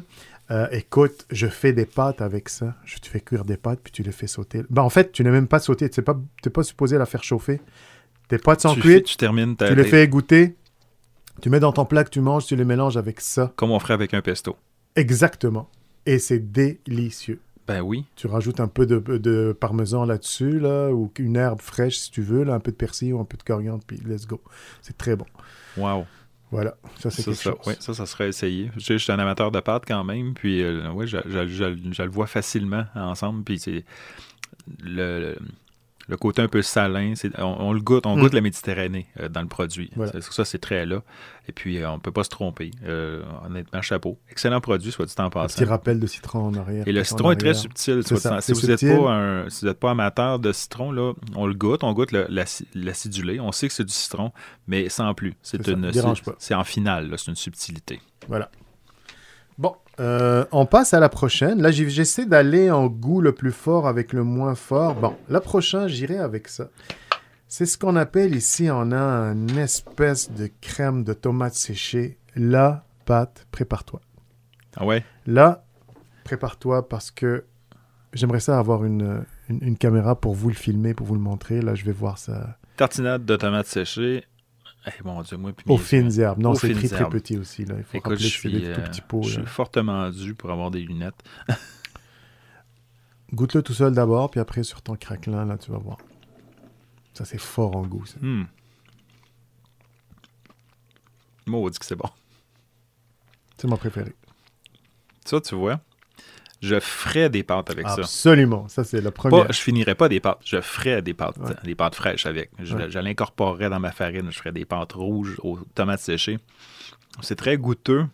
Speaker 2: Euh, écoute, je fais des pâtes avec ça. Je te fais cuire des pâtes, puis tu les fais sauter. Ben, en fait, tu n'as même pas sauté. Tu n'es pas, pas supposé la faire chauffer. Tes pâtes sont
Speaker 1: tu,
Speaker 2: cuites,
Speaker 1: tu termines ta,
Speaker 2: tu les fais goûter. Tu mets dans ton plat que tu manges, tu les mélanges avec ça.
Speaker 1: comme on ferait avec un pesto.
Speaker 2: Exactement. Et c'est délicieux.
Speaker 1: Ben oui.
Speaker 2: Tu rajoutes un peu de, de parmesan là-dessus, là, ou une herbe fraîche si tu veux, là, un peu de persil ou un peu de coriandre, puis let's go. C'est très bon.
Speaker 1: Wow.
Speaker 2: Voilà, ça c'est
Speaker 1: Ça,
Speaker 2: quelque
Speaker 1: ça,
Speaker 2: chose.
Speaker 1: ouais, ça, ça serait essayé. Je, suis un amateur de pâtes quand même, puis euh, ouais, je, je- je- je le vois facilement ensemble, puis c'est le, le côté un peu salin, on, on le goûte, on
Speaker 2: Mm.
Speaker 1: goûte la Méditerranée euh, dans le produit.
Speaker 2: Voilà.
Speaker 1: Ça, c'est très là. Et puis, euh, on peut pas se tromper. Euh, honnêtement, chapeau. Excellent produit, soit dit en
Speaker 2: Un
Speaker 1: passant.
Speaker 2: petit rappel de citron en arrière.
Speaker 1: Et le citron est très subtil. Soit
Speaker 2: ça,
Speaker 1: Si vous n'êtes pas, un- si vous êtes pas amateur de citron, là, on le goûte, on goûte l'acidulé. On sait que c'est du citron, mais sans plus. C'est en finale, c'est une subtilité.
Speaker 2: Voilà. Euh, on passe à la prochaine. Là, j'essaie d'aller en goût le plus fort avec le moins fort. Bon, la prochaine, j'irai avec ça. C'est ce qu'on appelle ici, on a une espèce de crème de tomate séchée. Là, pâte, prépare-toi.
Speaker 1: Ah ouais?
Speaker 2: Là, prépare-toi parce que j'aimerais ça avoir une, une, une caméra pour vous le filmer, pour vous le montrer. Là, je vais voir ça.
Speaker 1: Tartinade de tomates séchées Eh, mon Dieu, moi, puis
Speaker 2: Aux
Speaker 1: mes-
Speaker 2: fines herbes. Non, c'est très, très petit aussi. Là. Il faut
Speaker 1: Écoute,
Speaker 2: rappeler
Speaker 1: je suis,
Speaker 2: des tout
Speaker 1: euh,
Speaker 2: petits pots.
Speaker 1: je suis fortement dû pour avoir des lunettes. [laughs]
Speaker 2: Goûte-le tout seul d'abord, puis après sur ton craquelin, là, tu vas voir. Ça, c'est fort en goût. ça.
Speaker 1: Hmm. Maudit que c'est bon.
Speaker 2: C'est mon préféré.
Speaker 1: Ça, tu vois, je ferais des pâtes avec ça.
Speaker 2: Absolument. Ça, c'est la première.
Speaker 1: Pas, je finirais pas des pâtes, je ferais des pâtes,
Speaker 2: Ouais.
Speaker 1: des pâtes fraîches avec. Je,
Speaker 2: Ouais.
Speaker 1: je l'incorporerais dans ma farine, je ferais des pâtes rouges aux tomates séchées. C'est très goûteux.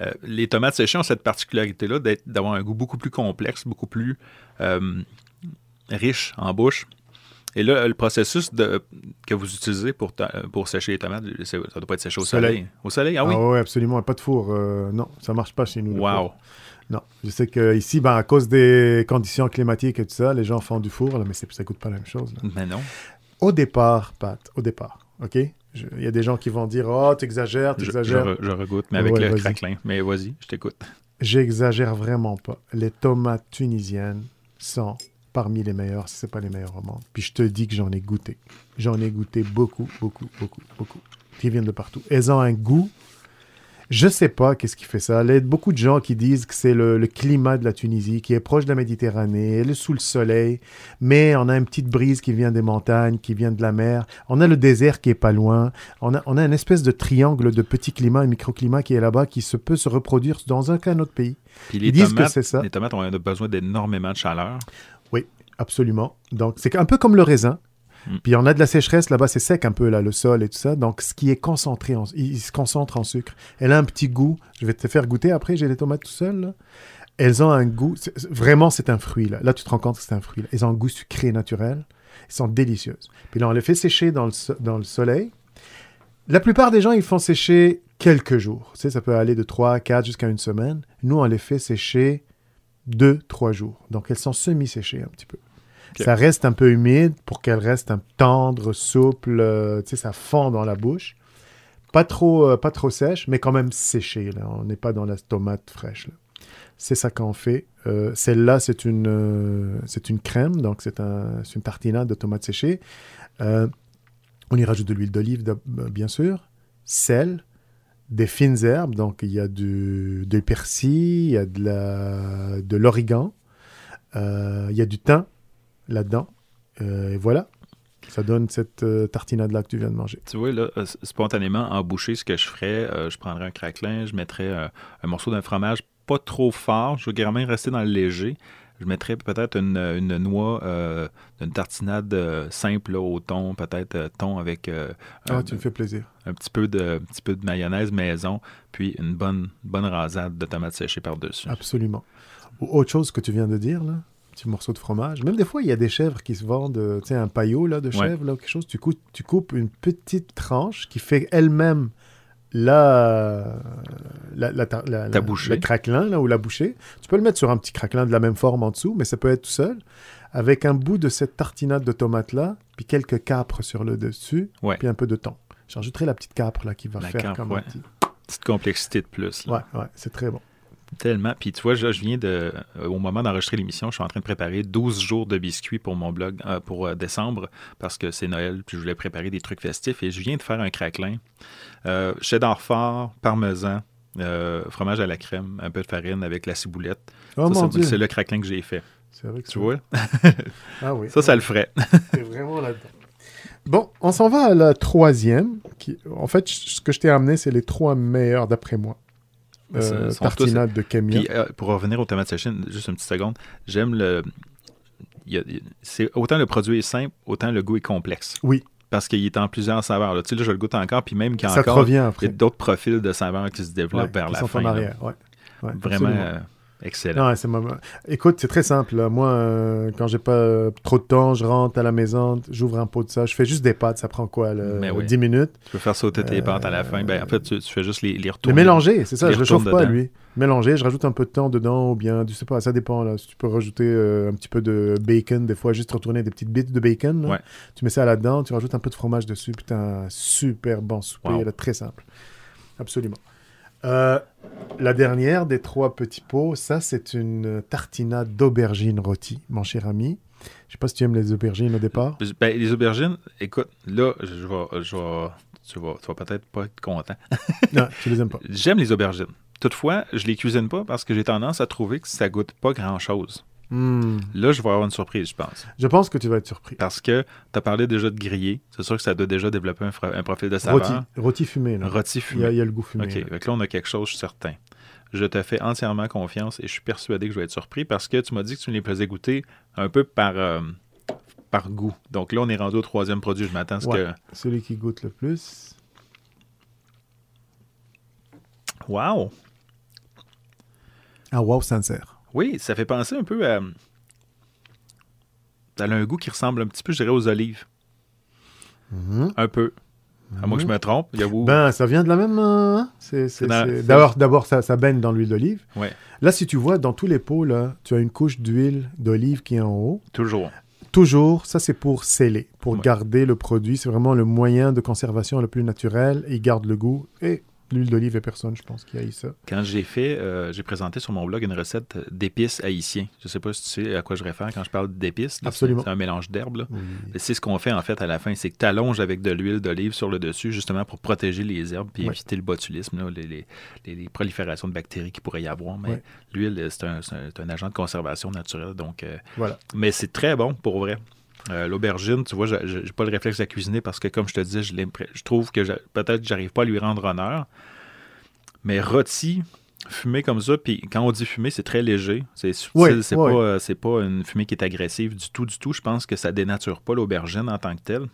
Speaker 1: Euh, les tomates séchées ont cette particularité-là d'avoir un goût beaucoup plus complexe, beaucoup plus euh, riche en bouche. Et là, le processus de, que vous utilisez pour, ta- pour sécher les tomates, ça doit pas être séché au soleil.
Speaker 2: Soleil.
Speaker 1: Au soleil, ah oui?
Speaker 2: oui, absolument. Pas de four. euh, non, ça marche pas chez nous.
Speaker 1: wow.
Speaker 2: four. Non, je sais qu'ici, ben, à cause des conditions climatiques et tout ça, les gens font du four, là, mais ça coûte pas la même chose. là.
Speaker 1: Mais non.
Speaker 2: Au départ, Pat, au départ, OK? Je- Il y a des gens qui vont dire Oh, t'exagères,
Speaker 1: Je, je,
Speaker 2: t'exagères.
Speaker 1: re- je regoute, mais avec
Speaker 2: Ouais,
Speaker 1: le craquelin. Mais vas-y, je t'écoute.
Speaker 2: J'exagère vraiment pas. Les tomates tunisiennes sont parmi les meilleures, si c'est pas les meilleures au monde. Puis je te dis que j'en ai goûté. J'en ai goûté beaucoup, beaucoup, beaucoup, beaucoup. Qui viennent de partout. Elles ont un goût. Je sais pas qu'est-ce qui fait ça. Il y a beaucoup de gens qui disent que c'est le, le climat de la Tunisie qui est proche de la Méditerranée, elle est sous le soleil, mais on a une petite brise qui vient des montagnes, qui vient de la mer. On a le désert qui est pas loin. On a, on a une espèce de triangle de petits climats et microclimats qui est là-bas, qui se peut se reproduire dans aucun autre pays.
Speaker 1: Puis les
Speaker 2: Ils disent que c'est ça.
Speaker 1: les tomates ont besoin d'énormément de chaleur.
Speaker 2: Absolument. Donc, c'est un peu comme le raisin.
Speaker 1: Mm.
Speaker 2: Puis on a de la sécheresse là-bas, c'est sec un peu là, le sol et tout ça. Donc, ce qui est concentré, en- il, il se concentre en sucre. Elle a un petit goût. Je vais te faire goûter après. J'ai les tomates tout seul. là. Elles ont un goût. vraiment, c'est un fruit là. Là, tu te rends compte que c'est un fruit. là. Elles ont un goût sucré naturel. Elles sont délicieuses. Puis là, on les fait sécher dans le, so- dans le soleil. La plupart des gens, ils font sécher quelques jours. Tu sais, ça peut aller de 3, 4 jusqu'à une semaine. Nous, on les fait sécher 2, 3 jours. Donc, elles sont semi-séchées un petit peu. Ça reste un peu humide pour qu'elles restent un tendre, souple. euh, tu sais, ça fond dans la bouche. Pas trop, euh, pas trop sèche, mais quand même séchée. Là. On n'est pas dans la tomate fraîche. C'est ça qu'on fait. Euh, Celle-là, c'est une, c'est une crème, donc c'est un, c'est une tartinade de tomates séchées. On y rajoute de l'huile d'olive, bien sûr, sel, des fines herbes, donc il y a du, de persil, il y a de l'origan, euh, il y a du thym là-dedans. Euh, et voilà, ça donne cette euh, tartinade-là que tu viens de manger.
Speaker 1: Tu vois, là, euh, spontanément, en bouchée, ce que je ferais, je prendrais un craquelin, je mettrais un morceau d'un fromage pas trop fort, je veux même rester dans le léger. Je mettrais peut-être une, une noix euh, d'une tartinade euh, simple là, au thon, peut-être euh, thon avec euh,
Speaker 2: Ah,
Speaker 1: un,
Speaker 2: tu me fais plaisir.
Speaker 1: un petit peu de, un petit peu de mayonnaise maison, puis une bonne, bonne rasade de tomates séchées par-dessus.
Speaker 2: Absolument. Ou autre chose que tu viens de dire, là, un petit morceau de fromage. Même des fois, il y a des chèvres qui se vendent, tu sais, un paillot là, de
Speaker 1: Ouais.
Speaker 2: chèvre, là, quelque chose. Tu coupes, tu coupes une petite tranche qui fait elle-même la, la, la, la- le craquelin là, ou la bouchée. Tu peux le mettre sur un petit craquelin de la même forme en dessous, mais ça peut être tout seul. Avec un bout de cette tartinade de tomate là, puis quelques capres sur le dessus,
Speaker 1: Ouais.
Speaker 2: puis un peu de thon. J'ajouterai la petite capre là qui va faire
Speaker 1: capre,
Speaker 2: comme un
Speaker 1: ouais.
Speaker 2: petit.
Speaker 1: Petite complexité de plus. là.
Speaker 2: Ouais, ouais, c'est très bon.
Speaker 1: Tellement. Puis tu vois, je, je viens de. euh, au moment d'enregistrer l'émission, je suis en train de préparer 12 jours de biscuits pour mon blog euh, pour euh, décembre parce que c'est Noël, puis je voulais préparer des trucs festifs et je viens de faire un craquelin. Euh, cheddar fort, parmesan, euh, fromage à la crème, un peu de farine avec la ciboulette.
Speaker 2: Oh
Speaker 1: c'est- le craquelin que j'ai fait.
Speaker 2: C'est vrai que
Speaker 1: Tu vois? [laughs]
Speaker 2: Ah oui.
Speaker 1: Ça, ça le ferait. [laughs]
Speaker 2: C'est vraiment là-dedans. Bon, on s'en va à la troisième. Qui, en fait, ce que je t'ai amené, c'est les trois meilleurs d'après moi. Euh, tartinade de Kemia.
Speaker 1: Puis euh, pour revenir aux tomates séchées, juste une petite seconde, j'aime le. c'est autant le produit est simple, autant le goût est complexe.
Speaker 2: Oui.
Speaker 1: Parce qu'il est en plusieurs saveurs. Là. Tu sais, là, je le goûte encore, puis même qu'il y a
Speaker 2: ça
Speaker 1: encore d'autres profils de saveurs qui se développent
Speaker 2: Ouais,
Speaker 1: vers
Speaker 2: qui
Speaker 1: la
Speaker 2: sont
Speaker 1: fin.
Speaker 2: en arrière. ouais. Ouais,
Speaker 1: Vraiment
Speaker 2: absolument.
Speaker 1: Euh, excellent.
Speaker 2: Non, c'est ma- Écoute, c'est très simple. là. Moi, euh, quand j'ai pas euh, trop de temps, je rentre à la maison, j'ouvre un pot de ça. Je fais juste des pâtes. Ça prend quoi,
Speaker 1: Mais oui.
Speaker 2: 10 minutes.
Speaker 1: Tu peux faire sauter tes
Speaker 2: Euh,
Speaker 1: pâtes à la fin. Ben, en fait, tu, tu fais juste les, les
Speaker 2: Le
Speaker 1: retourner.
Speaker 2: mélanger, c'est ça.
Speaker 1: les
Speaker 2: Je le
Speaker 1: retournes
Speaker 2: chauffe pas, lui. Mélanger, je rajoute un peu de temps dedans ou bien, je sais pas, ça dépend. Là. Si tu peux rajouter euh, un petit peu de bacon, des fois, juste retourner des petites bits de bacon. là.
Speaker 1: Ouais.
Speaker 2: Tu mets ça là-dedans, tu rajoutes un peu de fromage dessus. Putain, un super bon souper,
Speaker 1: Wow.
Speaker 2: là, très simple. Absolument. Euh, la dernière des trois petits pots, ça, c'est une tartinade d'aubergine rôtie, mon cher ami. Je sais pas si tu aimes les aubergines au départ.
Speaker 1: Ben, les aubergines, écoute, là, je vais, je vais- tu vas, tu vas peut-être pas être content. [laughs]
Speaker 2: non, tu les aimes pas.
Speaker 1: J'aime les aubergines. Toutefois, je les cuisine pas parce que j'ai tendance à trouver que ça goûte pas grand-chose.
Speaker 2: Hmm.
Speaker 1: Là, je vais avoir une surprise, je pense.
Speaker 2: Je pense que tu vas être surpris.
Speaker 1: Parce que tu as parlé déjà de griller. C'est sûr que ça doit déjà développer un, un profil de saveur.
Speaker 2: Rôti, rôti fumé, là.
Speaker 1: Rôti
Speaker 2: Il y,
Speaker 1: fumé.
Speaker 2: a, il y a le goût fumé.
Speaker 1: OK.
Speaker 2: là.
Speaker 1: Fait que là, on a quelque chose, je suis certain. Je te fais entièrement confiance et je suis persuadé que je vais être surpris parce que tu m'as dit que tu me les faisais goûter un peu par, euh, par goût. Donc là, on est rendu au troisième produit. Je m'attends à ce
Speaker 2: Ouais.
Speaker 1: que.
Speaker 2: Celui qui goûte le plus.
Speaker 1: Wow!
Speaker 2: Ah, wow, sincère.
Speaker 1: Oui, ça fait penser un peu à. Ça a un goût qui ressemble un petit peu, je dirais, aux olives.
Speaker 2: Mhm.
Speaker 1: Un peu. À moins que je me trompe. Il y a vous.
Speaker 2: Ben, ça vient de la même. hein? C'est- D'abord, d'abord, ça, ça baigne dans l'huile d'olive.
Speaker 1: Ouais.
Speaker 2: Là, si tu vois, dans tous les pots, là, tu as une couche d'huile d'olive qui est en haut.
Speaker 1: Toujours.
Speaker 2: Toujours, ça, c'est pour sceller, pour
Speaker 1: Ouais.
Speaker 2: garder le produit. C'est vraiment le moyen de conservation le plus naturel. Il garde le goût. Et l'huile d'olive et personne, je pense, qui eu ça.
Speaker 1: Quand j'ai fait, euh, j'ai présenté sur mon blog une recette d'épices haïtiens. Je sais pas si tu sais à quoi je réfère quand je parle d'épices.
Speaker 2: Absolument.
Speaker 1: C'est un mélange d'herbes.
Speaker 2: Oui.
Speaker 1: C'est ce qu'on fait en fait à la fin, c'est que tu allonges avec de l'huile d'olive sur le dessus, justement pour protéger les herbes puis
Speaker 2: Ouais.
Speaker 1: éviter le botulisme, là, les, les- les- les proliférations de bactéries qu'il pourrait y avoir. Mais l'huile, c'est un, agent de conservation naturel. Donc, euh,
Speaker 2: Voilà.
Speaker 1: mais c'est très bon pour vrai. Euh, L'aubergine, tu vois, j'ai pas le réflexe à cuisiner parce que, comme je te disais, je, trouve que peut-être que j'arrive pas à lui rendre honneur. Mais rôti, fumé comme ça, puis quand on dit fumé, c'est très léger. C'est subtil, c'est pas, euh, c'est pas une fumée qui est agressive du tout, du tout. Je pense que ça dénature pas l'aubergine en tant que telle.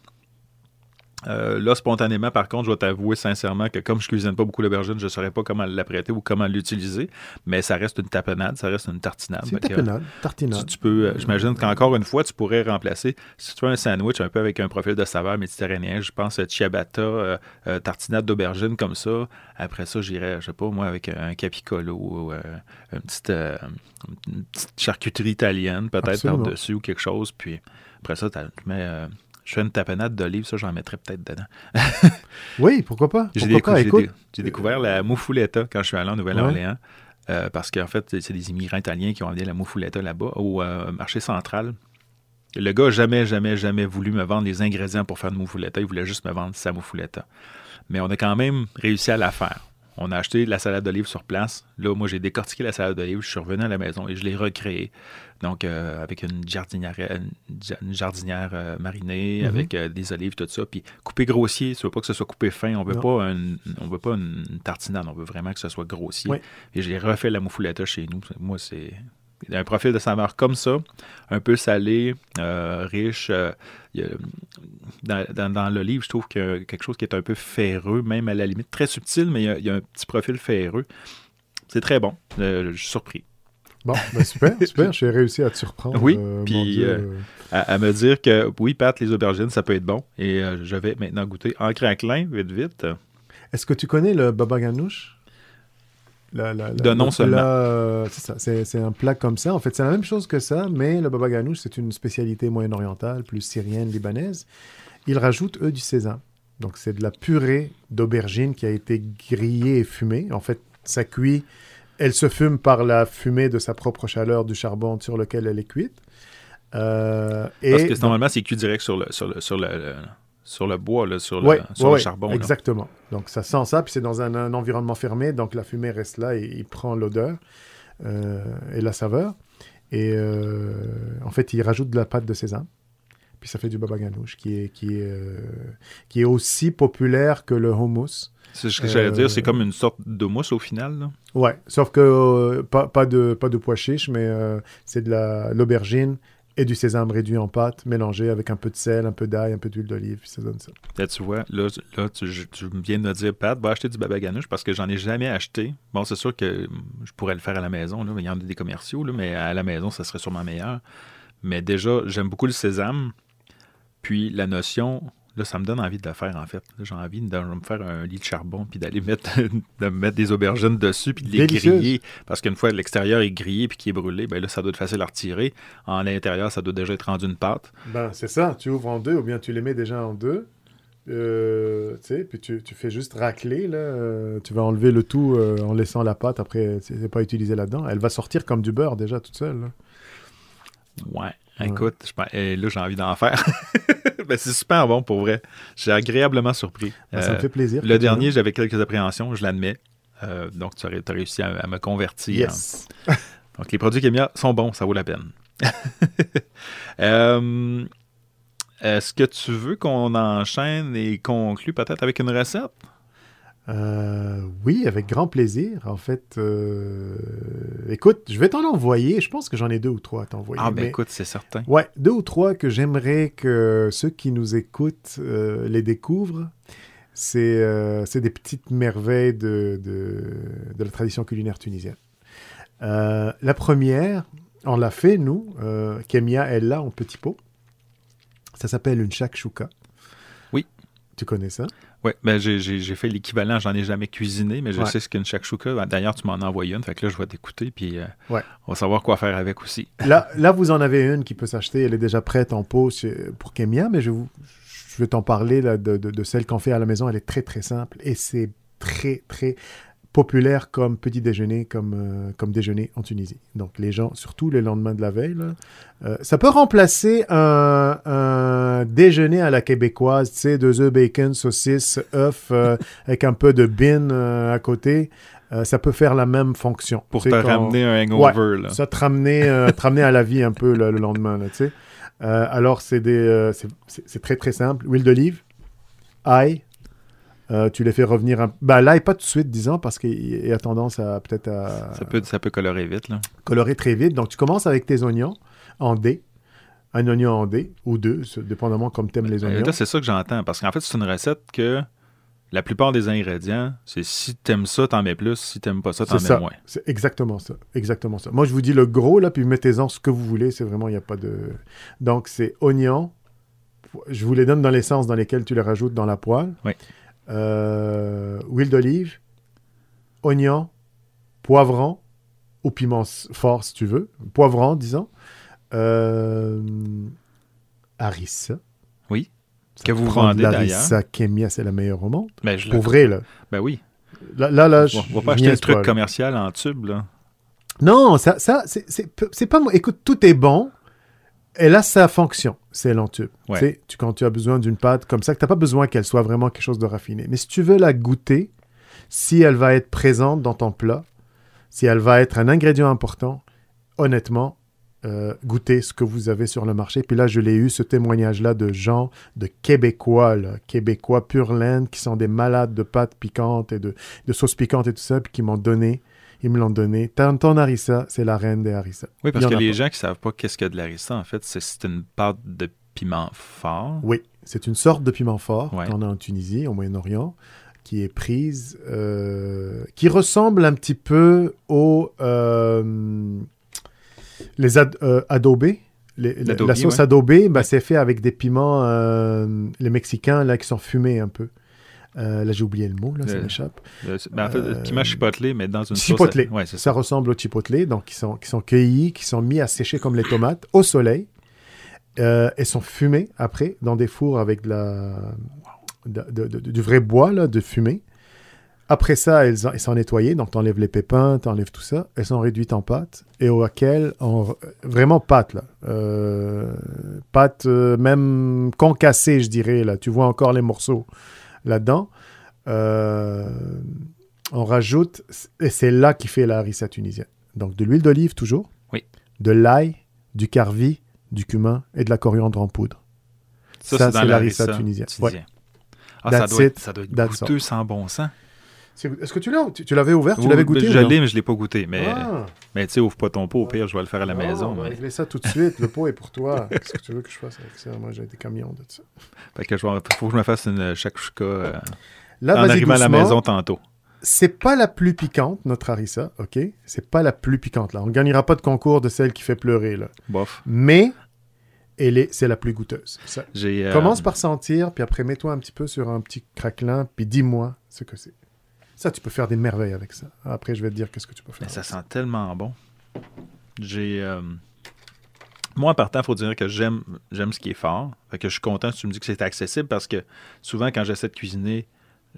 Speaker 1: Euh, là, spontanément, par contre, je dois t'avouer sincèrement que comme je cuisine pas beaucoup l'aubergine, je ne saurais pas comment l'apprêter ou comment l'utiliser. Mais ça reste une tapenade, ça reste une tartinade.
Speaker 2: C'est une
Speaker 1: que,
Speaker 2: tapenade,
Speaker 1: tu,
Speaker 2: tartinade.
Speaker 1: tu peux, euh, j'imagine qu'encore une fois, tu pourrais remplacer, si tu fais un sandwich un peu avec un profil de saveur méditerranéen, je pense euh, ciabatta, euh, tartinade d'aubergine comme ça. Après ça, j'irais, je sais pas, moi, avec un capicolo ou une, petite, une petite charcuterie italienne, peut-être par-dessus ou quelque chose. Puis après ça, tu mets, je fais une tapenade d'olive, ça, j'en mettrais peut-être dedans. [laughs]
Speaker 2: Oui, pourquoi pas?
Speaker 1: J'ai décou- dé- découvert la moufuletta quand je suis allé en Nouvelle-Orléans. euh, parce qu'en fait, c'est- des immigrants italiens qui ont amené la moufuletta là-bas au euh, marché central. Le gars n'a jamais, jamais, jamais voulu me vendre les ingrédients pour faire de moufuletta. Il voulait juste me vendre sa moufuletta. Mais on a quand même réussi à la faire. On a acheté de la salade d'olive sur place. Là, moi, j'ai décortiqué la salade d'olive. Je suis revenu à la maison et je l'ai recréée. Donc, euh, avec une jardinière, une euh, marinée,
Speaker 2: Mhm.
Speaker 1: avec euh, des olives, tout ça. Puis coupé grossier. Tu veux pas que ce soit coupé fin. On veut
Speaker 2: Non.
Speaker 1: pas une, on veut pas une tartinade. On veut vraiment que ce soit grossier.
Speaker 2: Oui.
Speaker 1: Et j'ai refait la moufuletta chez nous. Moi, c'est un profil de saveur comme ça, un peu salé, euh, riche. euh, dans, dans- dans l'olive, je trouve qu'il y a quelque chose qui est un peu ferreux, même à la limite très subtil, mais il y a, il y a un petit profil ferreux. C'est très bon. Euh, je suis surpris.
Speaker 2: Bon, ben super, [laughs] super. J'ai réussi à te surprendre.
Speaker 1: Oui, puis, À, à me dire que oui, Pat, les aubergines, ça peut être bon. Et je vais maintenant goûter en craquelin, vite, vite.
Speaker 2: Est-ce que tu connais le baba ganoush? La- la- la-
Speaker 1: De nom
Speaker 2: le
Speaker 1: seulement.
Speaker 2: euh, C'est ça, c'est c'est un plat comme ça. En fait, c'est la même chose que ça, mais le baba ganoush, c'est une spécialité moyen-orientale, plus syrienne, libanaise. Ils rajoutent, eux, du sésame. Donc, c'est de la purée d'aubergine qui a été grillée et fumée. En fait, ça cuit. Elle se fume par la fumée de sa propre chaleur du charbon sur lequel elle est cuite. Euh, et
Speaker 1: Parce que normalement, c'est cuit direct sur le, sur le, sur le, le- sur le bois, là, sur le,
Speaker 2: Ouais,
Speaker 1: sur
Speaker 2: ouais,
Speaker 1: le charbon. là.
Speaker 2: Exactement. Donc ça sent ça, puis c'est dans un, un environnement fermé, donc la fumée reste là et il prend l'odeur euh, et la saveur. Et euh, en fait, il rajoute de la pâte de sésame. Puis ça fait du baba ganoush, qui est, qui est, euh, qui est aussi populaire que le hummus.
Speaker 1: C'est ce que j'allais dire, c'est comme une sorte de mousse au final. là.
Speaker 2: Ouais, sauf que pas, pas, de, pas de pois chiches, mais c'est de la- l'aubergine et du sésame réduit en pâte, mélangé avec un peu de sel, un peu d'ail, un peu d'huile d'olive, puis ça donne ça.
Speaker 1: Là, tu vois, là, là tu, viens de me dire, Pat, va acheter du baba ganoush parce que j'en ai jamais acheté. Bon, c'est sûr que je pourrais le faire à la maison, là, mais il y a des commerciaux, mais à la maison, ça serait sûrement meilleur. Mais déjà, j'aime beaucoup le sésame. Puis la notion, là, ça me donne envie de le faire, en fait. J'ai envie de me faire un lit de charbon, puis d'aller mettre, [laughs] de mettre des aubergines dessus, puis de les
Speaker 2: Délicieuse.
Speaker 1: griller. Parce qu'une fois l'extérieur est grillé, puis qu'il est brûlé, ben là, ça doit être facile à retirer. En l'intérieur, ça doit déjà être rendu une pâte.
Speaker 2: Ben, c'est ça, tu ouvres en deux ou bien tu les mets déjà en deux. Euh, tu sais, puis tu, tu fais juste racler, là. euh, tu vas enlever le tout euh, en laissant la pâte, après, c'est c'est pas utilisé là-dedans. Elle va sortir comme du beurre déjà toute seule. là.
Speaker 1: Ouais. Écoute, je eh, là, j'ai envie d'en faire. [laughs] Ben, c'est super bon pour vrai. J'ai agréablement surpris.
Speaker 2: Ben, ça me
Speaker 1: Euh,
Speaker 2: fait plaisir.
Speaker 1: le dernier, j'avais quelques appréhensions, je l'admets. Euh, donc, tu as réussi à, à me convertir.
Speaker 2: Yes. [laughs]
Speaker 1: Donc, les produits Kemia sont bons, ça vaut la peine. [laughs] Euh, Est-ce que tu veux qu'on enchaîne et conclue peut-être avec une recette?
Speaker 2: Euh, oui, avec grand plaisir. En fait, euh, écoute, je vais t'en envoyer. Je pense que j'en ai deux ou trois à t'envoyer.
Speaker 1: Ah, ben
Speaker 2: mais-
Speaker 1: écoute, c'est certain.
Speaker 2: Ouais, deux ou trois que j'aimerais que ceux qui nous écoutent euh, les découvrent. C'est des petites merveilles de, de, de la tradition culinaire tunisienne. La première, on l'a fait, nous. Kemia, elle l'a en petit pot. Ça s'appelle une shakshuka. Tu connais ça?
Speaker 1: Oui, ben j'ai- fait l'équivalent, j'en ai jamais cuisiné, mais je
Speaker 2: Ouais.
Speaker 1: sais ce qu'une shakshuka. Ben, D'ailleurs, tu m'en as envoyé une, fait que là, je vais t'écouter, puis euh,
Speaker 2: Ouais.
Speaker 1: on va savoir quoi faire avec aussi.
Speaker 2: Là, là, vous en avez une qui peut s'acheter. Elle est déjà prête en pot pour Kemia, mais je, vous, je vais t'en parler là, de, de- de celle qu'on fait à la maison. Elle est très, très simple et c'est très, très populaire comme petit déjeuner, comme, euh, comme déjeuner en Tunisie. Donc, les gens, surtout le lendemain de la veille, là, euh, ça peut remplacer un, un déjeuner à la québécoise, tu sais, deux œufs, bacon, saucisse, œufs, euh, [laughs] avec un peu de bin à côté. Ça peut faire la même fonction.
Speaker 1: Pour te
Speaker 2: quand-
Speaker 1: ramener un hangover, là.
Speaker 2: ça te ramener, te ramener à la vie un peu là, le lendemain, là, tu sais. Alors, c'est des, c'est- c'est c'est très très simple. Huile d'olive, ail, euh, tu les fais revenir un... Ben, pas tout de suite, disons, parce qu'il il a tendance à peut-être à
Speaker 1: Ça peut, ça peut colorer vite, là.
Speaker 2: colorer très vite. Donc, tu commences avec tes oignons en dés, un oignon en dés, ou deux, dépendamment comme t'aimes les
Speaker 1: Euh,
Speaker 2: oignons.
Speaker 1: C'est ça que j'entends, parce qu'en fait, c'est une recette que la plupart des ingrédients, c'est si t'aimes ça, t'en mets plus, si t'aimes pas ça, t'en mets
Speaker 2: ça.
Speaker 1: moins.
Speaker 2: C'est exactement ça. Exactement ça. Moi, je vous dis le gros, là, puis mettez-en ce que vous voulez. C'est vraiment, il n'y a pas de... Donc, c'est oignon. Je vous les donne dans l'essence dans lesquelles tu les rajoutes dans la poêle.
Speaker 1: Oui.
Speaker 2: Euh, huile d'olive, oignon, poivron, ou piment fort, si tu veux. Poivron, disons. Euh, harissa.
Speaker 1: Oui.
Speaker 2: Ça
Speaker 1: Que vous vendez,
Speaker 2: l'harissa Kemia, c'est la meilleure au monde.
Speaker 1: Ben, je
Speaker 2: Pour vrai, là.
Speaker 1: ben oui.
Speaker 2: Là, là, là,
Speaker 1: On
Speaker 2: je-
Speaker 1: va
Speaker 2: je
Speaker 1: pas acheter un truc commercial en tube, là.
Speaker 2: Non, ça, ça c'est pas moi. Écoute, tout est bon. Elle a sa fonction, c'est l'entube.
Speaker 1: Ouais.
Speaker 2: Tu quand tu as besoin d'une pâte comme ça, que tu n'as pas besoin qu'elle soit vraiment quelque chose de raffiné. Mais si tu veux la goûter, si elle va être présente dans ton plat, si elle va être un ingrédient important, honnêtement, euh, goûtez ce que vous avez sur le marché. Puis là, je l'ai eu, ce témoignage-là de gens, de Québécois, là, Québécois pur laine, qui sont des malades de pâtes piquantes et de, de sauces piquantes et tout ça, puis qui m'ont donné, ils me l'ont donné. Ton, ton harissa, c'est la reine des harissa.
Speaker 1: Oui, parce que les
Speaker 2: pas.
Speaker 1: gens qui savent pas qu'est-ce que de l'harissa, en fait, c'est une pâte de piment fort.
Speaker 2: Oui, c'est une sorte de piment fort
Speaker 1: Ouais.
Speaker 2: qu'on a en Tunisie, au Moyen-Orient, qui est prise, euh, qui ressemble un petit peu aux euh, les ad- euh, adobés. Les- la- sauce
Speaker 1: ouais.
Speaker 2: adobée, bah, c'est fait avec des piments, les Mexicains, là, qui sont fumés un peu. Euh, là, j'ai oublié le mot, là, ça
Speaker 1: Le-
Speaker 2: m'échappe.
Speaker 1: Euh, ben, en fait,
Speaker 2: Euh,
Speaker 1: piment chipotlé, mais dans une
Speaker 2: Chipotlé.
Speaker 1: sauce. Ouais, ça.
Speaker 2: Ça ressemble au chipotle, donc qui sont, qui sont cueillis, qui sont mis à sécher comme les tomates au soleil euh, et sont fumés après dans des fours avec de la, de- de- de- du vrai bois là, de fumée. Après ça, elles, elles sont nettoyées, donc tu enlèves les pépins, tu enlèves tout ça. Elles sont réduites en pâte et auxquelles on vraiment pâte là, euh, pâte euh, même concassée, je dirais là. Tu vois encore les morceaux là-dedans. Euh, on rajoute, et c'est là qui fait la harissa tunisienne. Donc de l'huile d'olive toujours,
Speaker 1: Oui.
Speaker 2: de l'ail, du carvi, du cumin et de la coriandre en poudre.
Speaker 1: Ça,
Speaker 2: Ça,
Speaker 1: c'est la harissa
Speaker 2: tunisienne.
Speaker 1: tunisien. Ah, ça doit, être, ça doit être
Speaker 2: That's
Speaker 1: goûteux sans bon sens.
Speaker 2: Est-ce que tu l'as? Tu, tu l'avais ouvert, tu l'avais goûté
Speaker 1: Je l'ai, mais je l'ai pas goûté. Mais,
Speaker 2: Ah.
Speaker 1: mais tu sais, ouvre pas ton pot, au pire, je vais le faire à la
Speaker 2: Non,
Speaker 1: maison.
Speaker 2: on va
Speaker 1: mais-
Speaker 2: régler ça tout de suite. Le pot est pour toi. [laughs] Qu'est-ce que tu veux que je fasse avec ça? Moi, j'ai des camions de ça.
Speaker 1: Fait que je faut que je me fasse une shakshuka euh,
Speaker 2: Là,
Speaker 1: en arrivant à la maison tantôt.
Speaker 2: C'est pas la plus piquante, notre harissa, ok? C'est pas la plus piquante, là. On gagnera pas de concours de celle qui fait pleurer, là.
Speaker 1: Bof.
Speaker 2: Mais, elle est, c'est la plus goûteuse. Ça-
Speaker 1: euh,
Speaker 2: Commence par sentir, puis après, mets-toi un petit peu sur un petit craquelin, puis dis-moi ce que c'est. Ça, tu peux faire des merveilles avec ça. Après, je vais te dire qu'est-ce que tu peux faire.
Speaker 1: mais ça sent tellement bon. J'ai. euh, Moi, en partant, il faut dire que j'aime, j'aime ce qui est fort. Fait que je suis content si tu me dis que c'est accessible parce que souvent, quand j'essaie de cuisiner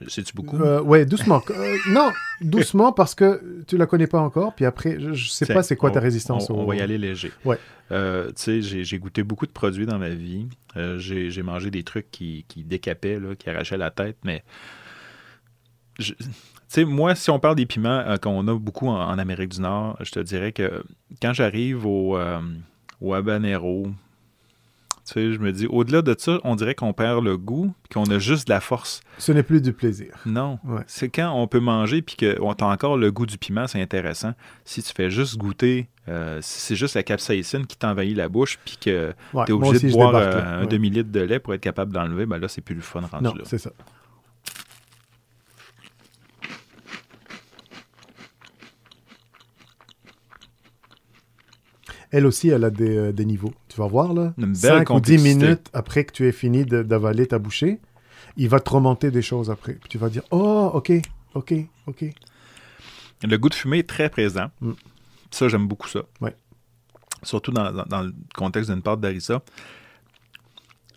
Speaker 1: C'est-tu beaucoup?
Speaker 2: Euh, ouais, doucement. Euh, non, doucement parce que tu la connais pas encore. Puis après, je, je sais
Speaker 1: Tiens,
Speaker 2: pas c'est quoi ta
Speaker 1: on-
Speaker 2: résistance.
Speaker 1: On,
Speaker 2: au-
Speaker 1: on va y aller léger.
Speaker 2: Ouais.
Speaker 1: Euh, tu sais, j'ai goûté beaucoup de produits dans ma vie. J'ai j'ai mangé des trucs qui, qui décapaient, là, qui arrachaient la tête, mais. Tu sais, moi, si on parle des piments euh, qu'on a beaucoup en, en Amérique du Nord, je te dirais que quand j'arrive au, euh, au habanero, tu sais, je me dis, au-delà de ça, on dirait qu'on perd le goût, qu'on a juste de la force.
Speaker 2: Ce n'est plus du plaisir.
Speaker 1: Non.
Speaker 2: Ouais.
Speaker 1: C'est quand on peut manger puis qu'on a encore le goût du piment, c'est intéressant. Si tu fais juste goûter, euh, si c'est juste la capsaïcine qui t'envahit la bouche puis que
Speaker 2: Ouais,
Speaker 1: tu es obligé de boire
Speaker 2: débarque,
Speaker 1: euh, un
Speaker 2: Ouais.
Speaker 1: demi-litre de lait pour être capable d'enlever, ben là, c'est plus le fun rendu
Speaker 2: Non,
Speaker 1: là.
Speaker 2: c'est ça. Elle aussi, elle a des, euh, des niveaux. Tu vas voir, là.
Speaker 1: Une belle
Speaker 2: 5 ou 10
Speaker 1: complexité.
Speaker 2: minutes après que tu aies fini d'avaler ta bouchée, il va te remonter des choses après. Puis tu vas dire, oh, ok, ok, ok.
Speaker 1: Le goût de fumée est très présent.
Speaker 2: Mm.
Speaker 1: Ça, j'aime beaucoup ça.
Speaker 2: Ouais.
Speaker 1: Surtout dans, dans- dans le contexte d'une pâte d'harissa.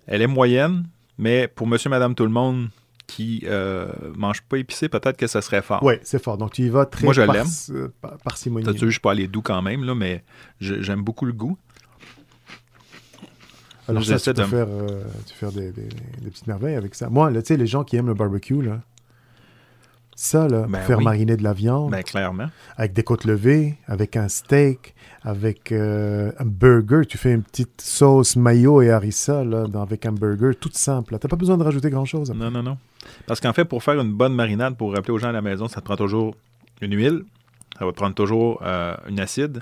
Speaker 1: Elle est moyenne, mais pour monsieur, madame, tout le monde qui euh, mange pas épicé, peut-être que ça serait fort.
Speaker 2: Ouais, c'est fort. Donc tu y vas très
Speaker 1: Moi, je l'aime.
Speaker 2: par- parcimonie.
Speaker 1: T'as-tu vu, je suis pas allé doux quand même, là, mais je- j'aime beaucoup le goût.
Speaker 2: Alors ça, tu peux
Speaker 1: de-
Speaker 2: faire, euh, tu peux faire des, des- des petites merveilles avec ça. Moi, là, tu sais, les gens qui aiment le barbecue, là, ça, là,
Speaker 1: Ben
Speaker 2: faire
Speaker 1: oui.
Speaker 2: mariner de la viande,
Speaker 1: Ben, clairement.
Speaker 2: avec des côtes levées, avec un steak, avec euh, un burger, tu fais une petite sauce mayo et harissa, là, dans- avec un burger, toute simple. Tu n'as pas besoin de rajouter grand-chose. après.
Speaker 1: Non, non, non. Parce qu'en fait, pour faire une bonne marinade, pour rappeler aux gens à la maison, ça te prend toujours une huile, ça va te prendre toujours euh, une acide,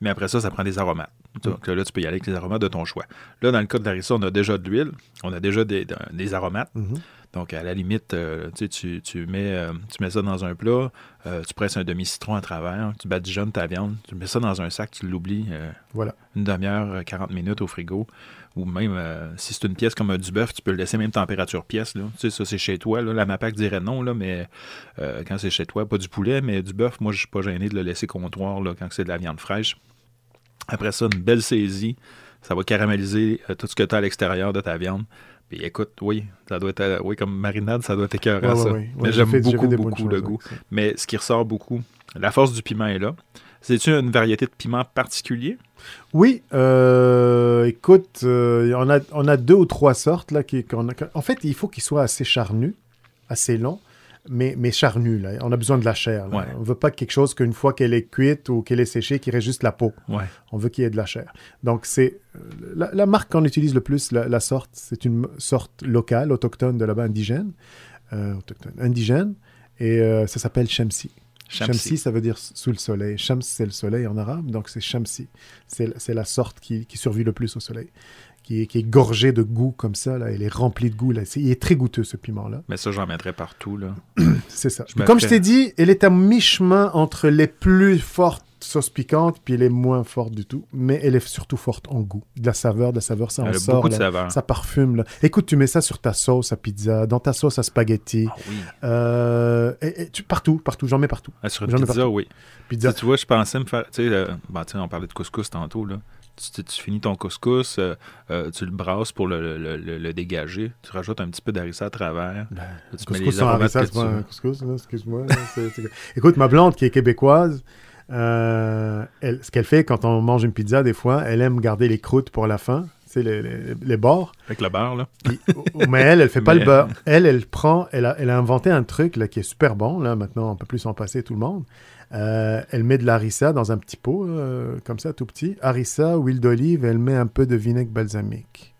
Speaker 1: mais après ça, ça prend des aromates. Donc là, tu peux y aller avec les aromates de ton choix. Là, dans le cas de l'arissa, on a déjà de l'huile, on a déjà des, de- des aromates.
Speaker 2: Mhm.
Speaker 1: Donc, à la limite, euh, tu, mets, euh, tu mets ça dans un plat, euh, tu presses un demi-citron à travers, tu badigeonnes ta viande, tu mets ça dans un sac, tu l'oublies euh,
Speaker 2: Voilà.
Speaker 1: une demi-heure, euh, 40 minutes au frigo. Ou même, euh, si c'est une pièce comme un du bœuf, tu peux le laisser même température pièce. Là. Tu sais, ça, c'est chez toi. Là. La MAPAC dirait non, là, mais euh, quand c'est chez toi, pas du poulet, mais du bœuf, moi, je suis pas gêné de le laisser comptoir là, quand c'est de la viande fraîche. Après ça, une belle saisie. Ça va caraméliser euh, tout ce que tu as à l'extérieur de ta viande. Puis écoute, oui, ça doit être, oui, comme marinade, ça doit être écœurant,
Speaker 2: Ouais,
Speaker 1: ça.
Speaker 2: ouais.
Speaker 1: Mais
Speaker 2: Ouais, j'ai
Speaker 1: j'aime beaucoup, beaucoup le goût.
Speaker 2: ça.
Speaker 1: Mais ce qui ressort beaucoup, la force du piment est là. C'est-tu une variété de piment particulier?
Speaker 2: Oui, euh, écoute, euh, on, a, on a deux ou trois sortes. Là, qui, a- en fait, il faut qu'ils soient assez charnus, assez longs, mais, mais charnus. Là. On a besoin de la chair. là.
Speaker 1: Ouais.
Speaker 2: On veut pas quelque chose qu'une fois qu'elle est cuite ou qu'elle est séchée, qu'il reste juste la peau.
Speaker 1: Ouais.
Speaker 2: On veut qu'il y ait de la chair. Donc, c'est euh, la, la marque qu'on utilise le plus, la, la sorte, c'est une sorte locale, autochtone de là-bas, indigène. Euh, autochtone, indigène. Et ça s'appelle Shamsi.
Speaker 1: Shamsi.
Speaker 2: Shamsi, ça veut dire sous le soleil. Shams, c'est le soleil en arabe, donc c'est Shamsi. C'est la sorte qui, qui survit le plus au soleil, qui est, qui est gorgée de goût comme ça. Là. Elle est remplie de goût. Là. Il est très goûteux, ce piment-là.
Speaker 1: Mais ça, j'en mettrais partout. Là.
Speaker 2: C'est ça.
Speaker 1: Je
Speaker 2: Comme je t'ai dit, elle est à mi-chemin entre les plus fortes sauces piquantes puis les moins fortes du tout. Mais elle est surtout forte en goût. De la saveur, de la saveur, ça en
Speaker 1: Elle a
Speaker 2: sort.
Speaker 1: beaucoup de saveur.
Speaker 2: Ça parfume. Là. Écoute, tu mets ça sur ta sauce à pizza, dans ta sauce à spaghetti.
Speaker 1: Ah oui.
Speaker 2: Euh, et- et tu- partout, partout. J'en mets partout.
Speaker 1: Ah, sur pizza,
Speaker 2: partout.
Speaker 1: oui.
Speaker 2: Pizza.
Speaker 1: Tu, vois, je pensais me faire. Tu sais, euh, ben, on parlait de couscous tantôt. Là. Tu, finis ton couscous, euh, euh, tu le brasses pour le, le- le- le dégager. Tu rajoutes un petit peu d'harissa à travers. Là, tu mets
Speaker 2: Couscous
Speaker 1: les
Speaker 2: sans harissa, c'est pas un couscous, excuse-moi. Écoute, ma blonde qui est québécoise, euh, elle- ce qu'elle fait quand on mange une pizza, des fois, elle aime garder les croûtes pour la fin, sais, les, les- les bords.
Speaker 1: Avec le beurre, là.
Speaker 2: Puis- mais elle, elle fait pas
Speaker 1: Mais-
Speaker 2: le beurre. Elle, elle prend, elle a, elle a inventé un truc là, qui est super bon. Là, maintenant, on peut plus s'en passer tout le monde. Euh, elle met de l'harissa dans un petit pot, euh, comme ça, tout petit. Harissa, huile d'olive, elle met un peu de vinaigre balsamique.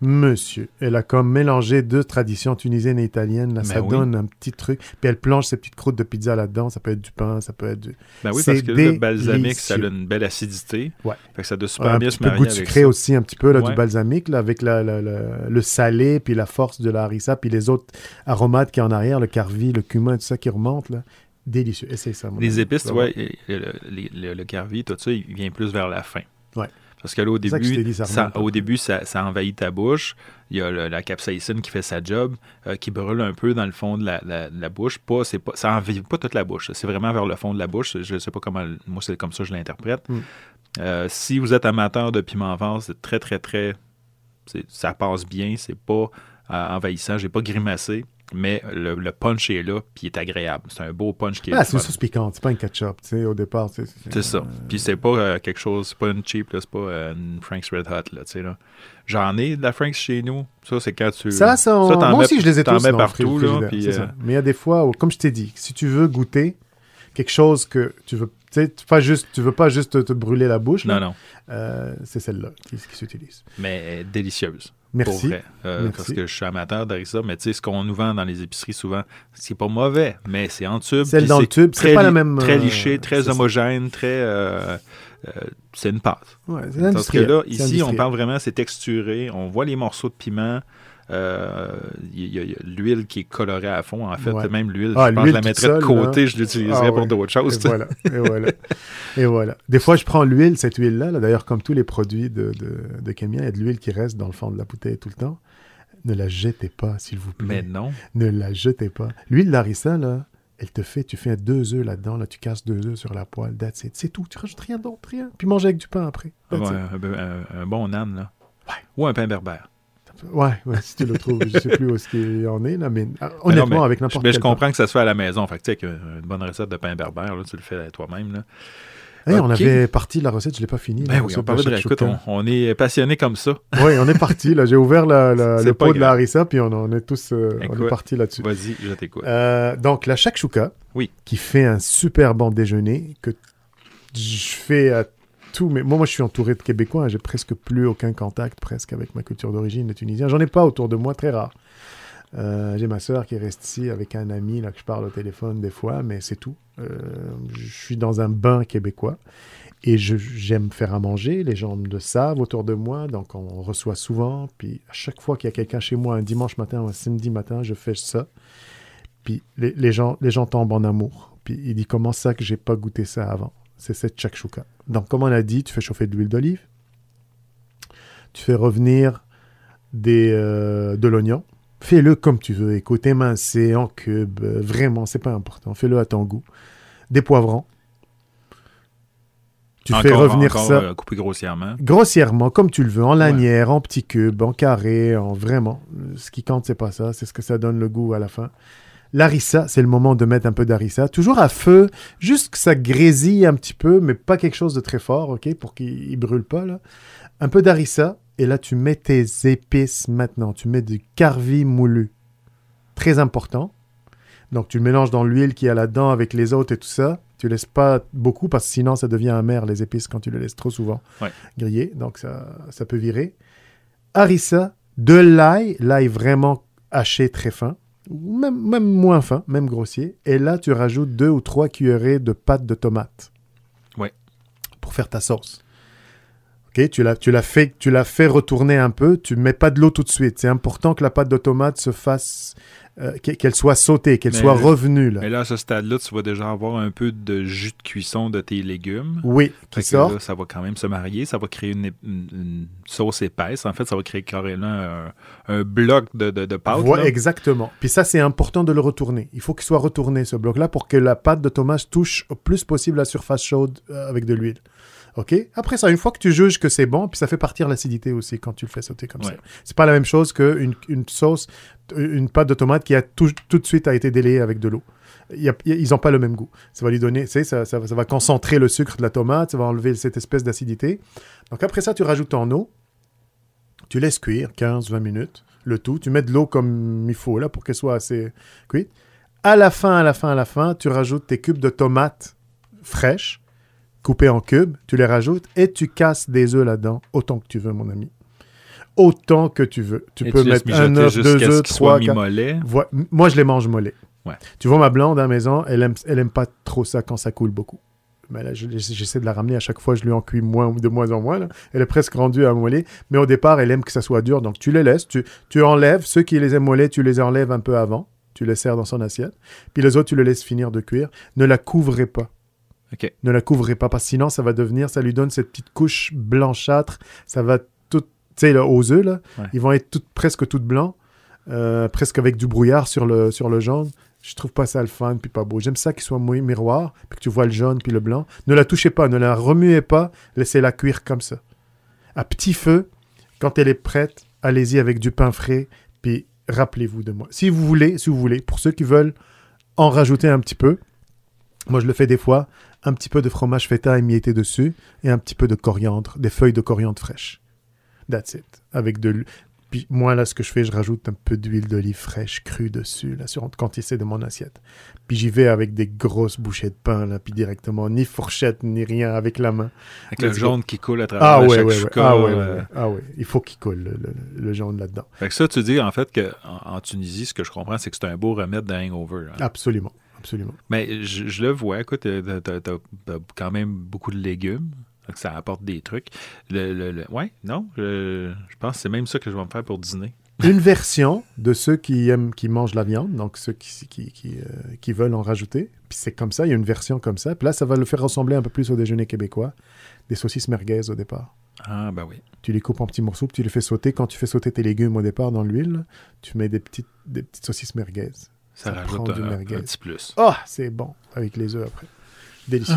Speaker 2: Monsieur, elle a comme mélangé deux traditions tunisiennes et italiennes. Là,
Speaker 1: Ben
Speaker 2: ça
Speaker 1: oui.
Speaker 2: donne un petit truc. Puis elle plonge ses petites croûtes de pizza là-dedans. Ça peut être du pain, ça peut être du...
Speaker 1: Ben oui,
Speaker 2: C'est
Speaker 1: parce que là, le balsamique, ça a une belle acidité.
Speaker 2: Ouais.
Speaker 1: Fait que ça doit super
Speaker 2: un
Speaker 1: bien se marier
Speaker 2: goût de
Speaker 1: avec
Speaker 2: sucré aussi, un petit peu là,
Speaker 1: Ouais.
Speaker 2: du balsamique, là, avec la- la- la- le salé, puis la force de la harissa, puis les autres aromates qui en arrière, le carvi, le cumin, tout ça qui remonte. Là. Délicieux. Essaye ça. mon
Speaker 1: Les épices,
Speaker 2: Tu
Speaker 1: vois, le, le carvi, tout ça, il vient plus vers la fin.
Speaker 2: Ouais.
Speaker 1: Parce que là, au début,
Speaker 2: ça
Speaker 1: au début ça, ça envahit ta bouche. Il y a le- la capsaïcine qui fait sa job, euh, qui brûle un peu dans le fond de la, la- de la bouche. Pas, c'est pas, ça envahit pas toute la bouche. C'est vraiment vers le fond de la bouche. Je ne sais pas comment. Moi, c'est comme ça que je l'interprète.
Speaker 2: Mm.
Speaker 1: Euh, si vous êtes amateur de piment fort, c'est très, très, très. Ça passe bien. C'est pas euh, envahissant. J'ai pas grimacé. Mais le, le punch est là, puis il est agréable. C'est un beau punch qui est
Speaker 2: Ah, c'est une sauce piquante, c'est pas un ketchup, tu sais, au départ. c'est-
Speaker 1: C'est ça. Puis c'est pas euh, quelque chose, c'est pas une cheap, c'est pas euh, une Frank's Red Hot, là, tu sais, là. J'en ai de la Frank's chez nous. Ça, c'est quand tu...
Speaker 2: Ça, ça, on-
Speaker 1: t'en
Speaker 2: moi
Speaker 1: mets-
Speaker 2: aussi, je les ai tous
Speaker 1: mets partout, là, euh,
Speaker 2: ça. Mais il y a des fois où, comme je t'ai dit, si tu veux goûter quelque chose que tu veux, tu sais, pas juste, tu veux pas juste te, te brûler la bouche, là,
Speaker 1: Non, non.
Speaker 2: euh, c'est celle-là qui, qui s'utilise.
Speaker 1: Mais euh, délicieuse.
Speaker 2: Merci.
Speaker 1: Pour vrai. Euh,
Speaker 2: Merci.
Speaker 1: Parce que je suis amateur d'harissa, mais tu sais, ce qu'on nous vend dans les épiceries souvent, c'est pas mauvais, mais c'est en tube.
Speaker 2: Celle dans le tube, c'est pas la même,
Speaker 1: Très
Speaker 2: euh,
Speaker 1: liché, très homogène, très. euh, euh, c'est une pâte.
Speaker 2: Ouais, c'est
Speaker 1: Parce que là, ici, on parle vraiment, c'est texturé. On voit les morceaux de piment. Euh, l'huile qui est colorée à fond. En fait,
Speaker 2: Ouais.
Speaker 1: même l'huile,
Speaker 2: Ah,
Speaker 1: je pense que je la mettrais de côté,
Speaker 2: là.
Speaker 1: je l'utiliserais
Speaker 2: Ah
Speaker 1: pour
Speaker 2: ouais.
Speaker 1: d'autres choses.
Speaker 2: Et voilà, et voilà. Et voilà. Des fois, je prends l'huile, cette huile-là, là, d'ailleurs, comme tous les produits de, de, de Kemia, il y a de l'huile qui reste dans le fond de la bouteille tout le temps. Ne la jetez pas, s'il vous plaît.
Speaker 1: Mais non.
Speaker 2: Ne la jetez pas. L'huile d'harissa, là, elle te fait, tu fais deux œufs là-dedans, là, tu casses deux œufs sur la poêle, that's it. C'est tout, tu rajoutes rien d'autre, rien. Puis manger avec du pain après.
Speaker 1: Ouais, un, un- un bon nan, là. Ou un pain berbère.
Speaker 2: Ouais, ouais, si tu le trouves, je sais plus où est-ce qu'il en est, là, mais ah,
Speaker 1: Mais non,
Speaker 2: honnêtement,
Speaker 1: mais
Speaker 2: avec n'importe
Speaker 1: Mais
Speaker 2: quel
Speaker 1: je comprends que ça se fait à la maison. Fait que, tu sais, avec une bonne recette de pain berbère, là, tu le fais toi-même. Là.
Speaker 2: Hey, On avait parti de la recette, je l'ai pas fini.
Speaker 1: Ben oui, on parlait de écoute, on, on est passionné comme ça.
Speaker 2: Oui, on est parti. Là, j'ai ouvert la- la-
Speaker 1: C'est
Speaker 2: le pot de la harissa, puis on, on est tous, euh, on
Speaker 1: Écoute.
Speaker 2: est parti là-dessus.
Speaker 1: Vas-y, je t'écoute.
Speaker 2: Euh, donc la shakshuka,
Speaker 1: Oui.
Speaker 2: qui fait un super bon déjeuner que je fais à mes... Moi, je suis entouré de Québécois. hein, J'ai presque plus aucun contact presque avec ma culture d'origine, les Tunisiens. J'en ai pas autour de moi, très rare. Euh, j'ai ma sœur qui reste ici avec un ami là que je parle au téléphone des fois, mais c'est tout. Euh, je suis dans un bain québécois et j'aime faire à manger. Les gens le savent autour de moi, donc on reçoit souvent. Puis à chaque fois qu'il y a quelqu'un chez moi, un dimanche matin ou un samedi matin, je fais ça. Puis les, les gens, les gens tombent en amour. Puis il dit comment ça que j'ai pas goûté ça avant? C'est cette shakshuka. Donc comme on a dit, tu fais chauffer de l'huile d'olive, tu fais revenir des, euh, de l'oignon. Fais-le comme tu veux. Écoute, émincé, en cube. euh, vraiment, c'est pas important. Fais-le à ton goût. Des poivrons. Tu fais revenir
Speaker 1: encore,
Speaker 2: ça
Speaker 1: euh, coupé grossièrement.
Speaker 2: grossièrement, comme tu le veux, en lanière, en petits cubes, en carré, en vraiment. Ce qui compte, c'est pas ça, c'est ce que ça donne le goût à la fin. L'arissa, c'est le moment de mettre un peu d'harissa, toujours à feu, juste que ça grésille un petit peu, mais pas quelque chose de très fort, ok, pour qu'il il brûle pas là. Un peu d'harissa, et là tu mets tes épices maintenant. Tu mets du carvi moulu, très important. Donc tu le mélanges dans l'huile qu'il y a là-dedans avec les autres et tout ça. Tu laisses pas beaucoup parce que sinon ça devient amer les épices quand tu le laisses trop souvent
Speaker 1: Ouais.
Speaker 2: grillé, donc ça, ça peut virer. Harissa, de l'ail, l'ail vraiment haché très fin, même, même moins fin, même grossier. Et là, tu rajoutes deux ou trois cuillerées de pâte de tomate.
Speaker 1: Ouais.
Speaker 2: Pour faire ta sauce. Ok, tu l'as, tu l'as fait, tu l'as fait retourner un peu. Tu mets pas de l'eau tout de suite. C'est important que la pâte de tomate se fasse, euh, qu'e- qu'elle soit sautée, qu'elle soit revenue là.
Speaker 1: Mais là, à ce stade-là, tu vas déjà avoir un peu de jus de cuisson de tes légumes.
Speaker 2: Oui, qui
Speaker 1: que
Speaker 2: sort.
Speaker 1: là, ça va quand même se marier, ça va créer une, ép- une- une sauce épaisse. En fait, ça va créer carrément un, un bloc de, de, de pâte.
Speaker 2: Ouais, exactement. Puis ça, c'est important de le retourner. Il faut qu'il soit retourné, ce bloc-là, pour que la pâte de tomate touche au plus possible la surface chaude euh, avec de l'huile. OK Après ça, une fois que tu juges que c'est bon, puis ça fait partir l'acidité aussi quand tu le fais sauter comme
Speaker 1: Ouais.
Speaker 2: ça. C'est pas la même chose qu'une une sauce, une pâte de tomate qui a tout, tout de suite a été délayée avec de l'eau. Il y a- il y a- ils n'ont pas le même goût. Ça va lui donner, tu sais, ça, ça, ça va concentrer le sucre de la tomate, ça va enlever cette espèce d'acidité. Donc après ça, tu rajoutes ton eau, tu laisses cuire 15-20 minutes, le tout. Tu mets de l'eau comme il faut là pour qu'elle soit assez cuite. À la fin, à la fin, à la fin, tu rajoutes tes cubes de tomates fraîches, coupées en cubes, tu les rajoutes et tu casses des œufs là-dedans, autant que tu veux, mon ami. Autant que tu veux. Tu
Speaker 1: Et
Speaker 2: peux
Speaker 1: tu
Speaker 2: mettre un œuf, deux œufs, trois, quatre. Moi, je les mange mollets.
Speaker 1: Ouais.
Speaker 2: Tu vois, ma blonde à la maison, elle aime, elle aime pas trop ça quand ça coule beaucoup. Mais là, j'essaie de la ramener à chaque fois, je lui en cuis moins, de moins en moins. là. Elle est presque rendue à moller. Mais au départ, elle aime que ça soit dur. Donc, tu les laisses, tu, tu enlèves. Ceux qui les aiment mollets, tu les enlèves un peu avant. Tu les sers dans son assiette. Puis les autres, tu les laisses finir de cuire. Ne la couvrez pas. Ne la couvrez pas parce que sinon, ça va devenir, ça lui donne cette petite couche blanchâtre. Ça va tout, tu sais, aux œufs, là,
Speaker 1: Ouais.
Speaker 2: ils vont être presque toutes blancs, euh, presque avec du brouillard sur le, sur le jaune. Je trouve pas ça le fun, puis pas beau. J'aime ça qu'il soit miroir, puis que tu vois le jaune, puis le blanc. Ne la touchez pas, ne la remuez pas, laissez-la cuire comme ça. À petit feu, quand elle est prête, allez-y avec du pain frais, puis rappelez-vous de moi. Si vous voulez, si vous voulez, pour ceux qui veulent en rajouter un petit peu, moi je le fais des fois, un petit peu de fromage feta émietté dessus et un petit peu de coriandre, des feuilles de coriandre fraîches. That's it. Avec de, puis moi, là, ce que je fais, je rajoute un peu d'huile d'olive fraîche crue dessus, là, sur, quand il c'est de mon assiette. Puis j'y vais avec des grosses bouchées de pain, là, puis directement, ni fourchette, ni rien, avec la main.
Speaker 1: Avec le jaune qui coule à travers
Speaker 2: ah,
Speaker 1: la
Speaker 2: ouais, ouais,
Speaker 1: shakshuka,
Speaker 2: Ah ouais,
Speaker 1: euh,
Speaker 2: ouais, ah ouais. Il faut qu'il coule, le, le- le jaune là-dedans.
Speaker 1: Fait que ça, tu dis en fait que en, en Tunisie, ce que je comprends, c'est que c'est un beau remède de hangover. hein.
Speaker 2: Absolument, absolument.
Speaker 1: Mais je, je le vois, écoute, euh, t'as, t'as- t'as quand même beaucoup de légumes. Que ça apporte des trucs. Le, le- le- ouais, non, je, je pense que c'est même ça que je vais me faire pour dîner. [laughs]
Speaker 2: Une version de ceux qui aiment, qui mangent la viande, donc ceux qui, qui, qui, euh, qui veulent en rajouter. Puis c'est comme ça, il y a une version comme ça. Puis là, ça va le faire ressembler un peu plus au déjeuner québécois. Des saucisses merguez au départ.
Speaker 1: Ah, ben oui.
Speaker 2: Tu les coupes en petits morceaux, puis tu les fais sauter. Quand tu fais sauter tes légumes au départ dans l'huile, tu mets des petites, des petites saucisses merguez.
Speaker 1: Ça,
Speaker 2: Ça
Speaker 1: rajoute un, un petit plus.
Speaker 2: Oh, c'est bon, avec les œufs après. Délicieux.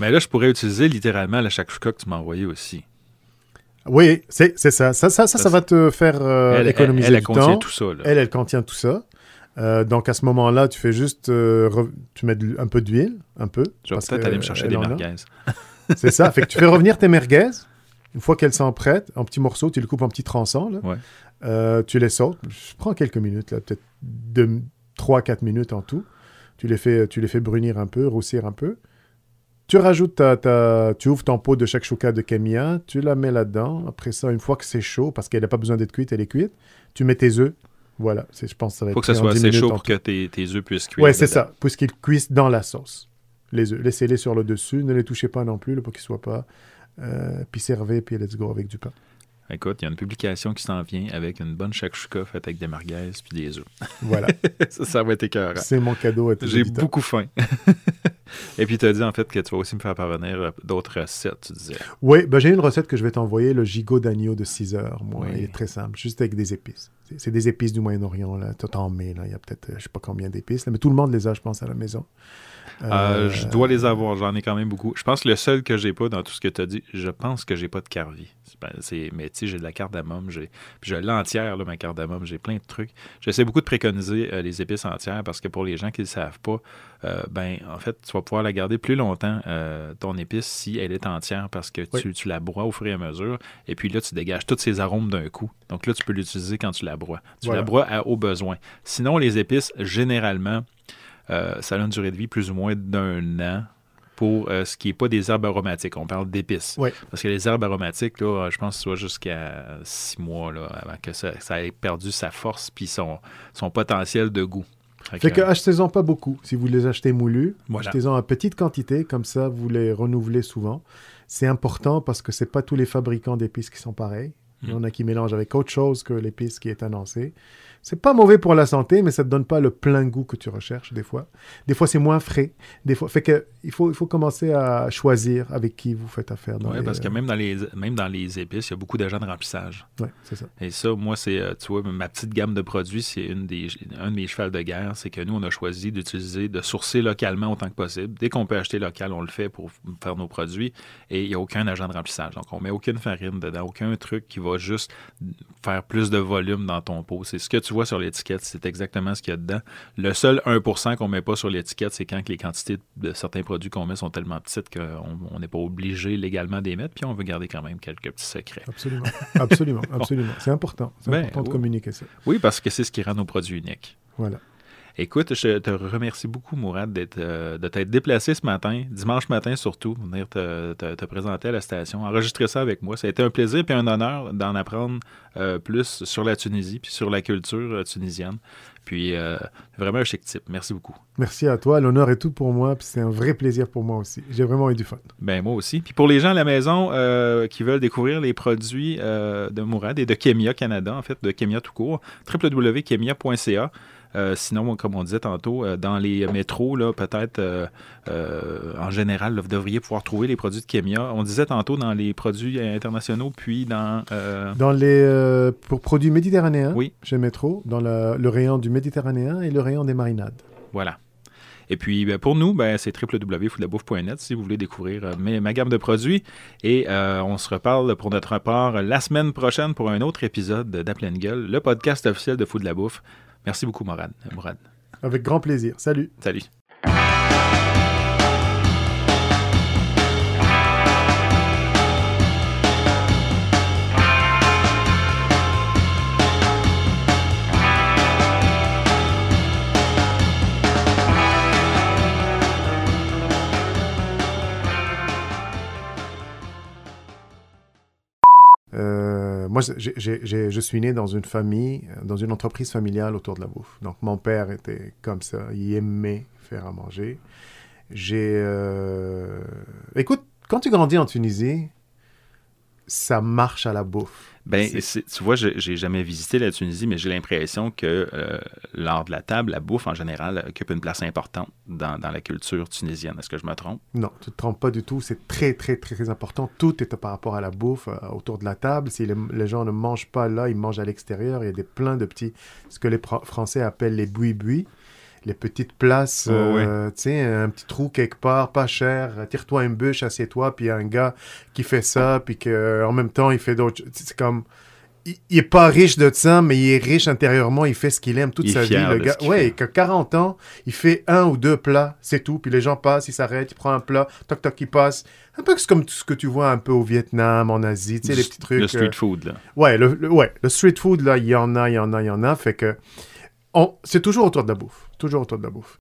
Speaker 1: Mais là, je pourrais utiliser littéralement la shakshuka que tu m'as envoyé aussi.
Speaker 2: Oui, c'est ça. Ça, ça, ça, ça va te faire euh,
Speaker 1: elle,
Speaker 2: économiser
Speaker 1: elle, elle
Speaker 2: du
Speaker 1: contient
Speaker 2: temps.
Speaker 1: tout ça. Là.
Speaker 2: Elle, elle contient tout ça. Euh, donc à ce moment-là, tu fais juste, euh, re- tu mets un peu d'huile, un peu.
Speaker 1: je vais peut-être aller me chercher des merguez. [laughs]
Speaker 2: C'est ça. fait que tu fais revenir tes merguez. Une fois qu'elles sont prêtes, en petits morceaux, tu les coupes en petits tronçons. Là.
Speaker 1: Ouais.
Speaker 2: Euh, tu les sautes. Je prends quelques minutes, là, peut-être 3-4 minutes en tout. Tu les, fais, tu les fais brunir un peu, roussir un peu. Tu rajoutes ta, ta- tu ouvres ton pot de shakshuka de Kenya, tu la mets là-dedans. Après ça, une fois que c'est chaud, parce qu'elle n'a pas besoin d'être cuite, elle est cuite, tu mets tes œufs. Voilà, c'est- je pense que ça va être
Speaker 1: faut que ça soit
Speaker 2: 10
Speaker 1: assez chaud pour que tes, tes œufs puissent cuire.
Speaker 2: Ouais, c'est ça. Puisqu'ils cuisent dans la sauce. Les œufs. Laissez-les sur le dessus. Ne les touchez pas non plus là, pour qu'ils ne soient pas. Euh, puis servez, puis let's go avec du pain.
Speaker 1: Écoute, il y a une publication qui s'en vient avec une bonne shakshuka faite avec des merguez puis des œufs.
Speaker 2: Voilà. [laughs]
Speaker 1: ça, ça va être écœurant.
Speaker 2: C'est mon cadeau à tes
Speaker 1: J'ai beaucoup faim. [laughs] Et puis, tu as dit en fait que tu vas aussi me faire parvenir euh, d'autres recettes, tu disais.
Speaker 2: Oui, ben, j'ai une recette que je vais t'envoyer, le gigot d'agneau de 6 heures. Moi,
Speaker 1: Oui.
Speaker 2: il est très simple, juste avec des épices. C'est- des épices du Moyen-Orient, là. Tout en mai, là. Il y a peut-être, euh, je sais pas combien d'épices, là, mais tout le monde les a, je pense, à la maison.
Speaker 1: Euh, je dois les avoir, j'en ai quand même beaucoup. Je pense que le seul que j'ai pas dans tout ce que tu as dit, je pense que j'ai pas de carvi. Mais tu sais, j'ai de la cardamome, j'ai j'ai l'entière, ma cardamome, j'ai plein de trucs. J'essaie beaucoup de préconiser euh, les épices entières parce que pour les gens qui ne le savent pas, euh, ben en fait, tu vas pouvoir la garder plus longtemps, ton épice, si elle est entière parce que tu, tu la broies au fur et à mesure. Et puis là, tu dégages tous ces arômes d'un coup. Donc là, tu peux l'utiliser quand tu la broies. Tu
Speaker 2: Voilà.
Speaker 1: la broies à, au besoin. Sinon, les épices, généralement, euh, ça a une durée de vie plus ou moins d'un an pour euh, ce qui n'est pas des herbes aromatiques. On parle d'épices. Parce que les herbes aromatiques, là, je pense que ça va jusqu'à six mois là, avant que ça, ça ait perdu sa force puis son, son potentiel de goût. Fait
Speaker 2: Fait
Speaker 1: que,
Speaker 2: que achetez-en pas beaucoup. Si vous les achetez moulus,
Speaker 1: Voilà.
Speaker 2: achetez-en en petite quantité, comme ça vous les renouvelez souvent. C'est important parce que c'est pas tous les fabricants d'épices qui sont pareils. Il y en a qui mélangent avec autre chose que l'épice qui est annoncée. C'est pas mauvais pour la santé, mais ça te donne pas le plein goût que tu recherches des fois. Des fois, c'est moins frais. Des fois, fait que il faut, il faut commencer à choisir avec qui vous faites affaire. les-
Speaker 1: parce que même dans, les, même dans les épices, il y a beaucoup d'agents de remplissage.
Speaker 2: Ouais, c'est ça.
Speaker 1: Et ça, moi, c'est, euh, tu vois, ma petite gamme de produits, c'est une des, un de mes chevals de guerre. C'est que nous, on a choisi d'utiliser, de sourcer localement autant que possible. Dès qu'on peut acheter local, on le fait pour faire nos produits. Et il n'y a aucun agent de remplissage. Donc, on met aucune farine dedans, aucun truc qui va juste faire plus de volume dans ton pot. C'est ce que tu vois sur l'étiquette, c'est exactement ce qu'il y a dedans. Le seul 1% qu'on met pas sur l'étiquette, c'est quand les quantités de certains produits qu'on met sont tellement petites qu'on on n'est pas obligé légalement d'y mettre. Puis on veut garder quand même quelques petits secrets.
Speaker 2: Absolument. Absolument. [laughs] Absolument. C'est important. C'est
Speaker 1: Ben,
Speaker 2: important de
Speaker 1: oui.
Speaker 2: communiquer ça.
Speaker 1: Oui, parce que c'est ce qui rend nos produits uniques.
Speaker 2: Voilà.
Speaker 1: Écoute, je te remercie beaucoup, Mourad, d'être, euh, de t'être déplacé ce matin, dimanche matin surtout, pour venir te, te- te présenter à la station, enregistrer ça avec moi. Ça a été un plaisir et un honneur d'en apprendre euh, plus sur la Tunisie puis sur la culture euh, tunisienne. Puis euh, vraiment un chic type. Merci beaucoup.
Speaker 2: Merci à toi. L'honneur est tout pour moi. Puis c'est un vrai plaisir pour moi aussi. J'ai vraiment eu du fun.
Speaker 1: Ben moi aussi. Puis pour les gens à la maison euh, qui veulent découvrir les produits euh, de Mourad et de Kemia Canada, en fait, de Kemia tout court, www.kemia.ca. Euh, sinon, comme on disait tantôt, euh, dans les métros, là, peut-être euh, en général, là, vous devriez pouvoir trouver les produits de Kemia. On disait tantôt dans les produits internationaux, puis dans.
Speaker 2: Dans les pour produits méditerranéens,
Speaker 1: Oui.
Speaker 2: chez Métro, dans la- le rayon du méditerranéen et le rayon des marinades.
Speaker 1: Voilà. Et puis, ben, pour nous, ben, c'est www.foodlabouffe.net si vous voulez découvrir euh, ma gamme de produits. Et euh, on se reparle pour notre part la semaine prochaine pour un autre épisode d'À pleine gueule, le podcast officiel de Food de la Bouffe. Merci beaucoup, Morad. Morad.
Speaker 2: Avec grand plaisir. Salut.
Speaker 1: Salut.
Speaker 2: Moi, je suis né dans une famille, dans une entreprise familiale autour de la bouffe. Donc, mon père était comme ça. Il aimait faire à manger. J'ai. Euh, écoute, quand tu grandis en Tunisie, ça marche à la bouffe.
Speaker 1: Ben, tu vois, j'ai jamais visité la Tunisie, mais j'ai l'impression que euh, lors de la table, la bouffe en général occupe une place importante dans, dans la culture tunisienne. Est-ce que je me trompe?
Speaker 2: Non, tu ne te trompes pas du tout. C'est très, très, très important. Tout est par rapport à la bouffe euh, autour de la table. Si les, gens ne mangent pas là, ils mangent à l'extérieur. Il y a des plein de petits, ce que les Français appellent les buis-buis les petites places, euh, tu sais, un petit trou quelque part, pas cher, tire-toi une bûche, assieds-toi, puis il y a un gars qui fait ça, puis qu'en même temps, il fait d'autres... C'est comme... Il, il, est pas riche de ça, mais il est riche intérieurement, il fait ce qu'il aime toute sa vie. Le gars, ouais, que 40 ans, il fait un ou deux plats, c'est tout. Puis les gens passent, ils s'arrêtent, il prend un plat, toc toc, il passe. Un peu comme ce que tu vois un peu au Vietnam, en Asie, tu sais, les petits trucs.
Speaker 1: Le street euh, food, là.
Speaker 2: Ouais, le, ouais, le street food, là, il y en a, il y en a, il y en a. Fait que c'est toujours autour de la bouffe. Toujours autour de la bouffe.